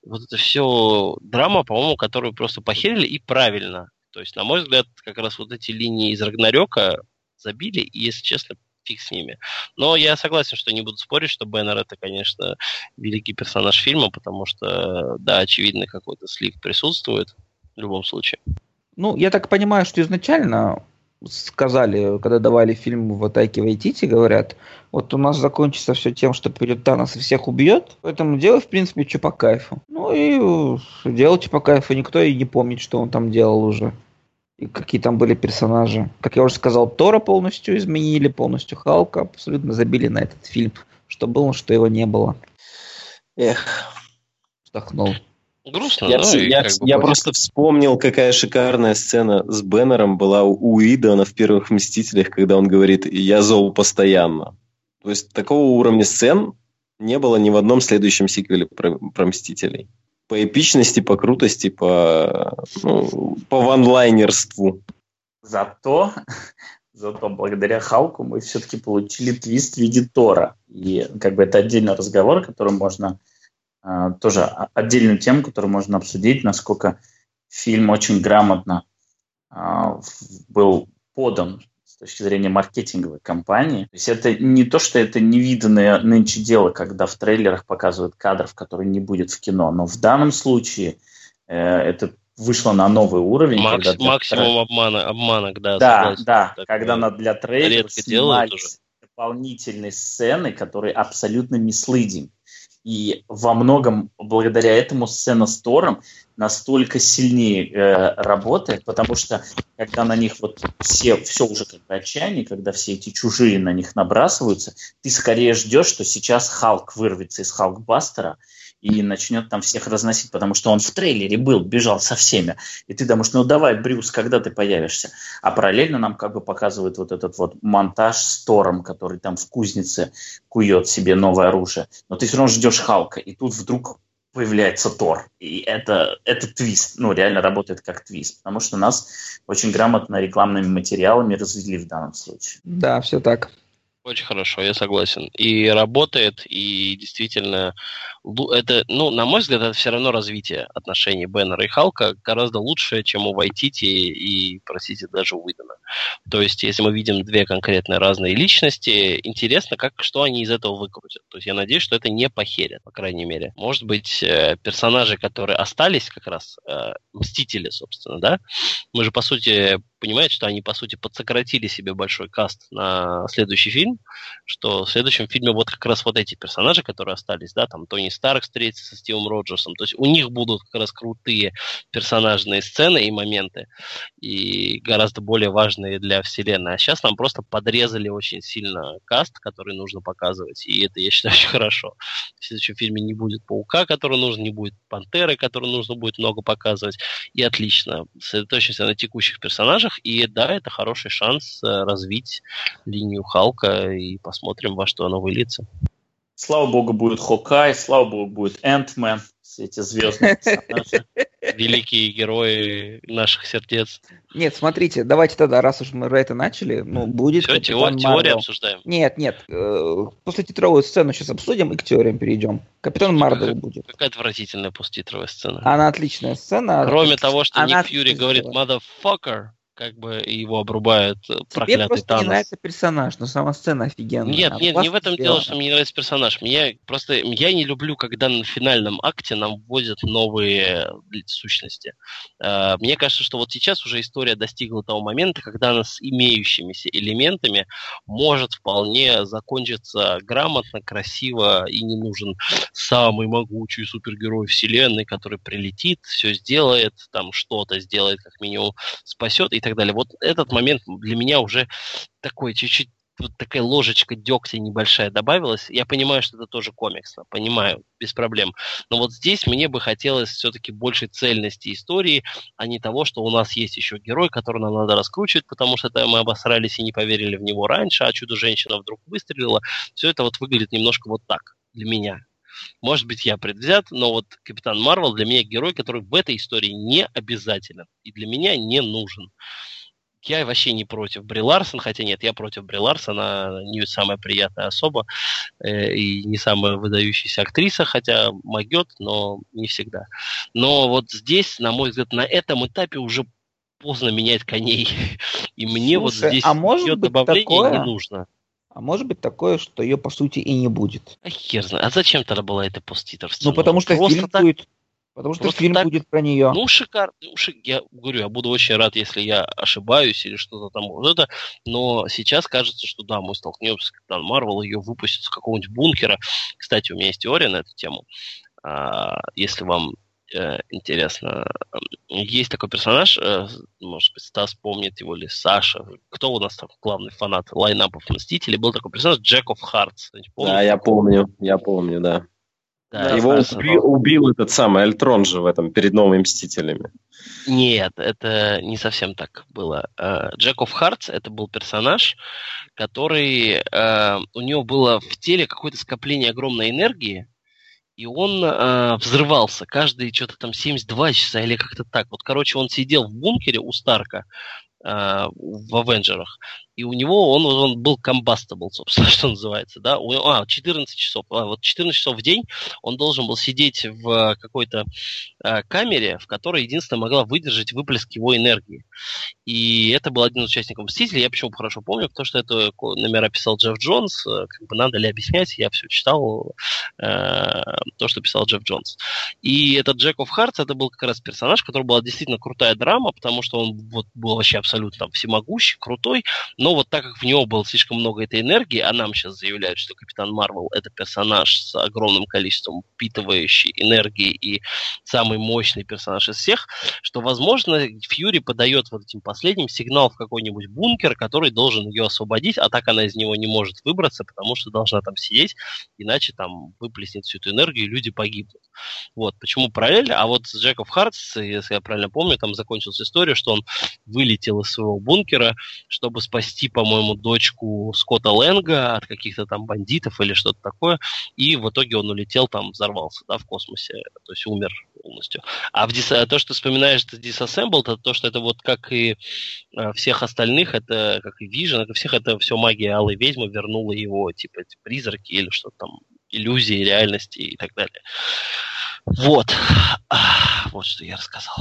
вот это все драма, по-моему, которую просто похерили и правильно. То есть, на мой взгляд, как раз вот эти линии из Рагнарёка забили, и, если честно, фиг с ними. Но я согласен, что не буду спорить, что Беннер это, конечно, великий персонаж фильма, потому что, да, очевидно, какой-то слив присутствует в любом случае. Ну, я так понимаю, что изначально сказали, когда давали фильм в атаке Вайтити, говорят, вот у нас закончится все тем, что придет Танос и всех убьет, поэтому делай, в принципе, что по кайфу. Ну и э, делайте по кайфу, никто и не помнит, что он там делал уже. И какие там были персонажи. Как я уже сказал, Тора полностью изменили, полностью Халка, абсолютно забили на этот фильм. Что было, что его не было. Эх, Вздохнул. Грустно, Я, ну, вс- и я, бы я пофиг. просто вспомнил, какая шикарная сцена с Беннером была у, у Идона в первых «Мстителях», когда он говорит «я зол постоянно». То есть такого уровня сцен не было ни в одном следующем сиквеле про, про «Мстителей». По эпичности, по крутости, по, ну, по ванлайнерству. Зато, зато благодаря Халку мы все-таки получили твист в виде Тора. И как бы это отдельный разговор, который можно а, тоже отдельную тему, которую можно обсудить, насколько фильм очень грамотно в- был подан точки зрения маркетинговой кампании. То есть это не то, что это невиданное нынче дело, когда в трейлерах показывают кадров, которые не будет в кино, но в данном случае э, это вышло на новый уровень. Макс- когда максимум обмана, обманок, да, да, согласен. да, Такое когда на, для трейлера снимались дополнительные сцены, которые абсолютно мислыдинг. И во многом благодаря этому сцена с Тором настолько сильнее э, работает, потому что когда на них вот все, все уже как бы отчаяние, когда все эти чужие на них набрасываются, ты скорее ждешь, что сейчас Халк вырвется из Халкбастера и начнет там всех разносить, потому что он в трейлере был, бежал со всеми. И ты думаешь, ну давай, Брюс, когда ты появишься? А параллельно нам как бы показывают вот этот вот монтаж с Тором, который там в кузнице кует себе новое оружие. Но ты все равно ждешь Халка, и тут вдруг появляется Тор. И это, это твист, ну, реально работает как твист, потому что нас очень грамотно рекламными материалами развели в данном случае. Да, все так. Очень хорошо, я согласен. И работает, и действительно, это, ну, на мой взгляд, это все равно развитие отношений Беннера и Халка гораздо лучше, чем у Вайтити и, простите, даже у Уидона. То есть, если мы видим две конкретные разные личности, интересно, как, что они из этого выкрутят. То есть, я надеюсь, что это не похерят, по крайней мере. Может быть, э, персонажи, которые остались как раз, э, Мстители, собственно, да, мы же, по сути, понимаете, что они, по сути, подсократили себе большой каст на следующий фильм, что в следующем фильме вот как раз вот эти персонажи, которые остались, да, там Тони Старк встретится со Стивом Роджерсом, то есть у них будут как раз крутые персонажные сцены и моменты, и гораздо более важные для вселенной. А сейчас нам просто подрезали очень сильно каст, который нужно показывать, и это, я считаю, очень хорошо. В следующем фильме не будет Паука, который нужно, не будет Пантеры, которую нужно будет много показывать, и отлично. Сосредоточимся на текущих персонажах, и да, это хороший шанс э, развить линию Халка, и посмотрим, во что она выльется. Слава богу, будет Хокай, слава богу, будет Энтмен, эти звездные персонажи. Великие герои наших сердец. Нет, смотрите, давайте тогда, раз уж мы это начали, ну, будет Все, Капитан теорию обсуждаем. Нет, нет, э, после титровую сцену сейчас обсудим и к теориям перейдем. Капитан Марвел будет. Какая отвратительная посттитровая сцена. Она отличная сцена. Кроме того, что она Ник Фьюри говорит motherfucker, как бы его обрубает э, Тебе проклятый просто Танос. не нравится персонаж, но сама сцена офигенная. Нет, А нет, не в этом сделано. дело, что мне не нравится персонаж. Мне просто я не люблю, когда на финальном акте нам вводят новые э, сущности. Э, Мне кажется, что вот сейчас уже история достигла того момента, когда она с имеющимися элементами может вполне закончиться грамотно, красиво и не нужен самый могучий супергерой вселенной, который прилетит, все сделает, там что-то сделает, как минимум спасет и так далее. Вот этот момент для меня уже такой чуть-чуть вот такая ложечка дегтя небольшая добавилась. Я понимаю, что это тоже комиксно, понимаю, без проблем. Но вот здесь мне бы хотелось все-таки большей цельности истории, а не того, что у нас есть еще герой, который нам надо раскручивать, потому что это мы обосрались и не поверили в него раньше, а чудо-женщина вдруг выстрелила. Все это вот выглядит немножко вот так для меня. Может быть, я предвзят, но вот Капитан Марвел для меня герой, который в этой истории не обязателен и для меня не нужен. Я вообще не против Бри Ларсон, хотя нет, я против Бри Ларсон, она не самая приятная особа э, и не самая выдающаяся актриса, хотя могет, но не всегда. Но вот здесь, на мой взгляд, на этом этапе уже поздно менять коней. И мне вот Слушай, здесь а может быть добавление такое? не нужно. А может быть такое, что ее по сути и не будет. А хер знает. А зачем тогда была эта посттитр Ну, потому что Просто фильм так? будет. Потому что Просто фильм так? будет про нее. Ну, шикарно. Ну, Я говорю, я буду очень рад, если я ошибаюсь или что-то там вот это. Но сейчас кажется, что да, мы столкнемся с Капитан Марвел, ее выпустят с какого-нибудь бункера. Кстати, у меня есть теория на эту тему. А, если вам интересно, есть такой персонаж, э, может быть, Стас помнит его или Саша. Кто у нас там главный фанат лайнапов Мстителей? Был такой персонаж Джек оф Хартс. Да, я помню, я помню, да. Да, его убил, убил этот самый Альтрон же в этом, перед новыми Мстителями. Нет, это не совсем так было. Э, Джек оф Хартс это был персонаж, который... Э, у него было в теле какое-то скопление огромной энергии, и он э, взрывался каждые что-то там 72 часа или как-то так. Вот, короче, он сидел в бункере у Старка э, в Авенджерах, и у него он, он был combustible, собственно, что называется, да, у, а, 14 часов, а, вот 14 часов в день он должен был сидеть в какой-то а, камере, в которой единственное могла выдержать выплеск его энергии. И это был один из участников Мстителей, я почему хорошо помню, потому что это номера писал Джефф Джонс, э, как бы надо ли объяснять, я все читал э, то, что писал Джефф Джонс. И этот Джек оф Хартс, это был как раз персонаж, который была действительно крутая драма, потому что он вот был вообще абсолютно там всемогущий, крутой, но но вот так как в него было слишком много этой энергии, а нам сейчас заявляют, что Капитан Марвел это персонаж с огромным количеством впитывающей энергии и самый мощный персонаж из всех, что, возможно, Фьюри подает вот этим последним сигнал в какой-нибудь бункер, который должен ее освободить, а так она из него не может выбраться, потому что должна там сидеть, иначе там выплеснет всю эту энергию, и люди погибнут. Вот, почему параллель? А вот с Джеков Хартс, если я правильно помню, там закончилась история, что он вылетел из своего бункера, чтобы спасти спасти, по-моему, дочку Скотта Лэнга от каких-то там бандитов или что-то такое, и в итоге он улетел там, взорвался, да, в космосе, то есть умер полностью. А в дис... то, что ты вспоминаешь это Disassembled, это то, что это вот как и э, всех остальных, это как и Vision, как и всех, это все магия Алой Ведьмы вернула его, типа, эти призраки или что-то там, иллюзии реальности и так далее. Вот. Вот что я рассказал.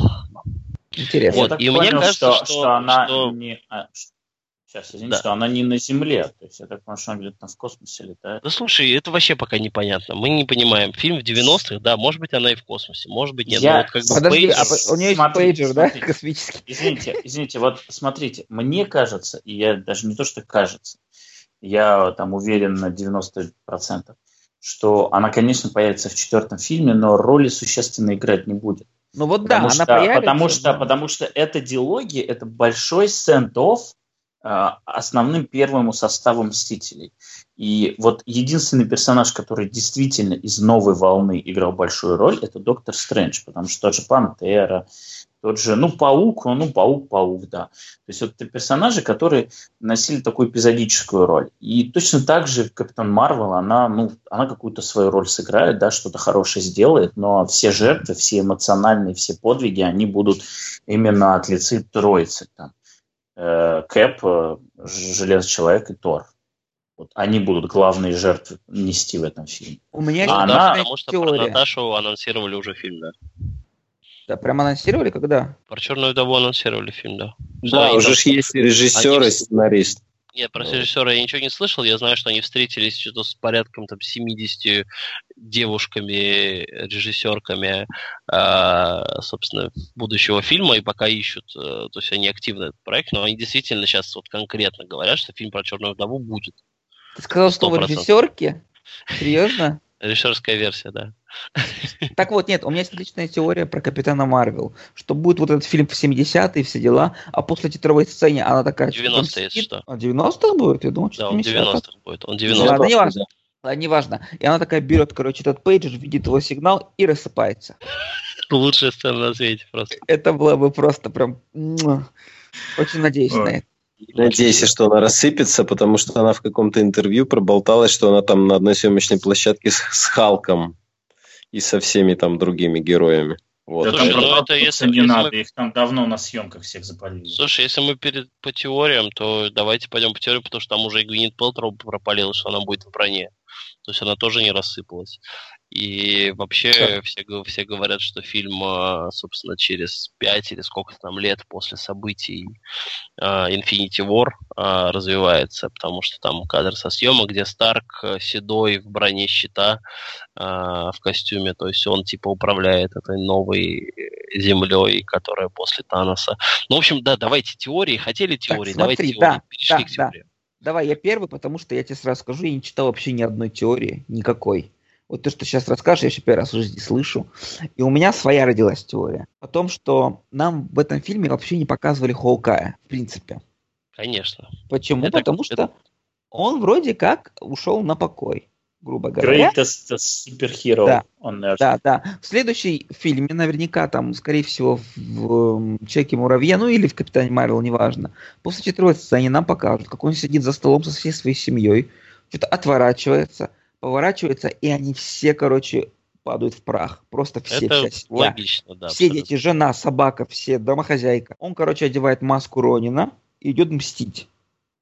Интересно. Вот. и понял, мне кажется, что, что, что она что... не... Сейчас, извините, да. что она не на Земле. То есть я так понимаю, что она где-то в космосе летает. Да слушай, это вообще пока непонятно. Мы не понимаем. Фильм в 90-х, да, может быть, она и в космосе, может быть, нет. Я... Вот как бы Подожди, пейджер... а у нее есть пейджер, да, космический? Извините, извините, вот смотрите, мне кажется, и я даже не то, что кажется, я там уверен на 90%, что она, конечно, появится в четвертом фильме, но роли существенно играть не будет. Ну вот потому да, что, она появится. Потому что, потому что эта диалоги, это большой а, основным первым составом Мстителей. И вот единственный персонаж, который действительно из новой волны играл большую роль, это Доктор Стрэндж, потому что тот же Пантера, тот же, ну, Паук, ну, Паук-Паук, да. То есть вот это персонажи, которые носили такую эпизодическую роль. И точно так же Капитан Марвел, она, ну, она какую-то свою роль сыграет, да, что-то хорошее сделает, но все жертвы, все эмоциональные, все подвиги, они будут именно от лица троицы. Там. Э, Кэп, э, Железный Человек и Тор. Вот они будут главные жертвы нести в этом фильме. У меня а она... Потому что теория. про Наташу анонсировали уже фильм, да. Да, прям анонсировали когда? Про Черную вдову анонсировали фильм, да. Да, да уже там... есть режиссер и сценарист. Нет, про режиссера я ничего не слышал. Я знаю, что они встретились что-то с порядком там 70 девушками, режиссерками, э, собственно, будущего фильма, и пока ищут, э, то есть они активны этот проект, но они действительно сейчас вот конкретно говорят, что фильм про Черную вдову будет. Ты сказал, 100%. что вы режиссерки? Серьезно? Режиссерская версия, да. Так вот, нет, у меня есть отличная теория про Капитана Марвел, что будет вот этот фильм в 70-е, все дела, а после титровой сцены она такая... 90-е, если что. А 90-х будет? Я думал, что Да, он 90-х будет. Он 90 Ладно, неважно. Ладно, неважно. И она такая берет, короче, этот пейджер, видит его сигнал и рассыпается. Лучшая сцена на свете просто. Это было бы просто прям... Очень надеюсь на это. Надейся, что она рассыпется, потому что она в каком-то интервью проболталась, что она там на одной съемочной площадке с, с Халком и со всеми там другими героями. Вот. Да, Слушай, ну это если не если надо, мы... их там давно на съемках всех запалили. Слушай, если мы перед по теориям, то давайте пойдем по теориям, потому что там уже и Гвинет Пелтроу пропалила, что она будет в броне. То есть она тоже не рассыпалась. И вообще да. все, все говорят, что фильм, а, собственно, через пять или сколько там лет после событий а, Infinity War а, развивается, потому что там кадр со съемок, где Старк седой в броне щита в костюме, то есть он типа управляет этой новой землей, которая после Таноса. Ну, в общем, да, давайте теории. Хотели теории, так, смотри, давайте теории. Да, Перешли да, к теориям. Да. Давай, я первый, потому что я тебе сразу скажу, я не читал вообще ни одной теории, никакой. Вот то, что сейчас расскажешь, я еще первый раз в жизни слышу. И у меня своя родилась теория о том, что нам в этом фильме вообще не показывали Хоукая, в принципе. Конечно. Почему? Это, Потому это... что он вроде как ушел на покой. грубо говоря. Greatest superhero Да. on earth. Да, да. В следующей фильме, наверняка, там, скорее всего, в Чеке Муравье, ну или в Капитане Марвел, неважно. После четвертой сцены нам покажут, как он сидит за столом со всей своей семьей, что-то отворачивается, поворачивается, и они все, короче, падают в прах. Просто все, Это вся семья. логично, да. все абсолютно. дети, жена, собака, все, домохозяйка. Он, короче, одевает маску Ронина и идет мстить.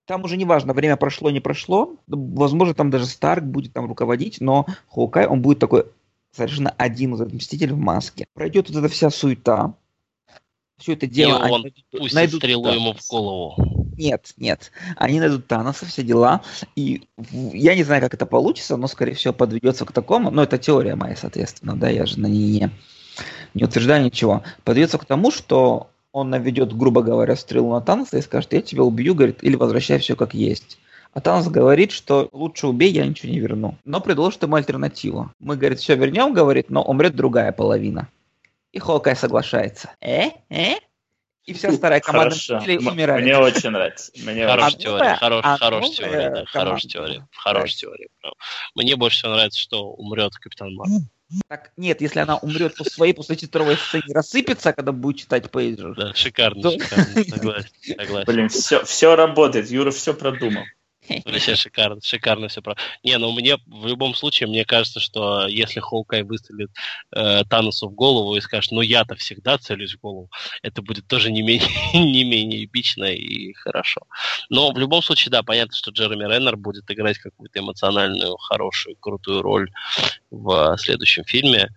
Там уже неважно, время прошло, не прошло. Возможно, там даже Старк будет там руководить, но Хоукай, он будет такой совершенно один из мститель в маске. Пройдет вот эта вся суета. Все это дело... они он найдут- Пусть найдут стрелу Таноса. ему в голову. Нет, нет. Они найдут Таноса, все дела. И я не знаю, как это получится, но, скорее всего, подведется к такому. Но это теория моя, соответственно, да, я же на ней не, не утверждаю ничего. Подведется к тому, что он наведет, грубо говоря, стрелу на Таноса и скажет, я тебя убью, говорит, или возвращай все как есть. А Танос говорит, что лучше убей, я ничего не верну. Но предложит ему альтернативу. Мы, говорит, все вернем, говорит, но умрет другая половина. И Холкай соглашается. Э? Э? И вся старая команда Хорошо. мстителей умирает. Мне очень нравится. Мне Хорошая теория, хорош- а теория, да, теория, хорошая теория. Мне больше всего нравится, что умрет Капитан Марвел. Так, нет, если она умрет по своей после титровой сцене, рассыпется, когда будет читать пейджер. Да, шикарно, Да. шикарно, согласен, согласен. Блин, все, все работает. Юра все продумал. Вообще шикарно, шикарно все про. Не, ну мне в любом случае, мне кажется, что если Хоукай выстрелит э, Таносу в голову и скажет, ну я-то всегда целюсь в голову, это будет тоже не менее, не менее эпично и хорошо. Но в любом случае, да, понятно, что Джереми Реннер будет играть какую-то эмоциональную, хорошую, крутую роль в следующем фильме.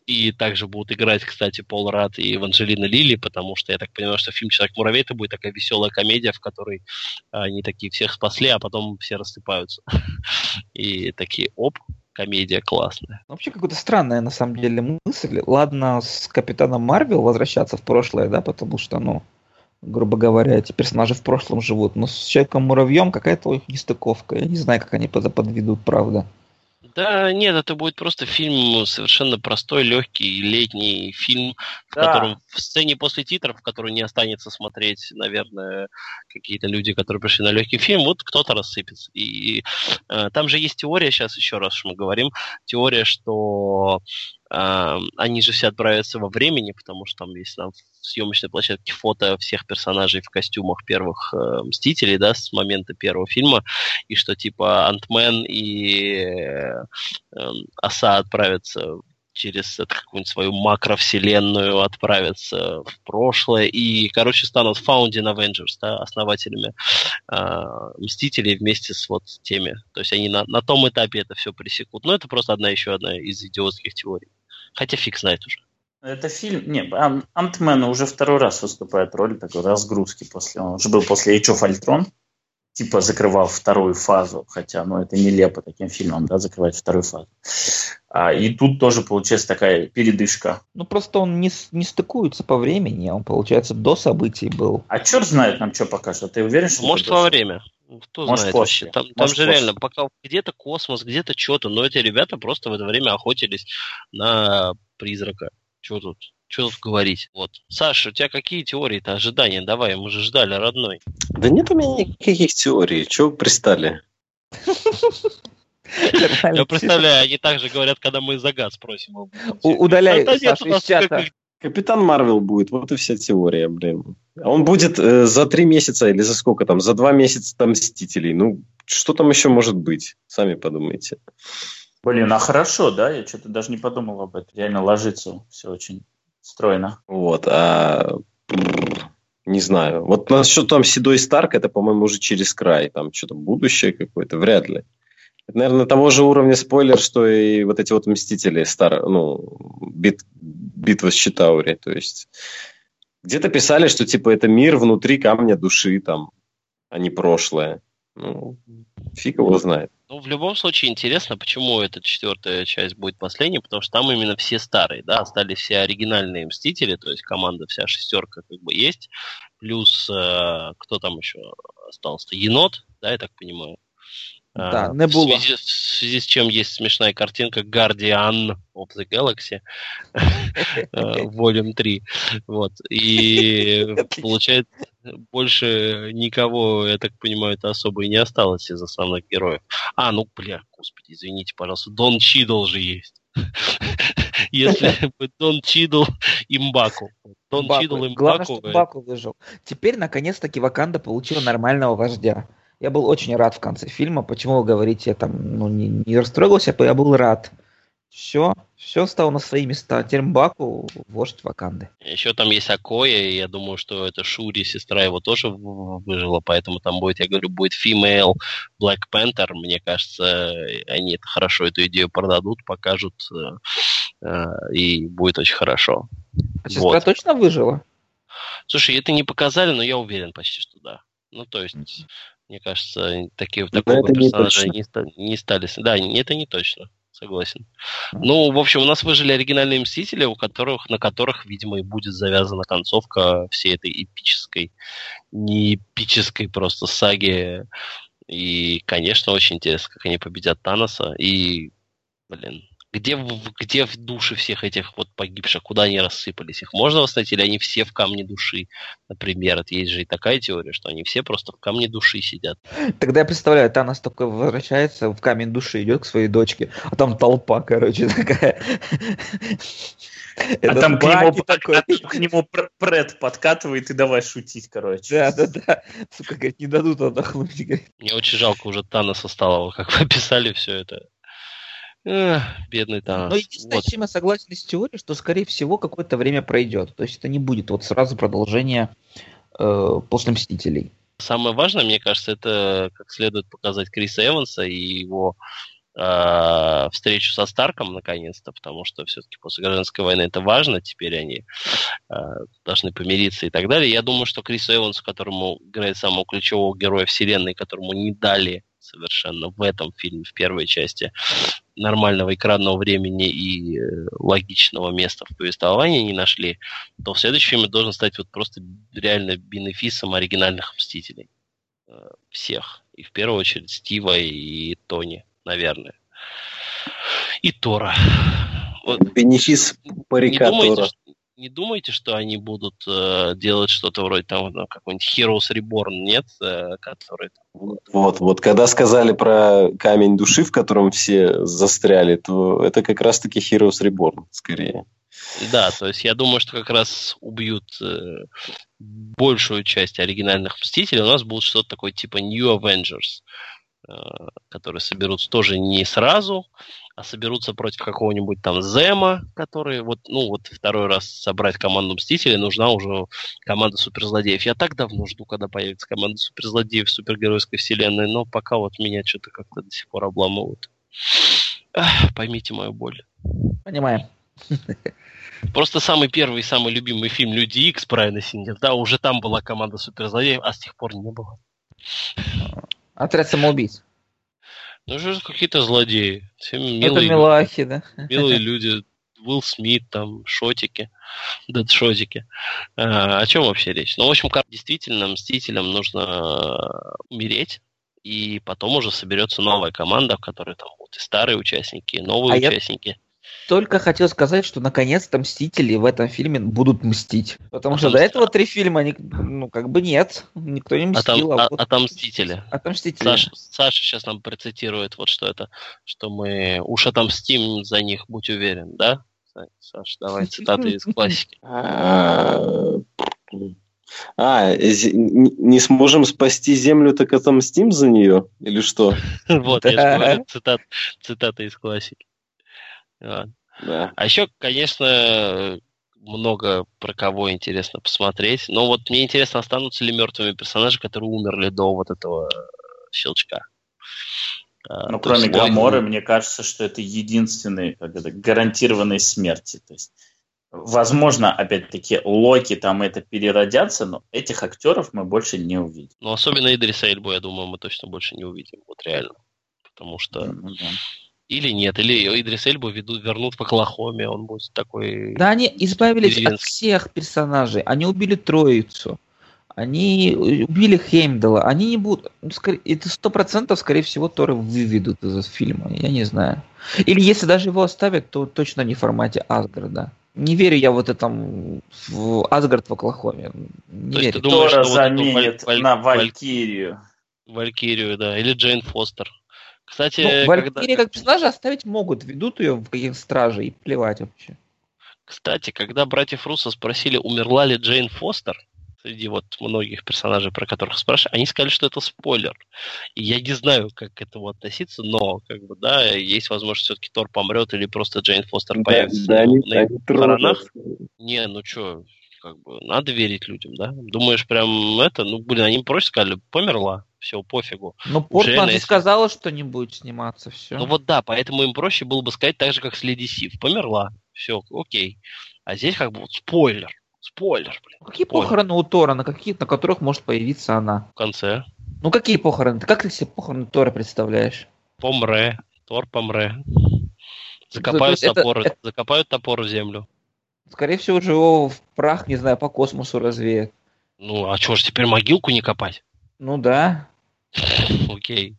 А, И также будут играть, кстати, Пол Рад и Эванжелина Лили, потому что я так понимаю, что фильм «Человек-муравей» это будет такая веселая комедия, в которой они такие всех спасли, а потом все рассыпаются. И такие, оп, комедия классная. Вообще какая-то странная на самом деле мысль. Ладно, с Капитаном Марвел возвращаться в прошлое, да, потому что, ну, грубо говоря, эти персонажи в прошлом живут. Но с Человеком-муравьем какая-то у них нестыковка. Я не знаю, как они под- подведут, правда. Да, нет, это будет просто фильм совершенно простой, легкий, летний фильм, в Да. котором в сцене после титров, в который не останется смотреть, наверное, какие-то люди, которые пришли на легкий фильм, вот кто-то рассыпется. И э, там же есть теория, сейчас еще раз что мы говорим, теория, что они же все отправятся во времени, потому что там есть там в съемочной площадке фото всех персонажей в костюмах первых э, Мстителей, да, с момента первого фильма, и что типа Антмен и э, эм, Оса отправятся через какую-нибудь свою макровселенную, отправятся в прошлое и, короче, станут Founding Avengers, да, основателями э, Мстителей вместе с вот теми. То есть они на, на том этапе это все пресекут. Но это просто одна еще одна из идиотских теорий. Хотя фиг знает уже. Это фильм... Не, Ан- Антмен уже второй раз выступает в роли такой разгрузки после... Он уже был после Age of Ultron, типа закрывал вторую фазу, хотя, ну, это нелепо таким фильмом, да, закрывать вторую фазу. А, и тут тоже получается такая передышка. Ну, просто он не, не стыкуется по времени, а он, получается, до событий был. А черт знает нам, что покажет. Ты уверен, что Может, это во будет? время. Кто Может, знает после. вообще. Там, там Может, же после. реально пока где-то космос, где-то что-то, но эти ребята просто в это время охотились на призрака. Что тут? Что тут говорить? Вот. Саша, у тебя какие теории-то, ожидания? Давай, мы же ждали, родной. Да нет у меня никаких теорий. Чего вы пристали? Я представляю, они также говорят, когда мы за газ просим. Удаляй, Саша, из чата. Капитан Марвел будет, вот и вся теория, блин. А Он будет э, за три месяца или за сколько там, за два месяца там Мстителей. Ну, что там еще может быть? Сами подумайте. Блин, а хорошо, да? Я что-то даже не подумал об этом. Реально ложится все очень стройно. Вот, а не знаю. Вот насчет там Седой Старк, это, по-моему, уже через край. Там что-то будущее какое-то, вряд ли. Это, наверное, того же уровня спойлер, что и вот эти вот Мстители, стар, ну, бит, битва с Читаури. То есть где-то писали, что типа это мир внутри камня души, там, а не прошлое. Ну, фиг его знает. Ну, в любом случае, интересно, почему эта четвертая часть будет последней, потому что там именно все старые, да, остались все оригинальные Мстители, то есть команда вся шестерка как бы есть, плюс э, кто там еще остался? Енот, да, я так понимаю. Да, А, Небула. В связи, в связи с чем есть смешная картинка Guardian of the Galaxy, э, Volume 3. Вот. И получается, больше никого, я так понимаю, это особо и не осталось из основных героев. А, ну, бля, господи, извините, пожалуйста, Дон Чидл же есть. Если бы Дон Чидл имбаку. Дон Чидл имбаку. Главное, что Баку выжил. Теперь, наконец-таки, Ваканда получила нормального вождя. Я был очень рад в конце фильма. Почему вы говорите, я там ну, не, не расстроился, я был рад. Все, все стало на свои места. Термбаку вождь Ваканды. Еще там есть Акоя, и я думаю, что это Шури, сестра его тоже выжила, поэтому там будет, я говорю, будет female Black Panther. Мне кажется, они это хорошо эту идею продадут, покажут, э, э, и будет очень хорошо. А сестра вот. точно выжила? Слушай, это не показали, но я уверен почти, что да. Ну, то есть, мне кажется, такие, такого персонажа не, не, не стали... Да, это не точно согласен. Ну, в общем, у нас выжили оригинальные Мстители, у которых, на которых, видимо, и будет завязана концовка всей этой эпической, не эпической просто саги. И, конечно, очень интересно, как они победят Таноса. И, блин, где, где в душе всех этих вот погибших, куда они рассыпались? Их можно восстановить, или они все в камне души? Например, есть же и такая теория, что они все просто в камне души сидят. Тогда я представляю, Танос только возвращается в камень души, идет к своей дочке, а там толпа, короче, такая. А там к нему, такой. А, а к нему пред подкатывает и давай шутить, короче. Да, да, да. Сука, говорит, не дадут отдохнуть. Мне очень жалко уже Таноса стало, как вы описали все это. Эх, бедный Танос. Но единственное, вот. с чем я согласен с теорией, что, скорее всего, какое-то время пройдет. То есть это не будет вот сразу продолжение э, после Мстителей. Самое важное, мне кажется, это как следует показать Криса Эванса и его э, встречу со Старком наконец-то, потому что все-таки после гражданской войны это важно, теперь они э, должны помириться и так далее. Я думаю, что Крису Эвансу, которому играет самого ключевого героя вселенной, которому не дали совершенно в этом фильме, в первой части, нормального экранного времени и э, логичного места в повествовании не нашли, то в следующем фильме должен стать вот просто реально бенефисом оригинальных Мстителей. Э, всех. И в первую очередь Стива и Тони, наверное. И Тора. Вот. Бенефис парика Тора не думаете, что они будут э, делать что-то вроде там ну, какой-нибудь Heroes Reborn, нет? Э, который... Вот, вот, когда сказали про камень души, в котором все застряли, то это как раз-таки Heroes Reborn, скорее. Да, то есть я думаю, что как раз убьют э, большую часть оригинальных Мстителей, у нас будет что-то такое типа New Avengers, которые соберутся тоже не сразу, а соберутся против какого-нибудь там Зема, который вот, ну вот второй раз собрать команду Мстителей, нужна уже команда суперзлодеев. Я так давно жду, когда появится команда суперзлодеев в супергеройской вселенной, но пока вот меня что-то как-то до сих пор обламывают. Ах, поймите мою боль. Понимаем. Просто самый первый и самый любимый фильм «Люди Икс» Брайана Сингер, да, уже там была команда суперзлодеев, а с тех пор не было. Отряд самоубийц. Ну, же какие-то злодеи. Все милые, Это милахи, да? Милые люди. Уилл Смит, там, шотики, дедшотики. А, о чем вообще речь? Ну, в общем, как действительно Мстителям нужно умереть, и потом уже соберется новая команда, в которой там будут и старые участники, и новые а участники. Я только хотел сказать, что наконец-то Мстители в этом фильме будут мстить. Потому что до этого три фильма, они, ну, как бы нет, никто не мстил. А там, а, вот... отомстители. Отомстители. Саша, Саша сейчас нам процитирует вот что это, что мы уж отомстим за них, будь уверен, да? Саша, давай цитаты из классики. А, не сможем спасти Землю, так отомстим за нее? Или что? Вот, я говорю, цитата из классики. Да. А еще, конечно, много про кого интересно посмотреть. Но вот мне интересно, останутся ли мертвыми персонажи, которые умерли до вот этого щелчка. А, ну, То кроме Гаморы, мне кажется, что это единственный как это, гарантированной смерти. То есть, возможно, опять-таки, Локи там это переродятся, но этих актеров мы больше не увидим. Ну, особенно Идриса Эльбу, я думаю, мы точно больше не увидим. Вот реально. Потому что... Ну, да. Или нет, или Идрис Эльбу ведут, вернут в Оклахоме, он будет такой... Да, они избавились деревенский. от всех персонажей, они убили Троицу, они убили Хеймдала, они не будут... Ну, это сто процентов, скорее всего, Торы выведут из фильма, я не знаю. Или если даже его оставят, то точно не в формате Асгарда. Не верю я вот этому в Асгард в Оклахоме. Не То есть верю. ты думаешь, Тора что вот эту заменит Валь- на Валь- Валькирию. Валькирию, да, или Джейн Фостер. Кстати, Ну, когда- как персонажа оставить могут, ведут ее в каких стражей и плевать вообще. Кстати, когда братьев Руссо спросили, умерла ли Джейн Фостер, среди вот многих персонажей, про которых спрашивали, они сказали, что это спойлер. И я не знаю, как к этому относиться, но, как бы, да, есть возможность, все-таки Тор помрет или просто Джейн Фостер Да, появится да, они, на они похоронах. трогают. Не, ну что, как бы, надо верить людям, да? Думаешь, прям это, ну, блин, они проще сказали, померла, все, пофигу. Но Портман реально, же если- сказала, что не будет сниматься, все. Ну вот да, поэтому им проще было бы сказать так же, как с Леди Сив. Померла, все, окей. А здесь как бы вот спойлер, спойлер, блин, Какие спойлер. похороны у Тора, на каких, на которых может появиться она? в конце. Ну какие похороны? Ты как ты себе похороны Тора представляешь? Помре, Тор помре. Закопают это- топор, это- закопают топор в землю. Скорее всего, же его в прах, не знаю, по космосу развеет. Ну, а что ж, теперь могилку не копать? Ну да. Окей.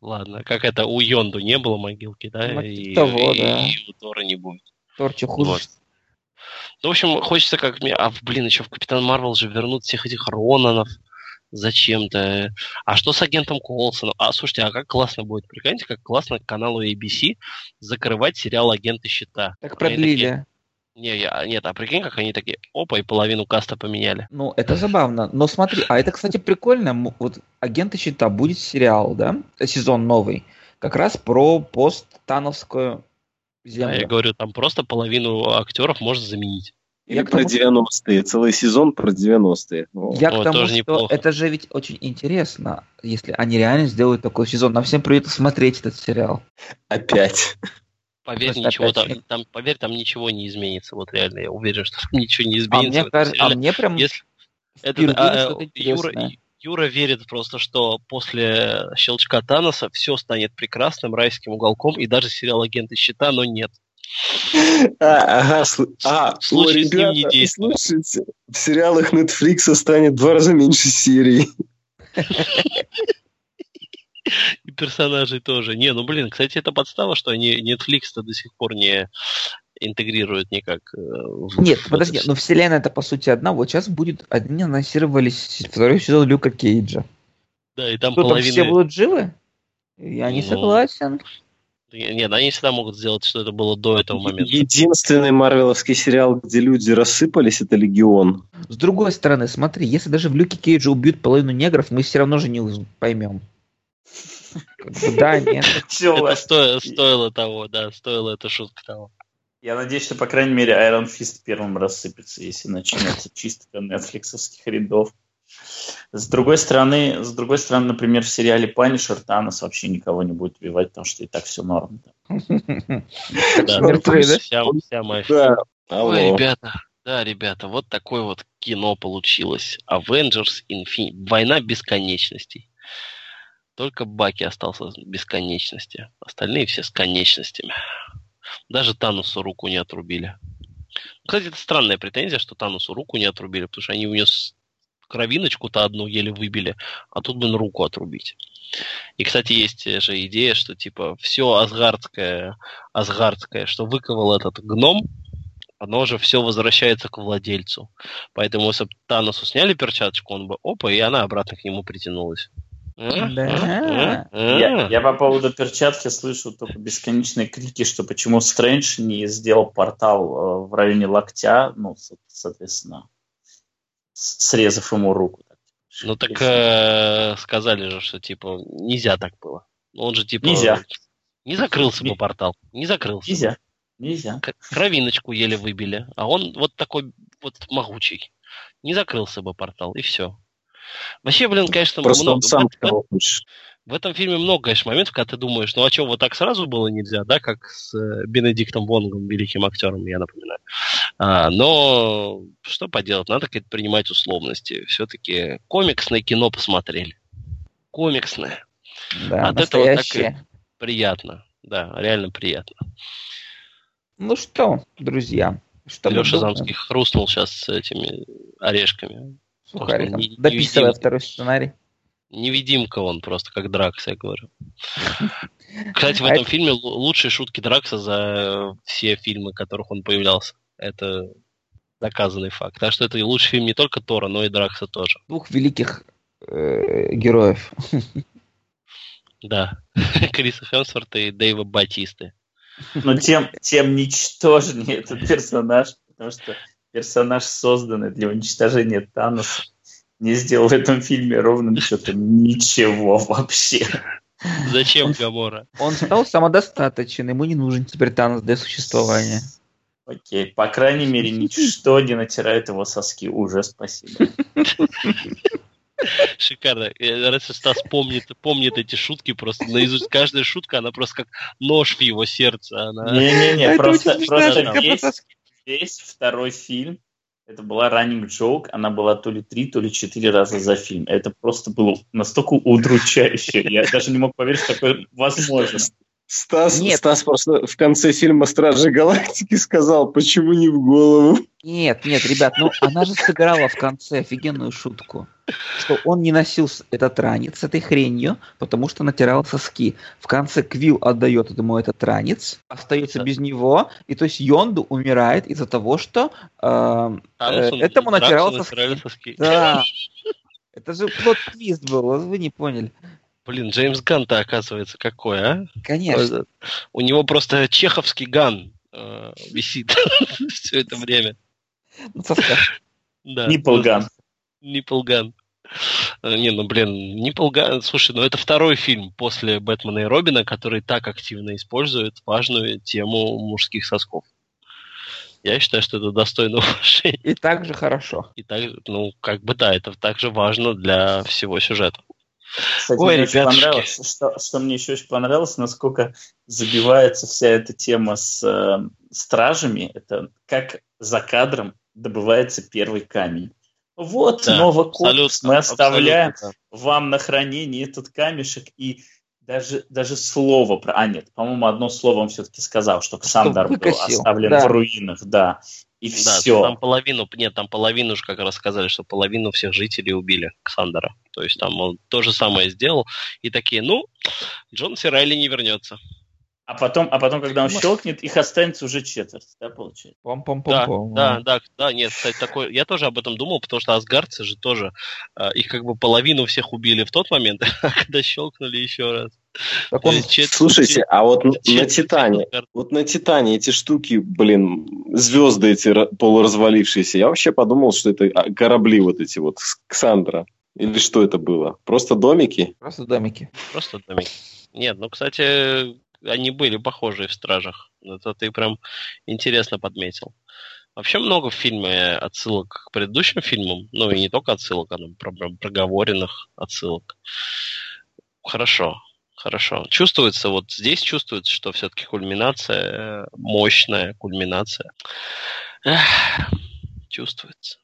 Ладно, как это у Йонду не было могилки, да? Ну, и, типа того, и- да. и у Тора не будет. Тор хуже. Вот. Ну, в общем, хочется как мне... А, блин, еще в Капитан Марвел же вернут всех этих Ронанов зачем-то. А что с агентом Колсоном? А, слушайте, а как классно будет, прикиньте, как классно каналу ABC закрывать сериал «Агенты щита». Так продлили. такие, Не, я, нет, а прикинь, как они такие, опа, и половину каста поменяли. Ну, это забавно. Но смотри, а это, кстати, прикольно. Вот «Агенты щита» будет сериал, да? Сезон новый. Как раз про пост-тановскую А землю. я говорю, там просто половину актеров можно заменить. Или Я про тому, что- 90-е. Целый сезон про 90-е. О. Я Ну, к тому, тоже что неплохо. это же ведь очень интересно, если они реально сделают такой сезон. Нам всем придется смотреть этот сериал. Опять. Поверь, Просто ничего там, же- там, поверь, там ничего не изменится. Вот реально, я уверен, что там ничего не А изменится. мне, в этом кажется, а мне прям Если- Это, а, э, Юра. Юра верит просто, что после щелчка Таноса все станет прекрасным райским уголком, и даже сериал «Агенты щита», но нет. А, ага, сл- а, В случае о, с ним не ребята, действует. слушайте, в сериалах Netflix станет в два раза меньше серий. И персонажей тоже. Не, ну блин, кстати, это подстава, что они Netflix-то до сих пор не интегрируют никак. э, в- Нет, в подожди, но вселенная это по сути одна. Вот сейчас будет, одни анонсировали с- второй сезон Люка Кейджа. Да, и там Что там половина... все будут живы? Я не Ну, согласен. Нет, они всегда могут сделать, что это было до этого момента. Единственный марвеловский сериал, где люди рассыпались, это «Легион». С другой стороны, смотри, если даже в Люке Кейджа убьют половину негров, мы все равно же не поймем. Да, нет. Это стоило, стоило того, да, стоило эта шутка того. Я надеюсь, что, по крайней мере, Iron Fist первым рассыпется, если начнется чистка нетфликсовских рядов. С другой стороны, с другой стороны, например, в сериале Панишер Танос вообще никого не будет убивать, потому что и так все норм. Да, Мертвые, да? вся, Да. Ой, ребята, да, ребята, вот такое вот кино получилось. Avengers Infinity. Война бесконечностей. Только Баки остался с бесконечности. Остальные все с конечностями. Даже Танусу руку не отрубили. Кстати, это странная претензия, что Танусу руку не отрубили, потому что они у него кровиночку-то одну еле выбили, а тут, блин, руку отрубить. И, кстати, есть же идея, что, типа, все асгардское, асгардское, что выковал этот гном, оно же все возвращается к владельцу. Поэтому, если бы Таносу сняли перчаточку, он бы, опа, и она обратно к нему притянулась. Да. Я, я по поводу перчатки слышу только бесконечные крики, что почему Стрэндж не сделал портал э, в районе локтя, ну, со- соответственно, срезав ему руку. Ну так э, сказали же, что типа нельзя так было. Ну, Он же типа Нельзя. не закрылся бы портал, не закрылся. Нельзя. Нельзя. Кровиночку еле выбили, а он вот такой вот могучий. Не закрылся бы портал, и все. Вообще, блин, конечно, Просто много- он сам в, того хочешь. в этом фильме много, конечно, моментов, когда ты думаешь, ну а что, вот так сразу было нельзя, да, как с э, Бенедиктом Вонгом, великим актером, я напоминаю. А, но что поделать, надо какие-то принимать условности. Все-таки комиксное кино посмотрели. Комиксное. Да, От этого так и- настоящее. Приятно. Да, реально приятно. Ну что, друзья, что Леша? Замский хрустнул сейчас с этими орешками. Сухариком. не- не Дописывая видим. второй сценарий. Невидимка он просто, как Дракс, я говорю. Кстати, в А этом это- фильме лу- лучшие шутки Дракса за все фильмы, в которых он появлялся. Это доказанный факт. Так что это лучший фильм не только Тора, но и Дракса тоже. Двух великих э, героев. Да. Криса Хемсворта и Дэйва Батисты. Но тем, тем ничтожнее этот персонаж, потому что персонаж, созданный для уничтожения Таноса, не сделал в этом фильме ровным счетом ничего вообще. Зачем Гамора? Он стал самодостаточен, ему не нужен теперь Танос для существования. Окей, по крайней мере, ничто не натирает его соски. Уже спасибо. Шикарно. Раз Стас помнит, помнит эти шутки просто наизусть. Каждая шутка, она просто как нож в его сердце. Она... Не-не-не, просто, просто весь, весь второй фильм это была running joke, она была то ли три, то ли четыре раза за фильм. Это просто было настолько удручающе. Я даже не мог поверить, что такое возможно. Стас, Нет. Стас просто в конце фильма «Стражи Галактики» сказал, почему не в голову. Нет, нет, ребят, ну она же сыграла в конце офигенную шутку, что он не носил этот ранец с этой хренью, потому что натирал соски. В конце Квилл отдает ему этот ранец, остается да. без него, и то есть Йонду умирает из-за того, что э, э, этому натирал соски. соски. Да. Это же плод-твист был, вы не поняли. Блин, Джеймс Ган-то оказывается какой, а? Конечно. У него просто чеховский ган э, висит все это время. Да. Ниплган. Ниплган. Э, не, ну блин, Ниплган, слушай, ну это второй фильм после Бэтмена и Робина, который так активно использует важную тему мужских сосков. Я считаю, что это достойно уважения. И также хорошо. И так, ну, как бы да, это также важно для всего сюжета. Кстати, Ой, мне очень понравилось, что, что мне еще очень понравилось, насколько забивается вся эта тема с э, стражами. Это как за кадром добывается первый камень. Вот, да, Новокопс, мы оставляем абсолютно. вам на хранение этот камешек, и даже, даже слово про... А, нет, по-моему, одно слово он все-таки сказал, что Ксандар был оставлен да. в руинах, да. И да, все. Там половину, нет, там половину же как раз сказали, что половину всех жителей убили Ксандера. То есть там он то же самое сделал. И такие, ну, Джон Сирайли не вернется. А потом, а потом, когда он щелкнет, их останется уже четверть, да, получается? Пом -пом -пом да, да, да, да, нет, кстати, такой, я тоже об этом думал, потому что асгардцы же тоже, э, их как бы половину всех убили в тот момент, а когда щелкнули еще раз. Так он... Чет... Слушайте, а вот чет... на Титане, вот на Титане эти штуки, блин, звезды эти полуразвалившиеся, я вообще подумал, что это а, корабли вот эти вот, Ксандра. Или что это было? Просто домики? Просто домики. Просто домики. Нет, ну, кстати, они были похожие в «Стражах». Это ты прям интересно подметил. Вообще много в фильме отсылок к предыдущим фильмам, ну и не только отсылок, а ну, проговоренных отсылок. Хорошо, хорошо. Чувствуется, вот здесь чувствуется, что все-таки кульминация, мощная кульминация. Эх, чувствуется.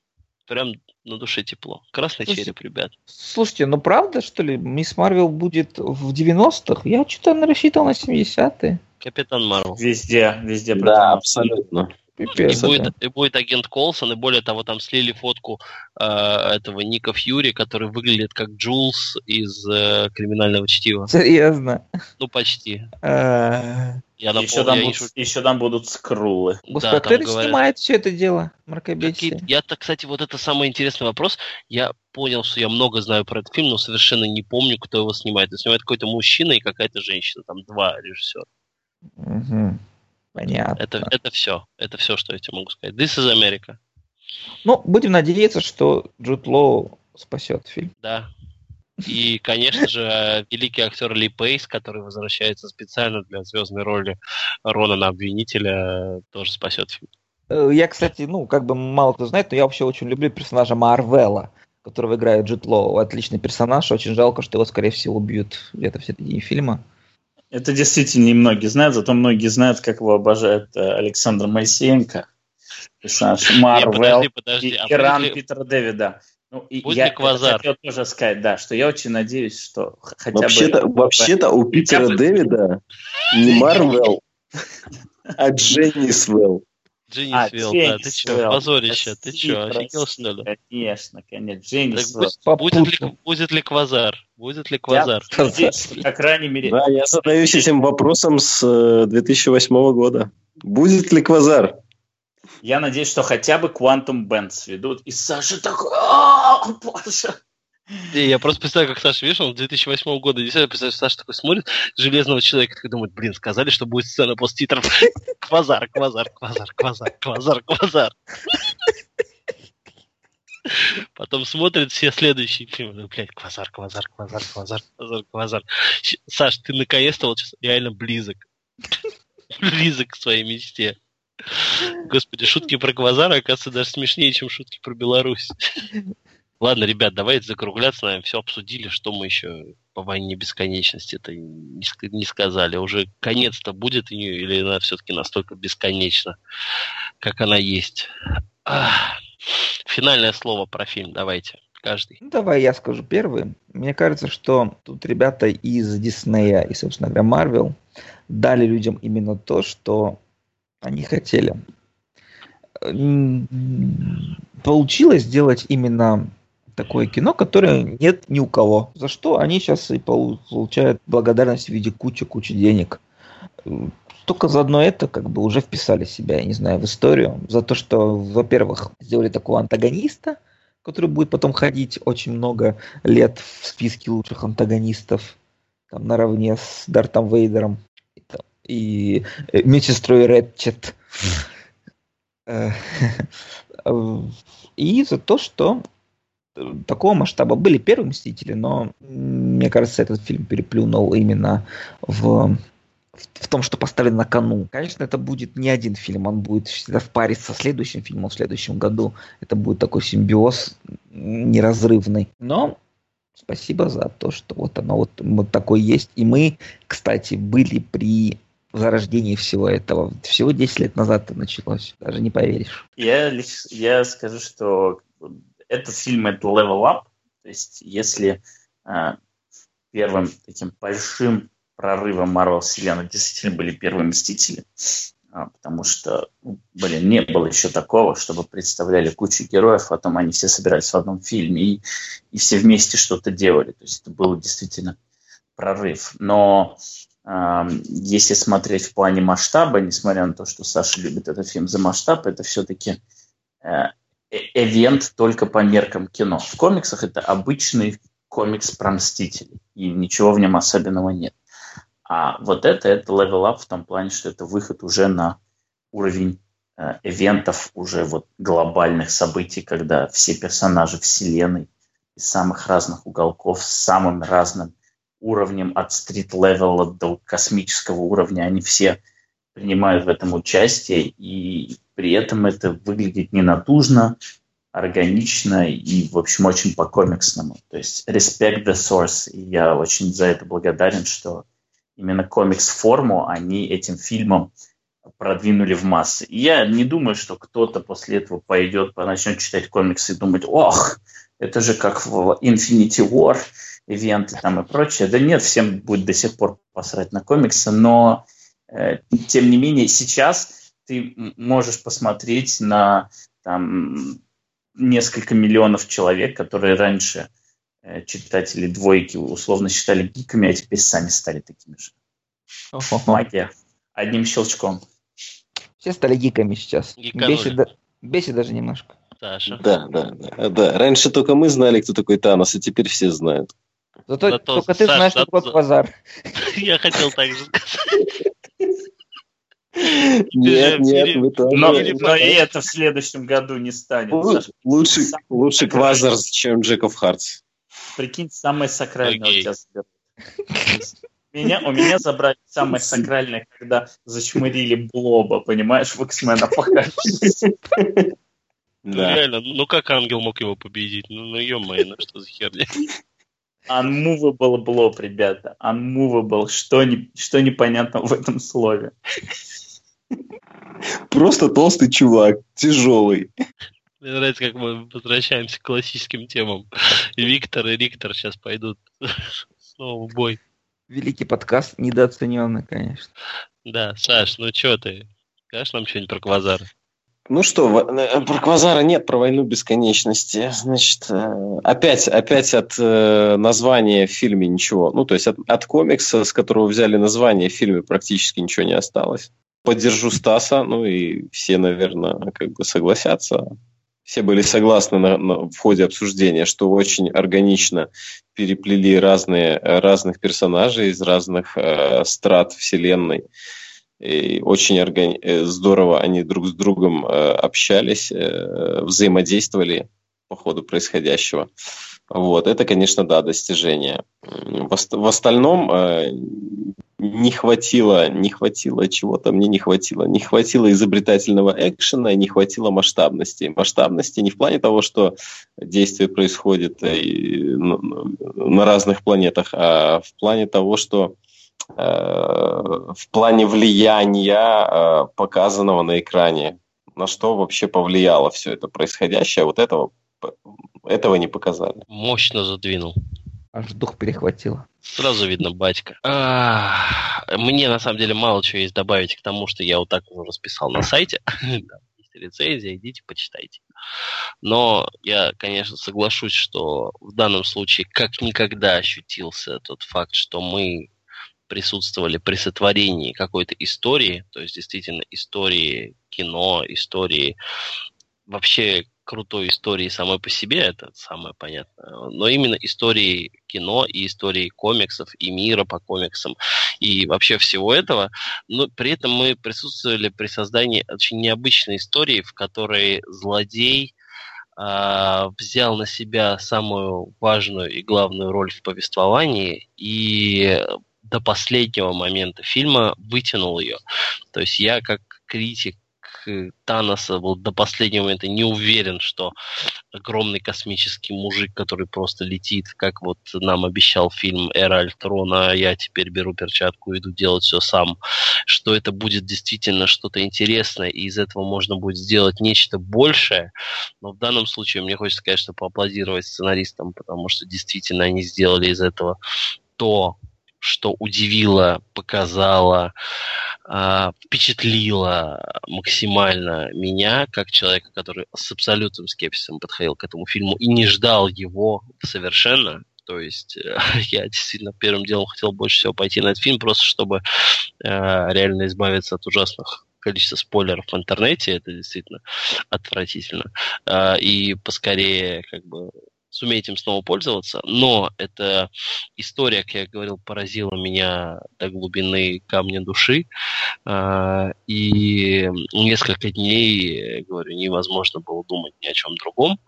Прям на душе тепло. Красный Слушайте, череп, ребят. Слушайте, ну правда, что ли, Мисс Марвел будет в 90-х? Я что-то рассчитывал на 70-е. Капитан Марвел. Везде, везде. Да, абсолютно. Пипец, и, будет, и будет агент Колсон, и более того, там слили фотку э, этого Ника Фьюри, который выглядит как Джулс из э, криминального чтива. Серьезно? Ну, почти. А. Я напомню, еще, там будут, еще там будут скрулы. Господи, да, кто говорят... снимает все это дело? Мракобесие. Я-то, кстати, вот это самый интересный вопрос. Я понял, что я много знаю про этот фильм, но совершенно не помню, кто его снимает. Снимает какой-то мужчина и какая-то женщина. Там два режиссера. Угу. Понятно. Это, это все. Это все, что я тебе могу сказать. This is America. Ну, будем надеяться, что Джуд Лоу спасет фильм. Да. И, конечно же, великий актер Ли Пейс, который возвращается специально для звездной роли Ронана Обвинителя, тоже спасет фильм. Э, я, кстати, ну, как бы мало кто знает, но я вообще очень люблю персонажа Марвела, которого играет Джуд Лоу. Отличный персонаж, очень жалко, что его, скорее всего, убьют где-то в середине фильма. Это действительно немногие знают, зато многие знают, как его обожает э, Александр Моисеенко, персонаж Марвел и а Иран ли... Питера Дэвида. Ну, и будет я Квазар? хотел тоже сказать, да, что я очень надеюсь, что хотя вообще-то, бы... Вообще-то у Питера Дэвида не Марвел, а Дженни Свелл. Дженни а, да, ты что, позорище, ты что, офигел что ли? Конечно, конечно, Дженни Будет ли, будет ли квазар? Будет ли квазар? Я надеюсь, по крайней мере... Да, я задаюсь этим вопросом с 2008 э, года. Будет ли квазар? Я надеюсь, что хотя бы Quantum Band сведут, и Саша такой, о, боже. Не, я просто представляю, как Саша, видишь, он 2008 года, действительно, представляю, Саша такой смотрит, Железного Человека, такой думает, блин, сказали, что будет сцена после титров. Квазар, квазар, квазар, квазар, квазар, квазар. Потом смотрит все следующие фильмы. Блядь, квазар, квазар, квазар, квазар, квазар, квазар. Саш, ты наконец-то вот сейчас реально близок. Близок к своей мечте. Господи, шутки про квазар, оказывается, даже смешнее, чем шутки про Беларусь. Ладно, ребят, давайте закругляться, наверное, все обсудили, что мы еще по войне бесконечности это не сказали. Уже конец-то будет или она все-таки настолько бесконечна, как она есть. Ах. Финальное слово про фильм, давайте, каждый. Ну, давай я скажу первый. Мне кажется, что тут ребята из Диснея и, собственно говоря, Марвел дали людям именно то, что они хотели. Получилось сделать именно такое кино, которое нет ни у кого. За что они сейчас и получают благодарность в виде кучи-кучи денег только за одно это как бы уже вписали себя, я не знаю, в историю. За то, что, во-первых, сделали такого антагониста, который будет потом ходить очень много лет в списке лучших антагонистов, там, наравне с Дартом Вейдером и э, медсестрой Рэтчет. Э, и за то, что такого масштаба были первые Мстители, но мне кажется, этот фильм переплюнул именно в в том, что поставлено на кону. Конечно, это будет не один фильм, он будет всегда в паре со следующим фильмом в следующем году. Это будет такой симбиоз неразрывный. Но спасибо за то, что вот оно вот, вот такое есть. И мы, кстати, были при зарождении всего этого. Всего 10 лет назад это началось. Даже не поверишь. Я, я скажу, что этот фильм это level up. То есть, если э, первым таким большим прорывом Марвел вселенной действительно были первые Мстители, а, потому что, ну, блин, не было еще такого, чтобы представляли кучу героев, а потом они все собирались в одном фильме и, и все вместе что-то делали. То есть это был действительно прорыв. Но э, если смотреть в плане масштаба, несмотря на то, что Саша любит этот фильм за масштаб, это все-таки э, э, эвент только по меркам кино. В комиксах это обычный комикс про Мстителей, и ничего в нем особенного нет. А вот это, это up в том плане, что это выход уже на уровень э, ивентов, уже вот глобальных событий, когда все персонажи вселенной из самых разных уголков, с самым разным уровнем от стрит-левела до космического уровня, они все принимают в этом участие, и при этом это выглядит ненатужно, органично и, в общем, очень по-комиксному. То есть respect the source. И я очень за это благодарен, что именно комикс-форму они этим фильмом продвинули в массы. И я не думаю, что кто-то после этого пойдет, начнет читать комиксы и думать, ох, это же как в Infinity War, ивенты там и прочее. Да нет, всем будет до сих пор посрать на комиксы, но тем не менее сейчас ты можешь посмотреть на там, несколько миллионов человек, которые раньше Э, читатели двойки условно считали гиками, а теперь сами стали такими же. Магия. Одним щелчком. Все стали гиками сейчас. Бесит, бесит даже немножко. Саша. Да, да, да, да. Раньше только мы знали, кто такой Танос, а теперь все знают. Зато, Зато только ты знаешь, что такое базар. Я хотел так же сказать. Нет, нет, вы тоже. Но, но и это в следующем году не станет. Лучше, лучше Квазар, чем Джеков Хартс. Прикинь, самое сакральное у тебя заберут. Меня, у меня забрали самое сакральное, когда зачмырили Блоба, понимаешь, в X-Men. Ну, да. реально, ну как ангел мог его победить? Ну, ну ё-моё, ну что за херня? Unmovable Blob, ребята. Unmovable. Что, не, что непонятно в этом слове? Просто толстый чувак, тяжелый. Мне нравится, как мы возвращаемся к классическим темам. Виктор и Риктор сейчас пойдут снова в бой. Великий подкаст, недооцененный, конечно. Да, Саш, ну что ты? Скажешь нам что-нибудь про Квазар? Ну что, э, про Квазара нет, про войну бесконечности. Значит, э, опять, опять от э, названия в фильме ничего. Ну, то есть от, от комикса, с которого взяли название в фильме, практически ничего не осталось. Поддержу Стаса, ну и все, наверное, как бы согласятся. Все были согласны на, на, в ходе обсуждения, что очень органично переплели разные, разных персонажей из разных э, страт вселенной. И очень органи- э, здорово они друг с другом э, общались, э, взаимодействовали по ходу происходящего. Вот, это, конечно, да, достижение. В, остальном э, не хватило, не хватило чего-то, мне не хватило. Не хватило изобретательного экшена, не хватило масштабности. Масштабности не в плане того, что действие происходит э, на разных планетах, а в плане того, что э, в плане влияния показанного на экране, на что вообще повлияло все это происходящее, вот этого этого не показали. Мощно задвинул. Аж дух перехватило. Сразу видно, батька. А, мне, на самом деле, мало чего есть добавить к тому, что я вот так уже расписал на сайте. Есть рецензия, идите, почитайте. Но я, конечно, соглашусь, что в данном случае как никогда ощутился тот факт, что мы присутствовали при сотворении какой-то истории, то есть действительно истории кино, истории вообще крутой истории самой по себе, это самое понятное, но именно истории кино и истории комиксов, и мира по комиксам, и вообще всего этого, но при этом мы присутствовали при создании очень необычной истории, в которой злодей э, взял на себя самую важную и главную роль в повествовании и до последнего момента фильма вытянул ее. То есть я как критик Таноса был до последнего момента не уверен, что огромный космический мужик, который просто летит, как вот нам обещал фильм «Эра Альтрона», я теперь беру перчатку и иду делать все сам, что это будет действительно что-то интересное, и из этого можно будет сделать нечто большее. Но в данном случае мне хочется, конечно, поаплодировать сценаристам, потому что действительно они сделали из этого то, что удивило, показало, э, впечатлило максимально меня, как человека, который с абсолютным скепсисом подходил к этому фильму и не ждал его совершенно. То есть э, я действительно первым делом хотел больше всего пойти на этот фильм, просто чтобы э, реально избавиться от ужасных количества спойлеров в интернете, это действительно отвратительно. Э, и поскорее как бы суметь им снова пользоваться, но эта история, как я говорил, поразила меня до глубины камня души, а, и несколько дней, говорю, невозможно было думать ни о чем другом.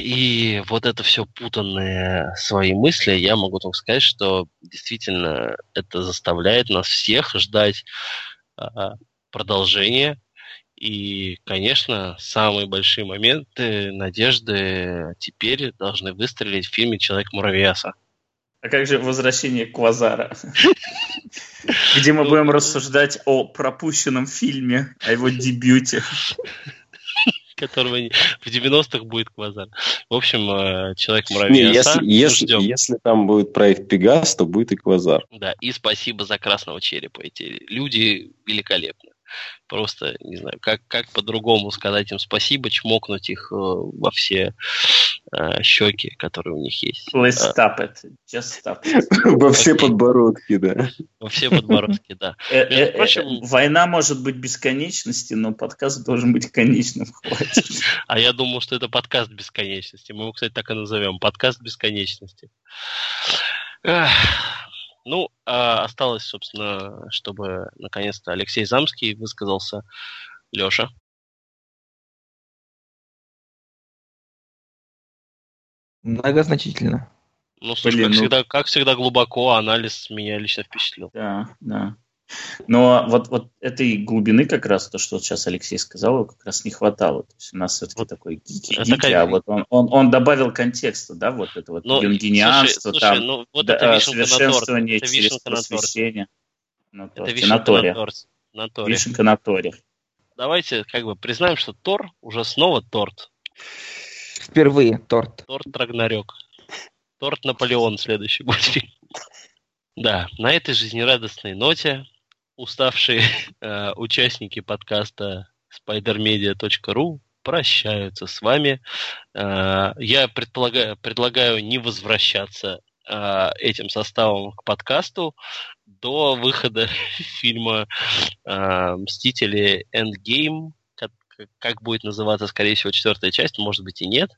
И вот это все путанные свои мысли, я могу только сказать, что действительно это заставляет нас всех ждать а, продолжения и, конечно, самые большие моменты надежды теперь должны выстрелить в фильме «Человек муравьяса». А как же возвращение Квазара? Где мы будем рассуждать о пропущенном фильме, о его дебюте. Которого в 90-х будет Квазар. В общем, э, человек муравьяса. Если, если, если там будет проект Пегас, то будет и Квазар. Да, и спасибо за красного черепа. Эти люди великолепны. Просто, не знаю, как, как по-другому сказать им спасибо, чмокнуть их э, во все э, щеки, которые у них есть. Let's а. stop it. Just stop it. Во все подбородки, да. Во все подбородки, да. Э, война может быть бесконечности, но подкаст должен быть конечным. А я думал, что это подкаст бесконечности. Мы его, кстати, так и назовем. Подкаст бесконечности. Ну, а осталось, собственно, чтобы наконец-то Алексей Замский высказался. Леша. Многозначительно. Ну, слушай, Блин, как, ну... всегда, как всегда глубоко анализ меня лично впечатлил. Да, да. Но вот, вот этой глубины как раз, то, что сейчас Алексей сказал, как раз не хватало. То есть у нас все-таки вот такой гики, гики такая... а вот он, он, он добавил контекста, да, вот это вот ну, юнгинианство, там, ну, вот да, это совершенствование это через просвещение. На торте, это на торе. На торе. Вишенка на торе. Давайте как бы признаем, что Тор уже снова торт. Впервые торт. Торт Рагнарёк. Торт Наполеон следующий будет Да, на этой жизнерадостной ноте уставшие э, участники подкаста spidermedia.ru прощаются с вами. Э, я предполагаю, предлагаю не возвращаться э, этим составом к подкасту до выхода фильма э, «Мстители Endgame», как будет называться, скорее всего, четвертая часть, может быть и нет.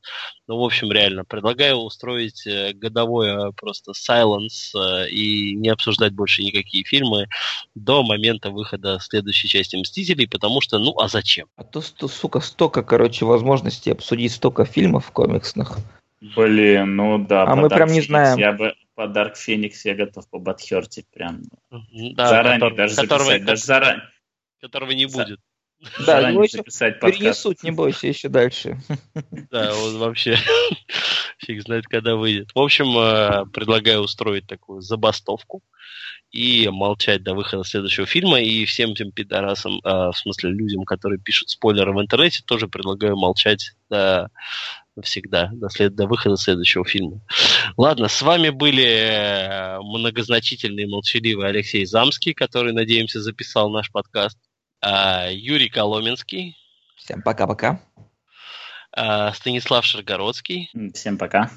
Но, в общем, реально, предлагаю устроить э, годовое просто silence э, и не обсуждать больше никакие фильмы до момента выхода следующей части «Мстителей», потому что, ну, а зачем? А то, сука, столько, короче, возможностей обсудить столько фильмов комиксных. Блин, ну да. А мы прям не знаем. Я бы по Dark Phoenix я готов по Бадхерте прям. Да, заранее который, даже которого, записать, даже заранее. Которого не будет. Да, его еще перенесут, не бойся, еще дальше. Да, он вообще фиг знает, когда выйдет. В общем, э, предлагаю устроить такую забастовку и молчать до выхода следующего фильма. И всем тем пидорасам, э, в смысле людям, которые пишут спойлеры в интернете, тоже предлагаю молчать до навсегда, до, след... до выхода следующего фильма. Ладно, с вами были э, многозначительный и молчаливый Алексей Замский, который, надеемся, записал наш подкаст. А, Юрий Коломенский. Всем пока-пока. А, Станислав Шаргородский. Всем пока.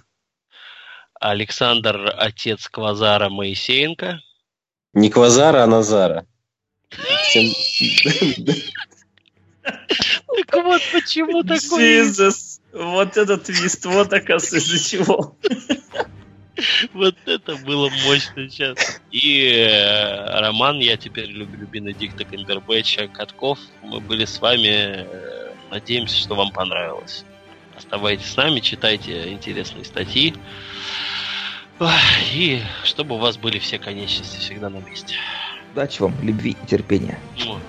Александр, отец Квазара Моисеенко. Не Квазара, а Назара. Всем... Так вот почему такой... Jesus. Вот этот твист, вот оказывается из-за чего. Вот это было мощно сейчас. И э, Роман, я теперь люблю Бенедикта Камбербэтча, Катков. Мы были с вами. Э, надеемся, что вам понравилось. Оставайтесь с нами, читайте интересные статьи. И чтобы у вас были все конечности всегда на месте. Удачи вам, любви и терпения. Вот.